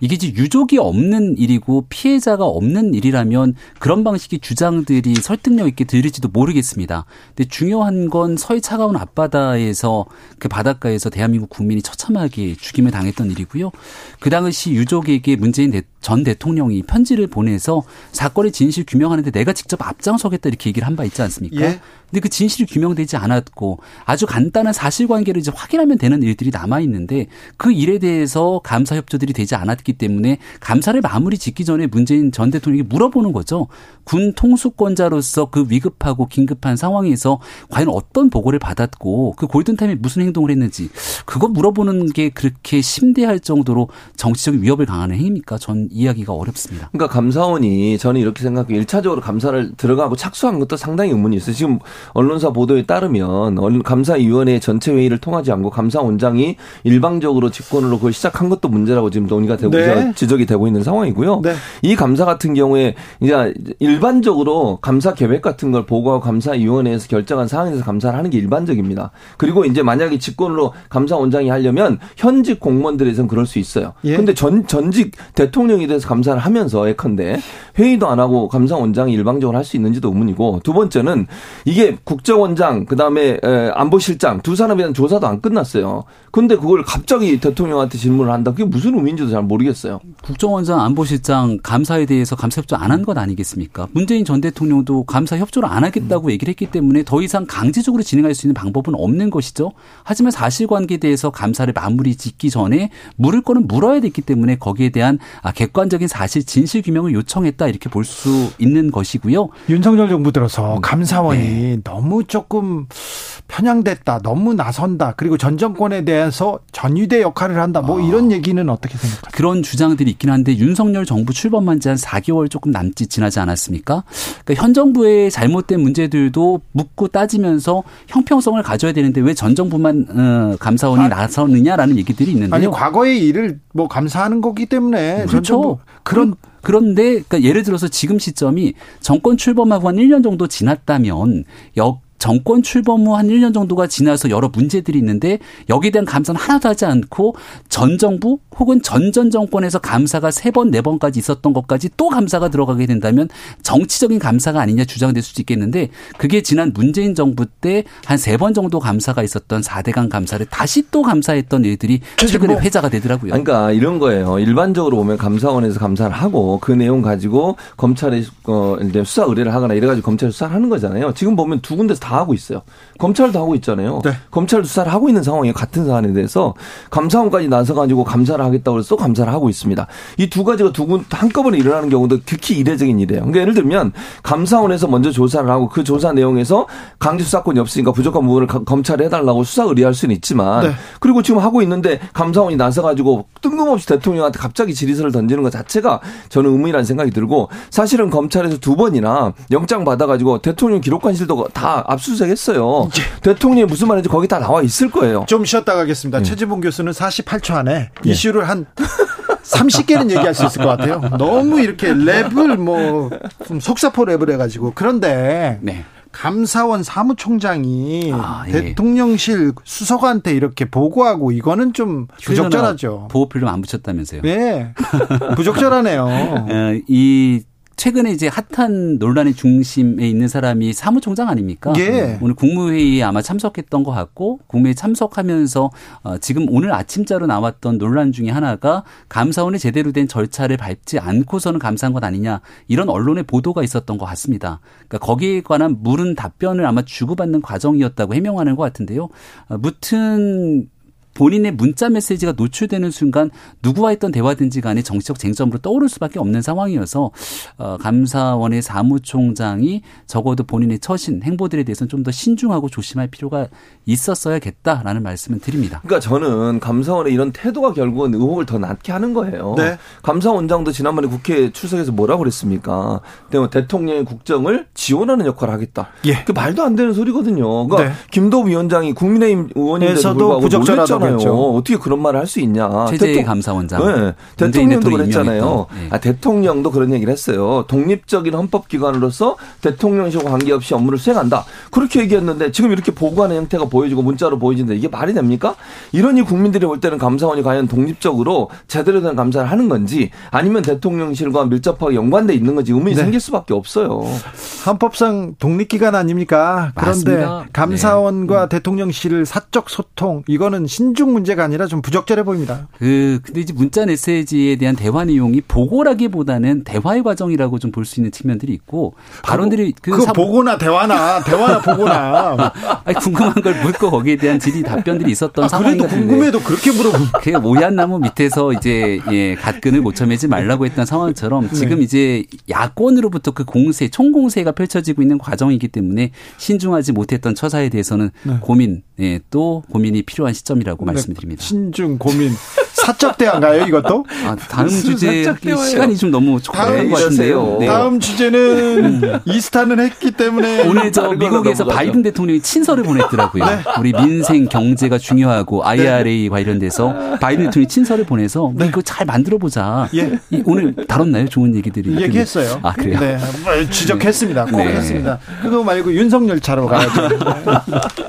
이게 이제 유족이 없는 일이고 피해자가 없는 일이라면 그런 방식의 주장들이 설득력 있게 들릴지도 모르겠습니다. 근데 중요한 건 서해 차가운 앞바다에서 그 바닷가에서 대한민국 국민이 처참하게 죽임을 당했던 일이고요. 그 당시 유족에게 문재인 대- 전 대통령이 편지를 보내서 사건의 진실 규명하는데 내가 직접 앞장서겠다 이렇게 얘기를 한 바 있지 않습니까? 예. 근데 그 진실이 규명되지 않았고 아주 간단한 사실관계를 이제 확인하면 되는 일들이 남아 있는데 그 일에 대해서 감사 협조들이 되지 않았기 때문에 감사를 마무리 짓기 전에 문재인 전 대통령이 물어보는 거죠. 군 통수권자로서 그 위급하고 긴급한 상황에서 과연 어떤 보고를 받았고 그 골든타임에 무슨 행동을 했는지 그거 물어보는 게 그렇게 심대할 정도로 정치적인 위협을 강하는 행위입니까? 전 이해하기가 어렵습니다. 그러니까 감사원이 저는 이렇게 생각해요. 일차적으로 감사를 들어가고 착수한 것도 상당히 의문이 있어요. 지금 언론사 보도에 따르면 언- 감사위원회 전체 회의를 통하지 않고 감사원장이 일방적으로 직권으로 그걸 시작한 것도 문제라고 지금 논의가 되고 네. 지적이 되고 있는 상황이고요. 네. 이 감사 같은 경우에 이제 일반적으로 감사 계획 같은 걸 보고하고 감사위원회에서 결정한 사항에 대해서 감사를 하는 게 일반적입니다. 그리고 이제 만약에 직권으로 감사원장이 하려면 현직 공무원들에서는 그럴 수 있어요. 예. 근데 전 전직 대통령 에 대해서 감사를 하면서 예컨대 회의도 안 하고 감사원장이 일방적으로 할 수 있는지도 의문이고 두 번째는 이게 국정원장 그다음에 에, 안보실장 두 사람에 대한 조사도 안 끝났어요. 근데 그걸 갑자기 대통령한테 질문을 한다. 그게 무슨 의미인지도 잘 모르겠어요. 국정원장 안보실장 감사에 대해서 감사 협조 안 한 것 아니겠습니까? 문재인 전 대통령도 감사 협조를 안 하겠다고 얘기를 했기 때문에 더 이상 강제적으로 진행할 수 있는 방법은 없는 것이죠. 하지만 사실관계에 대해서 감사를 마무리 짓기 전에 물을 거는 물어야 됐기 때문에 거기에 대한 아, 객관적인 사실 진실 규명을 요청했다 이렇게 볼 수 있는 것이고요. 윤석열 정부 들어서 감사원이 네. 너무 조금 편향됐다, 너무 나선다, 그리고 전 정권에 대해서 전위대 역할을 한다, 뭐 이런 얘기는 어떻게 생각하세요? 그런 주장들이 있긴 한데 윤석열 정부 출범한 지 한 4개월 조금 남짓 지나지 않았습니까? 그러니까 현 정부의 잘못된 문제들도 묻고 따지면서 형평성을 가져야 되는데 왜 전 정부만 어, 감사원이 나서느냐라는 얘기들이 있는데요. 아니 과거의 일을 뭐 감사하는 거기 때문에 전 그렇죠. 그런 그런데 그러니까 예를 들어서 지금 시점이 정권 출범하고 한 1년 정도 지났다면 역 정권 출범 후 한 1년 정도가 지나서 여러 문제들이 있는데 여기에 대한 감사는 하나도 하지 않고 전 정부 혹은 전전 정권에서 감사가 세 번, 네 번까지 있었던 것까지 또 감사가 들어가게 된다면 정치적인 감사가 아니냐 주장될 수도 있겠는데 그게 지난 문재인 정부 때 한 세 번 정도 감사가 있었던 4대강 감사를 다시 또 감사했던 일들이 최근에 회자가 되더라고요. 그러니까 이런 거예요. 일반적으로 보면 감사원에서 감사를 하고 그 내용 가지고 검찰에 어 이제 수사 의뢰를 하거나 이래 가지고 검찰 수사를 하는 거잖아요. 지금 보면 두 군데서 다 하고 있어요. 검찰도 하고 있잖아요. 검찰 수사를 하고 있는 상황이에요. 같은 사안에 대해서 감사원까지 나서 가지고 감사를 하겠다고 해서 또 감사를 하고 있습니다. 이 두 가지가 두군 한꺼번에 일어나는 경우도 극히 이례적인 일이에요. 그러니까 예를 들면 감사원에서 먼저 조사를 하고 그 조사 내용에서 강제 수사권이 없으니까 부족한 부분을 가- 검찰에 해달라고 수사 의뢰할 수는 있지만 네. 그리고 지금 하고 있는데 감사원이 나서가지고 뜬금없이 대통령한테 갑자기 질의서를 던지는 것 자체가 저는 의문이라는 생각이 들고 사실은 검찰에서 두 번이나 영장 받아가지고 대통령 기록관실도 다 압수수색했어요. 대통령이 무슨 말인지 거기 다 나와 있을 거예요. 좀 쉬었다 가겠습니다. 최지봉 교수는 48초 안에 이슈를 한 30개는 얘기할 수 있을 것 같아요. 너무 이렇게 랩을 뭐, 좀 속사포 랩을 해가지고. 그런데, 감사원 사무총장이 예. 대통령실 수석한테 이렇게 보고하고 이거는 좀 부적절하죠. 보호 필름 안 붙였다면서요. 네. 부적절하네요. 어, 이 최근에 이제 핫한 논란의 중심에 있는 사람이 사무총장 아닙니까? 예. 오늘 국무회의에 아마 참석했던 것 같고 국무회의 참석하면서 어, 지금 오늘 아침자로 나왔던 논란 중에 하나가 감사원의 제대로 된 절차를 밟지 않고서는 감사한 것 아니냐 이런 언론의 보도가 있었던 것 같습니다. 그러니까 거기에 관한 물은 답변을 아마 주고받는 과정이었다고 해명하는 것 같은데요. 어, 무튼 본인의 문자 메시지가 노출되는 순간 누구와 했던 대화든지 간에 정치적 쟁점으로 떠오를 수밖에 없는 상황이어서 어, 감사원의 사무총장이 적어도 본인의 처신 행보들에 대해서는 좀 더 신중하고 조심할 필요가 있었어야겠다라는 말씀을 드립니다. 그러니까 저는 감사원의 이런 태도가 결국은 의혹을 더 낳게 하는 거예요. 네. 감사원장도 지난번에 국회 출석해서 뭐라고 그랬습니까? 뭐 대통령의 국정을 지원하는 역할을 하겠다. 예. 그 말도 안 되는 소리거든요. 그러니까 네. 김도우 위원장이 국민의힘 의원인데도 에서도 불구하고 부적절하다고 놀랬잖아요. 했죠. 어떻게 그런 말을 할 수 있냐. 최재희 대통- 감사원장. 네. 대통령도 그랬잖아요. 예. 아, 대통령도 그런 얘기를 했어요. 독립적인 헌법기관으로서 대통령실과 관계없이 업무를 수행한다. 그렇게 얘기했는데 지금 이렇게 보고하는 형태가 보여지고 문자로 보여지는데 이게 말이 됩니까? 이러니 국민들이 볼 때는 감사원이 과연 독립적으로 제대로 된 감사를 하는 건지 아니면 대통령실과 밀접하게 연관돼 있는 건지 의문이 네. 생길 수밖에 없어요. 헌법상 독립기관 아닙니까? 그런데 맞습니다. 감사원과 대통령실을 사적 소통 이거는 신중 문제가 아니라 좀 부적절해 보입니다. 그 근데 이제 문자 메시지에 대한 대화 내용이 보고라기보다는 대화의 과정이라고 좀 볼 수 있는 측면들이 있고 발언들이 그 그거 사- 보거나 대화나 대화나 보거나 아니, 궁금한 걸 묻고 거기에 대한 질의 답변들이 있었던 아, 상황 그래도 궁금해도 그렇게 물어보 그 오얏 나무 밑에서 이제 예, 갓근을 못 쳐매지 말라고 했던 상황처럼 지금 네. 이제 야권으로부터 그 공세, 총공세가 펼쳐지고 있는 과정이기 때문에 신중하지 못했던 처사에 대해서는 네. 고민, 예, 또 고민이 필요한 시점이라고 말씀드립니다. 신중 고민 사적 대화인가요 이것도? 아, 다음 주제. 시간이 좀 너무 촉박한 것 같은데요. 네. 다음 주제는 이스타는 했기 때문에 오늘 저 미국에서 바이든 대통령이 친서를 보냈더라고요. 네. 우리 민생 경제가 중요하고 IRA 관련돼서 바이든 대통령이 친서를 보내서 우리 이거 잘 만들어 보자. 예. 오늘 다뤘나요? 좋은 얘기들이. 얘기했어요. 아 그래요? 네, 뭐 지적했습니다. 꼭 네. 했습니다. 그거 말고 윤석열차로 가야죠.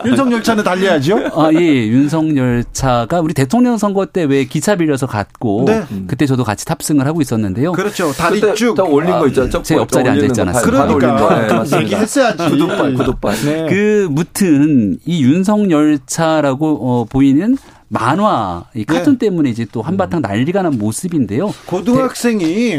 윤석열차는 달려야죠. 아, 예, 윤석열차가 우리 대통령 선거 때 왜 기차 빌려서 갔고 네. 그때 저도 같이 탑승을 하고 있었는데요. 그렇죠. 다리 쭉. 딱 올린 거 있죠. 제 옆자리에 앉아 않았어요. 그러니까 네, 얘기했어야지. 구독발, 구독발. 네. 그 무튼 이 윤석 열차라고 어, 보이는 만화 이 카툰 때문에 이제 또 한바탕 난리가 난 모습인데요. 고등학생이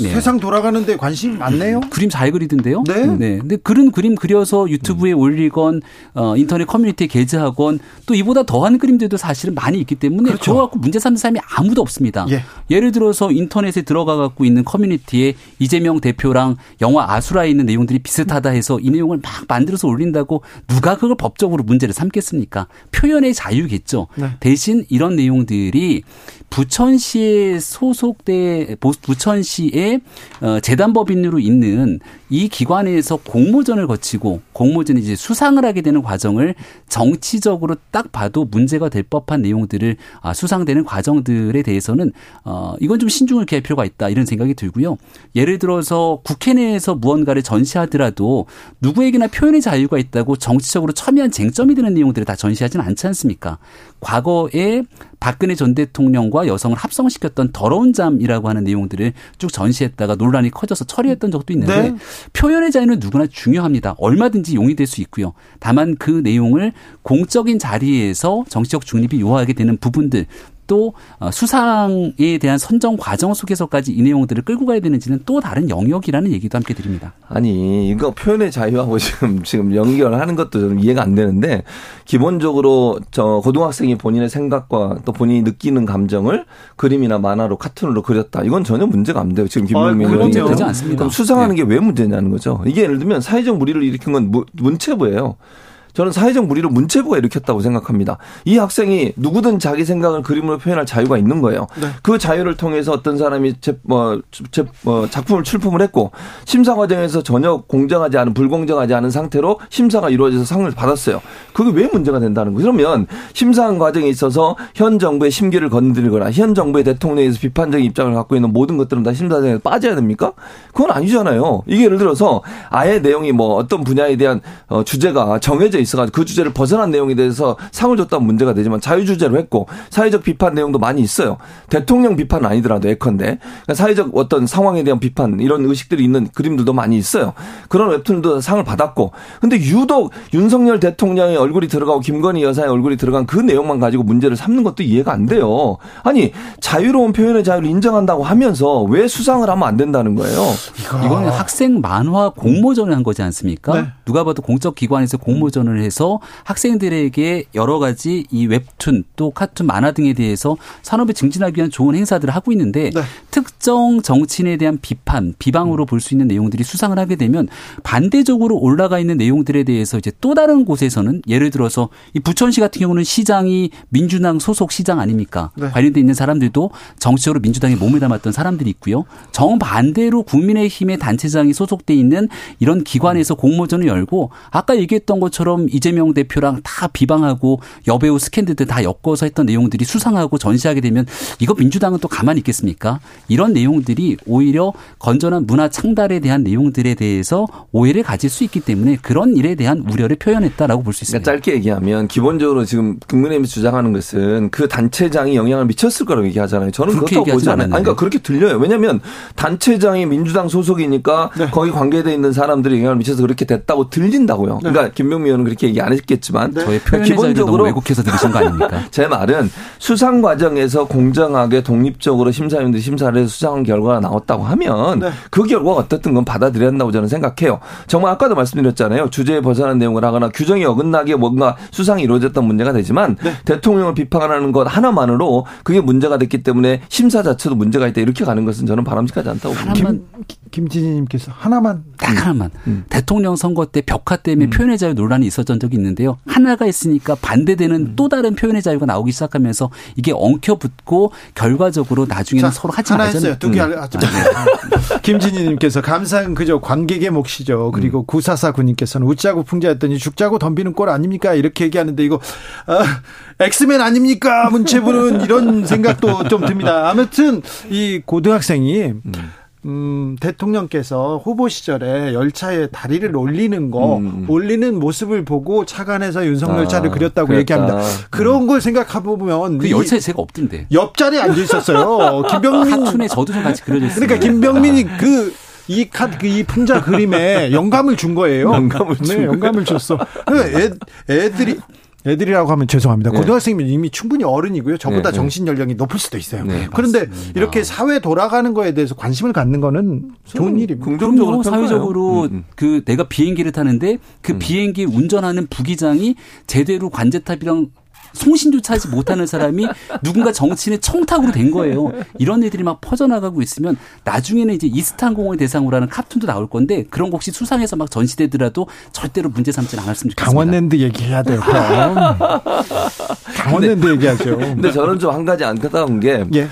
네. 세상 돌아가는데 관심이 많네요. 그림 잘 그리던데요. 네. 근데 그런 그림 그려서 유튜브에 올리건 어, 인터넷 커뮤니티에 게재하건 또 이보다 더한 그림들도 사실은 많이 있기 때문에 그렇죠. 그거 갖고 문제 삼는 사람이 아무도 없습니다. 예. 예를 들어서 인터넷에 들어가 갖고 있는 커뮤니티에 이재명 대표랑 영화 아수라에 있는 내용들이 비슷하다 해서 이 내용을 막 만들어서 올린다고 누가 그걸 법적으로 문제를 삼겠습니까? 표현의 자유겠죠. 네. 대신 이런 내용들이 부천시에 소속돼 부천시의 어, 재단법인으로 있는 이 기관에서 공모전을 거치고 공모전이 이제 수상을 하게 되는 과정을 정치적으로 딱 봐도 문제가 될 법한 내용들을 아, 수상되는 과정들에 대해서는 어 이건 좀 신중을 기할 필요가 있다 이런 생각이 들고요. 예를 들어서 국회 내에서 무언가를 전시하더라도 누구에게나 표현의 자유가 있다고 정치적으로 첨예한 쟁점이 되는 내용들을 다 전시하지는 않지 않습니까? 과거에 박근혜 전 대통령과 여성을 합성시켰던 더러운 잠이라고 하는 내용들을 쭉 전시했다가 논란이 커져서 처리했던 적도 있는데 네. 표현의 자유는 누구나 중요합니다. 얼마든지 용이될 수 있고요. 다만 그 내용을 공적인 자리에서 정치적 중립이 요하게 되는 부분들 또 어, 수상에 대한 선정 과정 속에서까지 이 내용들을 끌고 가야 되는지는 또 다른 영역이라는 얘기도 함께 드립니다. 아니 이거 표현의 자유하고 지금 지금 연결하는 것도 좀 이해가 안 되는데 기본적으로 저 고등학생이 본인의 생각과 또 본인이 느끼는 감정을 그림이나 만화로 카툰으로 그렸다 이건 전혀 문제가 안 돼요 지금 김명민 아, 의원이 그럼요. 되지 않습니다. 그럼 수상하는 네. 게왜 문제냐는 거죠 이게 예를 들면 사회적 무리를 일으킨 건 문- 문체부예요. 저는 사회적 무리를 문체부가 일으켰다고 생각합니다. 이 학생이 누구든 자기 생각을 그림으로 표현할 자유가 있는 거예요. 네. 그 자유를 통해서 어떤 사람이 제, 뭐, 제, 뭐 작품을 출품을 했고 심사 과정에서 전혀 공정하지 않은 불공정하지 않은 상태로 심사가 이루어져서 상을 받았어요. 그게 왜 문제가 된다는 거예요? 그러면 심사한 과정에 있어서 현 정부의 심기를 건드리거나 현 정부의 대통령에서 비판적인 입장을 갖고 있는 모든 것들은 다 심사 과정에 빠져야 됩니까? 그건 아니잖아요. 이게 예를 들어서 아예 내용이 뭐 어떤 분야에 대한 어, 주제가 정해져 있어 가지고 그 주제를 벗어난 내용에 대해서 상을 줬다면 문제가 되지만 자유주제로 했고 사회적 비판 내용도 많이 있어요. 대통령 비판은 아니더라도 예컨대 그러니까 사회적 어떤 상황에 대한 비판 이런 의식들이 있는 그림들도 많이 있어요. 그런 웹툰도 상을 받았고 근데 유독 윤석열 대통령의 얼굴이 들어가고 김건희 여사의 얼굴이 들어간 그 내용만 가지고 문제를 삼는 것도 이해가 안 돼요. 아니 자유로운 표현의 자유를 인정한다고 하면서 왜 수상을 하면 안 된다는 거예요? 이거는 학생 만화 공모전을 한 거지 않습니까? 네. 누가 봐도 공적 기관에서 공모전을 해서 학생들에게 여러 가지 이 웹툰 또 카툰 만화 등에 대해서 산업에 증진하기 위한 좋은 행사들을 하고 있는데 특정 정치인에 대한 비판, 비방으로 볼 수 있는 내용들이 수상을 하게 되면 반대적으로 올라가 있는 내용들에 대해서 이제 또 다른 곳에서는 예를 들어서 이 부천시 같은 경우는 시장이 민주당 소속 시장 아닙니까? 네. 관련돼 있는 사람들도 정치적으로 민주당에 몸을 담았던 사람들이 있고요. 정반대로 국민의힘의 단체장이 소속돼 있는 이런 기관에서 공모전을 열고 아까 얘기했던 것처럼 이재명 대표랑 다 비방하고 여배우 스캔들들 다 엮어서 했던 내용들이 수상하고 전시하게 되면 이거 민주당은 또 가만히 있겠습니까? 이런 내용들이 오히려 건전한 문화 창달에 대한 내용들에 대해서 오해를 가질 수 있기 때문에 그런 일에 대한 우려를 표현했다라고 볼 수 있습니다. 그러니까 짧게 얘기하면 기본적으로 지금 국민의힘이 주장하는 것은 그 단체장이 영향을 미쳤을 거라고 얘기하잖아요. 저는 그렇게 그렇다고 보지 않아요. 아니. 그러니까 그렇게 들려요. 왜냐하면 단체장이 민주당 소속이니까 네. 거기 관계돼 있는 사람들이 영향을 미쳐서 그렇게 됐다고 들린다고요. 그러니까 김병미 의원은 그렇게 얘기 안 했겠지만 네. 저의 표현의 자유를 너무 왜곡해서 들으신 거 아닙니까? 제 말은 수상 과정에서 공정하게 독립적으로 심사위원들이 심사를 해서 수상한 결과가 나왔다고 하면 네. 그 결과가 어떻든 건 받아들여야 한다고 저는 생각해요. 정말 아까도 말씀드렸잖아요. 주제에 벗어난 내용을 하거나 규정이 어긋나게 뭔가 수상이 이루어졌던 문제가 되지만 네. 대통령을 비판하는 것 하나만으로 그게 문제가 됐기 때문에 심사 자체도 문제가 있다 이렇게 가는 것은 저는 바람직하지 않다고 봅니다. 하나만 김진희님께서 하나만 딱 하나만 음. 대통령 선거 때 벽화 때문에 표현의 자유 논란이 있었 던 적이 있는데요. 하나가 있으니까 반대되는 음. 또 다른 표현의 자유가 나오기 시작하면서 이게 엉켜붙고 결과적으로 나중에는 서로 하지 하나 말자는 했어요. 두개 음. 하죠. 김진희님께서 감사한 그저 관객의 몫이죠. 그리고 구사사구님께서는 웃자고 풍자했더니 죽자고 덤비는 꼴 아닙니까? 이렇게 얘기하는데 이거 아, 엑스맨 아닙니까? 문체부는 이런 생각도 좀 듭니다. 아무튼 이 고등학생이 음, 대통령께서 후보 시절에 열차에 다리를 올리는 거, 올리는 모습을 보고 차관에서 윤석열차를 아, 그렸다고 그랬다. 얘기합니다. 그런 걸 생각해보면. 그이 열차에 제가 없던데. 옆자리에 앉아 있었어요. 김병민. 카툰에 저도 좀 같이 그려져 있어요. 그러니까 김병민이 그, 이 카, 그이 풍자 그림에 영감을 준 거예요. 영감을 준 네. 영감을 줬어. 그러니까 애, 애들이, 애들이라고 하면 죄송합니다. 네. 고등학생이면 이미 충분히 어른이고요. 저보다 네, 네. 정신 연령이 높을 수도 있어요. 네, 그런데 이렇게 사회 돌아가는 거에 대해서 관심을 갖는 거는 좋은 일입니다. 그럼요. 사회적으로 음, 그 내가 비행기를 타는데 그 비행기 운전하는 부기장이 제대로 관제탑이랑 송신조차 하지 못하는 사람이 누군가 정치인의 청탁으로 된 거예요. 이런 애들이 막 퍼져나가고 있으면 나중에는 이제 이스탄공을 대상으로 하는 카툰도 나올 건데 그런 거 혹시 수상해서 막 전시되더라도 절대로 문제 삼지는 않았으면 좋겠습니다. 강원랜드 얘기해야 돼요. 강원랜드 얘기하죠. 근데 저는 좀 한 가지 안타까운 게이 예.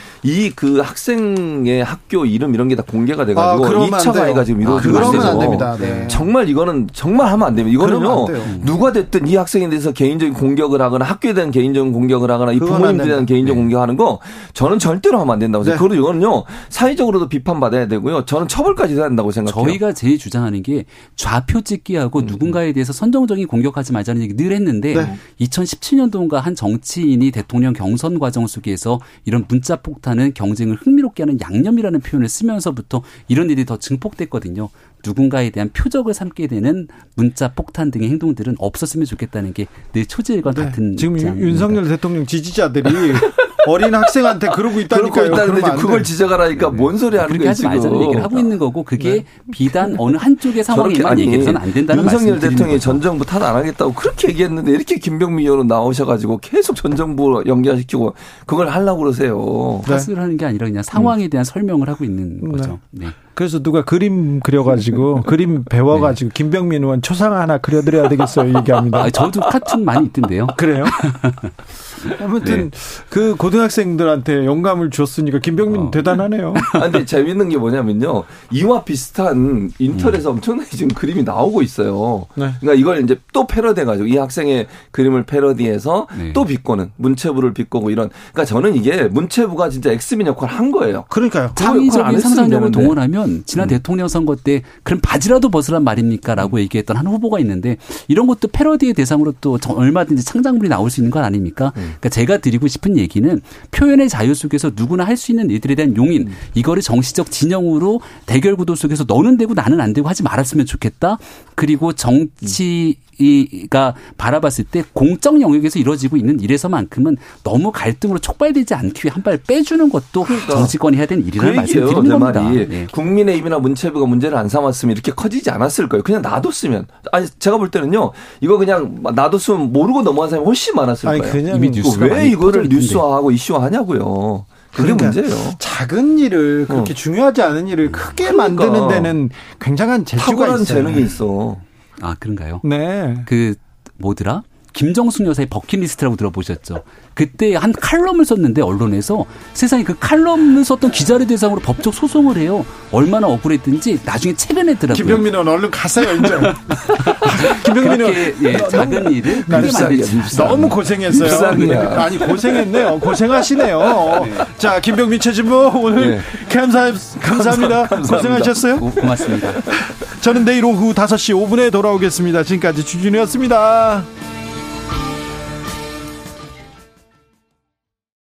그 학생의 학교 이름 이런 게 다 공개가 돼가지고 아, 그러면 안 2차 돼요. 가해가 지금 아, 이루어지고 그러면 있어서 안 됩니다. 네. 정말 이거는 정말 하면 안 됩니다. 이거는요. 누가 됐든 이 학생에 대해서 개인적인 공격을 하거나 학교에 대한 개인적인 공격을 하거나 이 부모님들에 대한. 개인적 공격하는 거 저는 절대로 하면 안 된다고 네. 생각해요. 그리고 이거는요 사회적으로도 비판받아야 되고요. 저는 처벌까지 해야 된다고 생각해요. 저희가 제일 주장하는 게 좌표 찍기하고 누군가에 대해서 선정적인 공격하지 말자는 얘기 늘 했는데 네. 2017년도인가 한 정치인이 대통령 경선 과정 속에서 이런 문자 폭탄은 경쟁을 흥미롭게 하는 양념이라는 표현을 쓰면서부터 이런 일이 더 증폭됐거든요. 누군가에 대한 표적을 삼게 되는 문자 폭탄 등의 행동들은 없었으면 좋겠다는 게늘 초지일과 같은 네. 지금 유- 입장입니다. 윤석열 대통령 지지자들이 어린 학생한테 그러고 있다니까요. 그러고 있다는데 그걸 돼. 지적하라니까 뭔 소리 하는 그렇게 거예요 하지. 말자는 얘기를 하고 있는 거고 그게 비단 어느 한쪽의 상황에만 얘기해서는 안 된다는 윤석열 말씀을 드리는 대통령이. 전 정부 탓 안 하겠다고 그렇게 얘기했는데 이렇게 김병민 의원은 나오셔가지고 계속 전 정부 연결시키고 그걸 하려고 그러세요. 탓을 하는 게 아니라 그냥 상황에 대한 설명을 하고 있는 거죠. 네. 그래서 누가 그림 그려가지고 그림 배워가지고 김병민 의원 초상 하나 그려드려야 되겠어요 얘기합니다. 아, 저도 카툰 많이 있던데요. 그래요? 아무튼 그 고등학생들한테 영감을 줬으니까 김병민 대단하네요. 아, 근데 재밌는 게 뭐냐면요. 이와 비슷한 인터넷에 엄청나게 지금 그림이 나오고 있어요. 네. 그러니까 이걸 이제 또 패러디해가지고 이 학생의 그림을 패러디해서 네. 또 비꼬는 문체부를 비꼬고 이런. 그러니까 저는 이게 문체부가 진짜 엑스민 역할을 한 거예요. 그러니까요. 창의적인 상상력을. 동원하면 지난 대통령 선거 때 그럼 바지라도 벗으란 말입니까라고 얘기했던 한 후보가 있는데 이런 것도 패러디의 대상으로 또 정- 얼마든지 창작물이 나올 수 있는 건 아닙니까? 그러니까 제가 드리고 싶은 얘기는 표현의 자유 속에서 누구나 할 수 있는 일들에 대한 용인 이거를 정치적 진영으로 대결 구도 속에서 너는 되고 나는 안 되고 하지 말았으면 좋겠다. 그리고 정치가 바라봤을 때 공적 영역에서 이루어지고 있는 일에서만큼은 너무 갈등으로 촉발되지 않기 위해 한 발 빼주는 것도 정치권이 해야 되는 그 일이라는 얘기예요, 말씀을 내 드리는 겁니다. 말이. 네. 국민의힘이나 문체부가 문제를 안 삼았으면 이렇게 커지지 않았을 거예요. 그냥 놔뒀으면. 아니, 제가 볼 때는요, 이거 그냥 놔뒀으면 모르고 넘어간 사람이 훨씬 많았을 아니, 거예요. 그냥 이미 뉴스가 왜 많이 이거를. 뉴스화하고 이슈화하냐고요. 그게 그러니까 문제예요. 작은 일을 그렇게 어. 중요하지 않은 일을 크게 그러니까. 만드는 데는 굉장한 재주가 탁월한 있어요. 재능이 있어. 아 그런가요? 네. 그 뭐더라? 김정숙 여사의 버킷리스트라고 들어보셨죠? 그때 한 칼럼을 썼는데 언론에서 세상에 그 칼럼을 썼던 기자를 대상으로 법적 소송을 해요. 얼마나 억울했든지 나중에 책을 냈더라고요. 김병민은 얼른 가세요 이제. 김병민은 예, 작은 일을 크게 만들지. 너무 고생했어요. 밉상이야. 아니 고생했네요. 고생하시네요. 자 김병민 최진모 오늘 네. 감사 감사합니다. 고생하셨어요. 고- 고맙습니다. 저는 내일 오후 5시 5분에 돌아오겠습니다. 지금까지 주진우였습니다.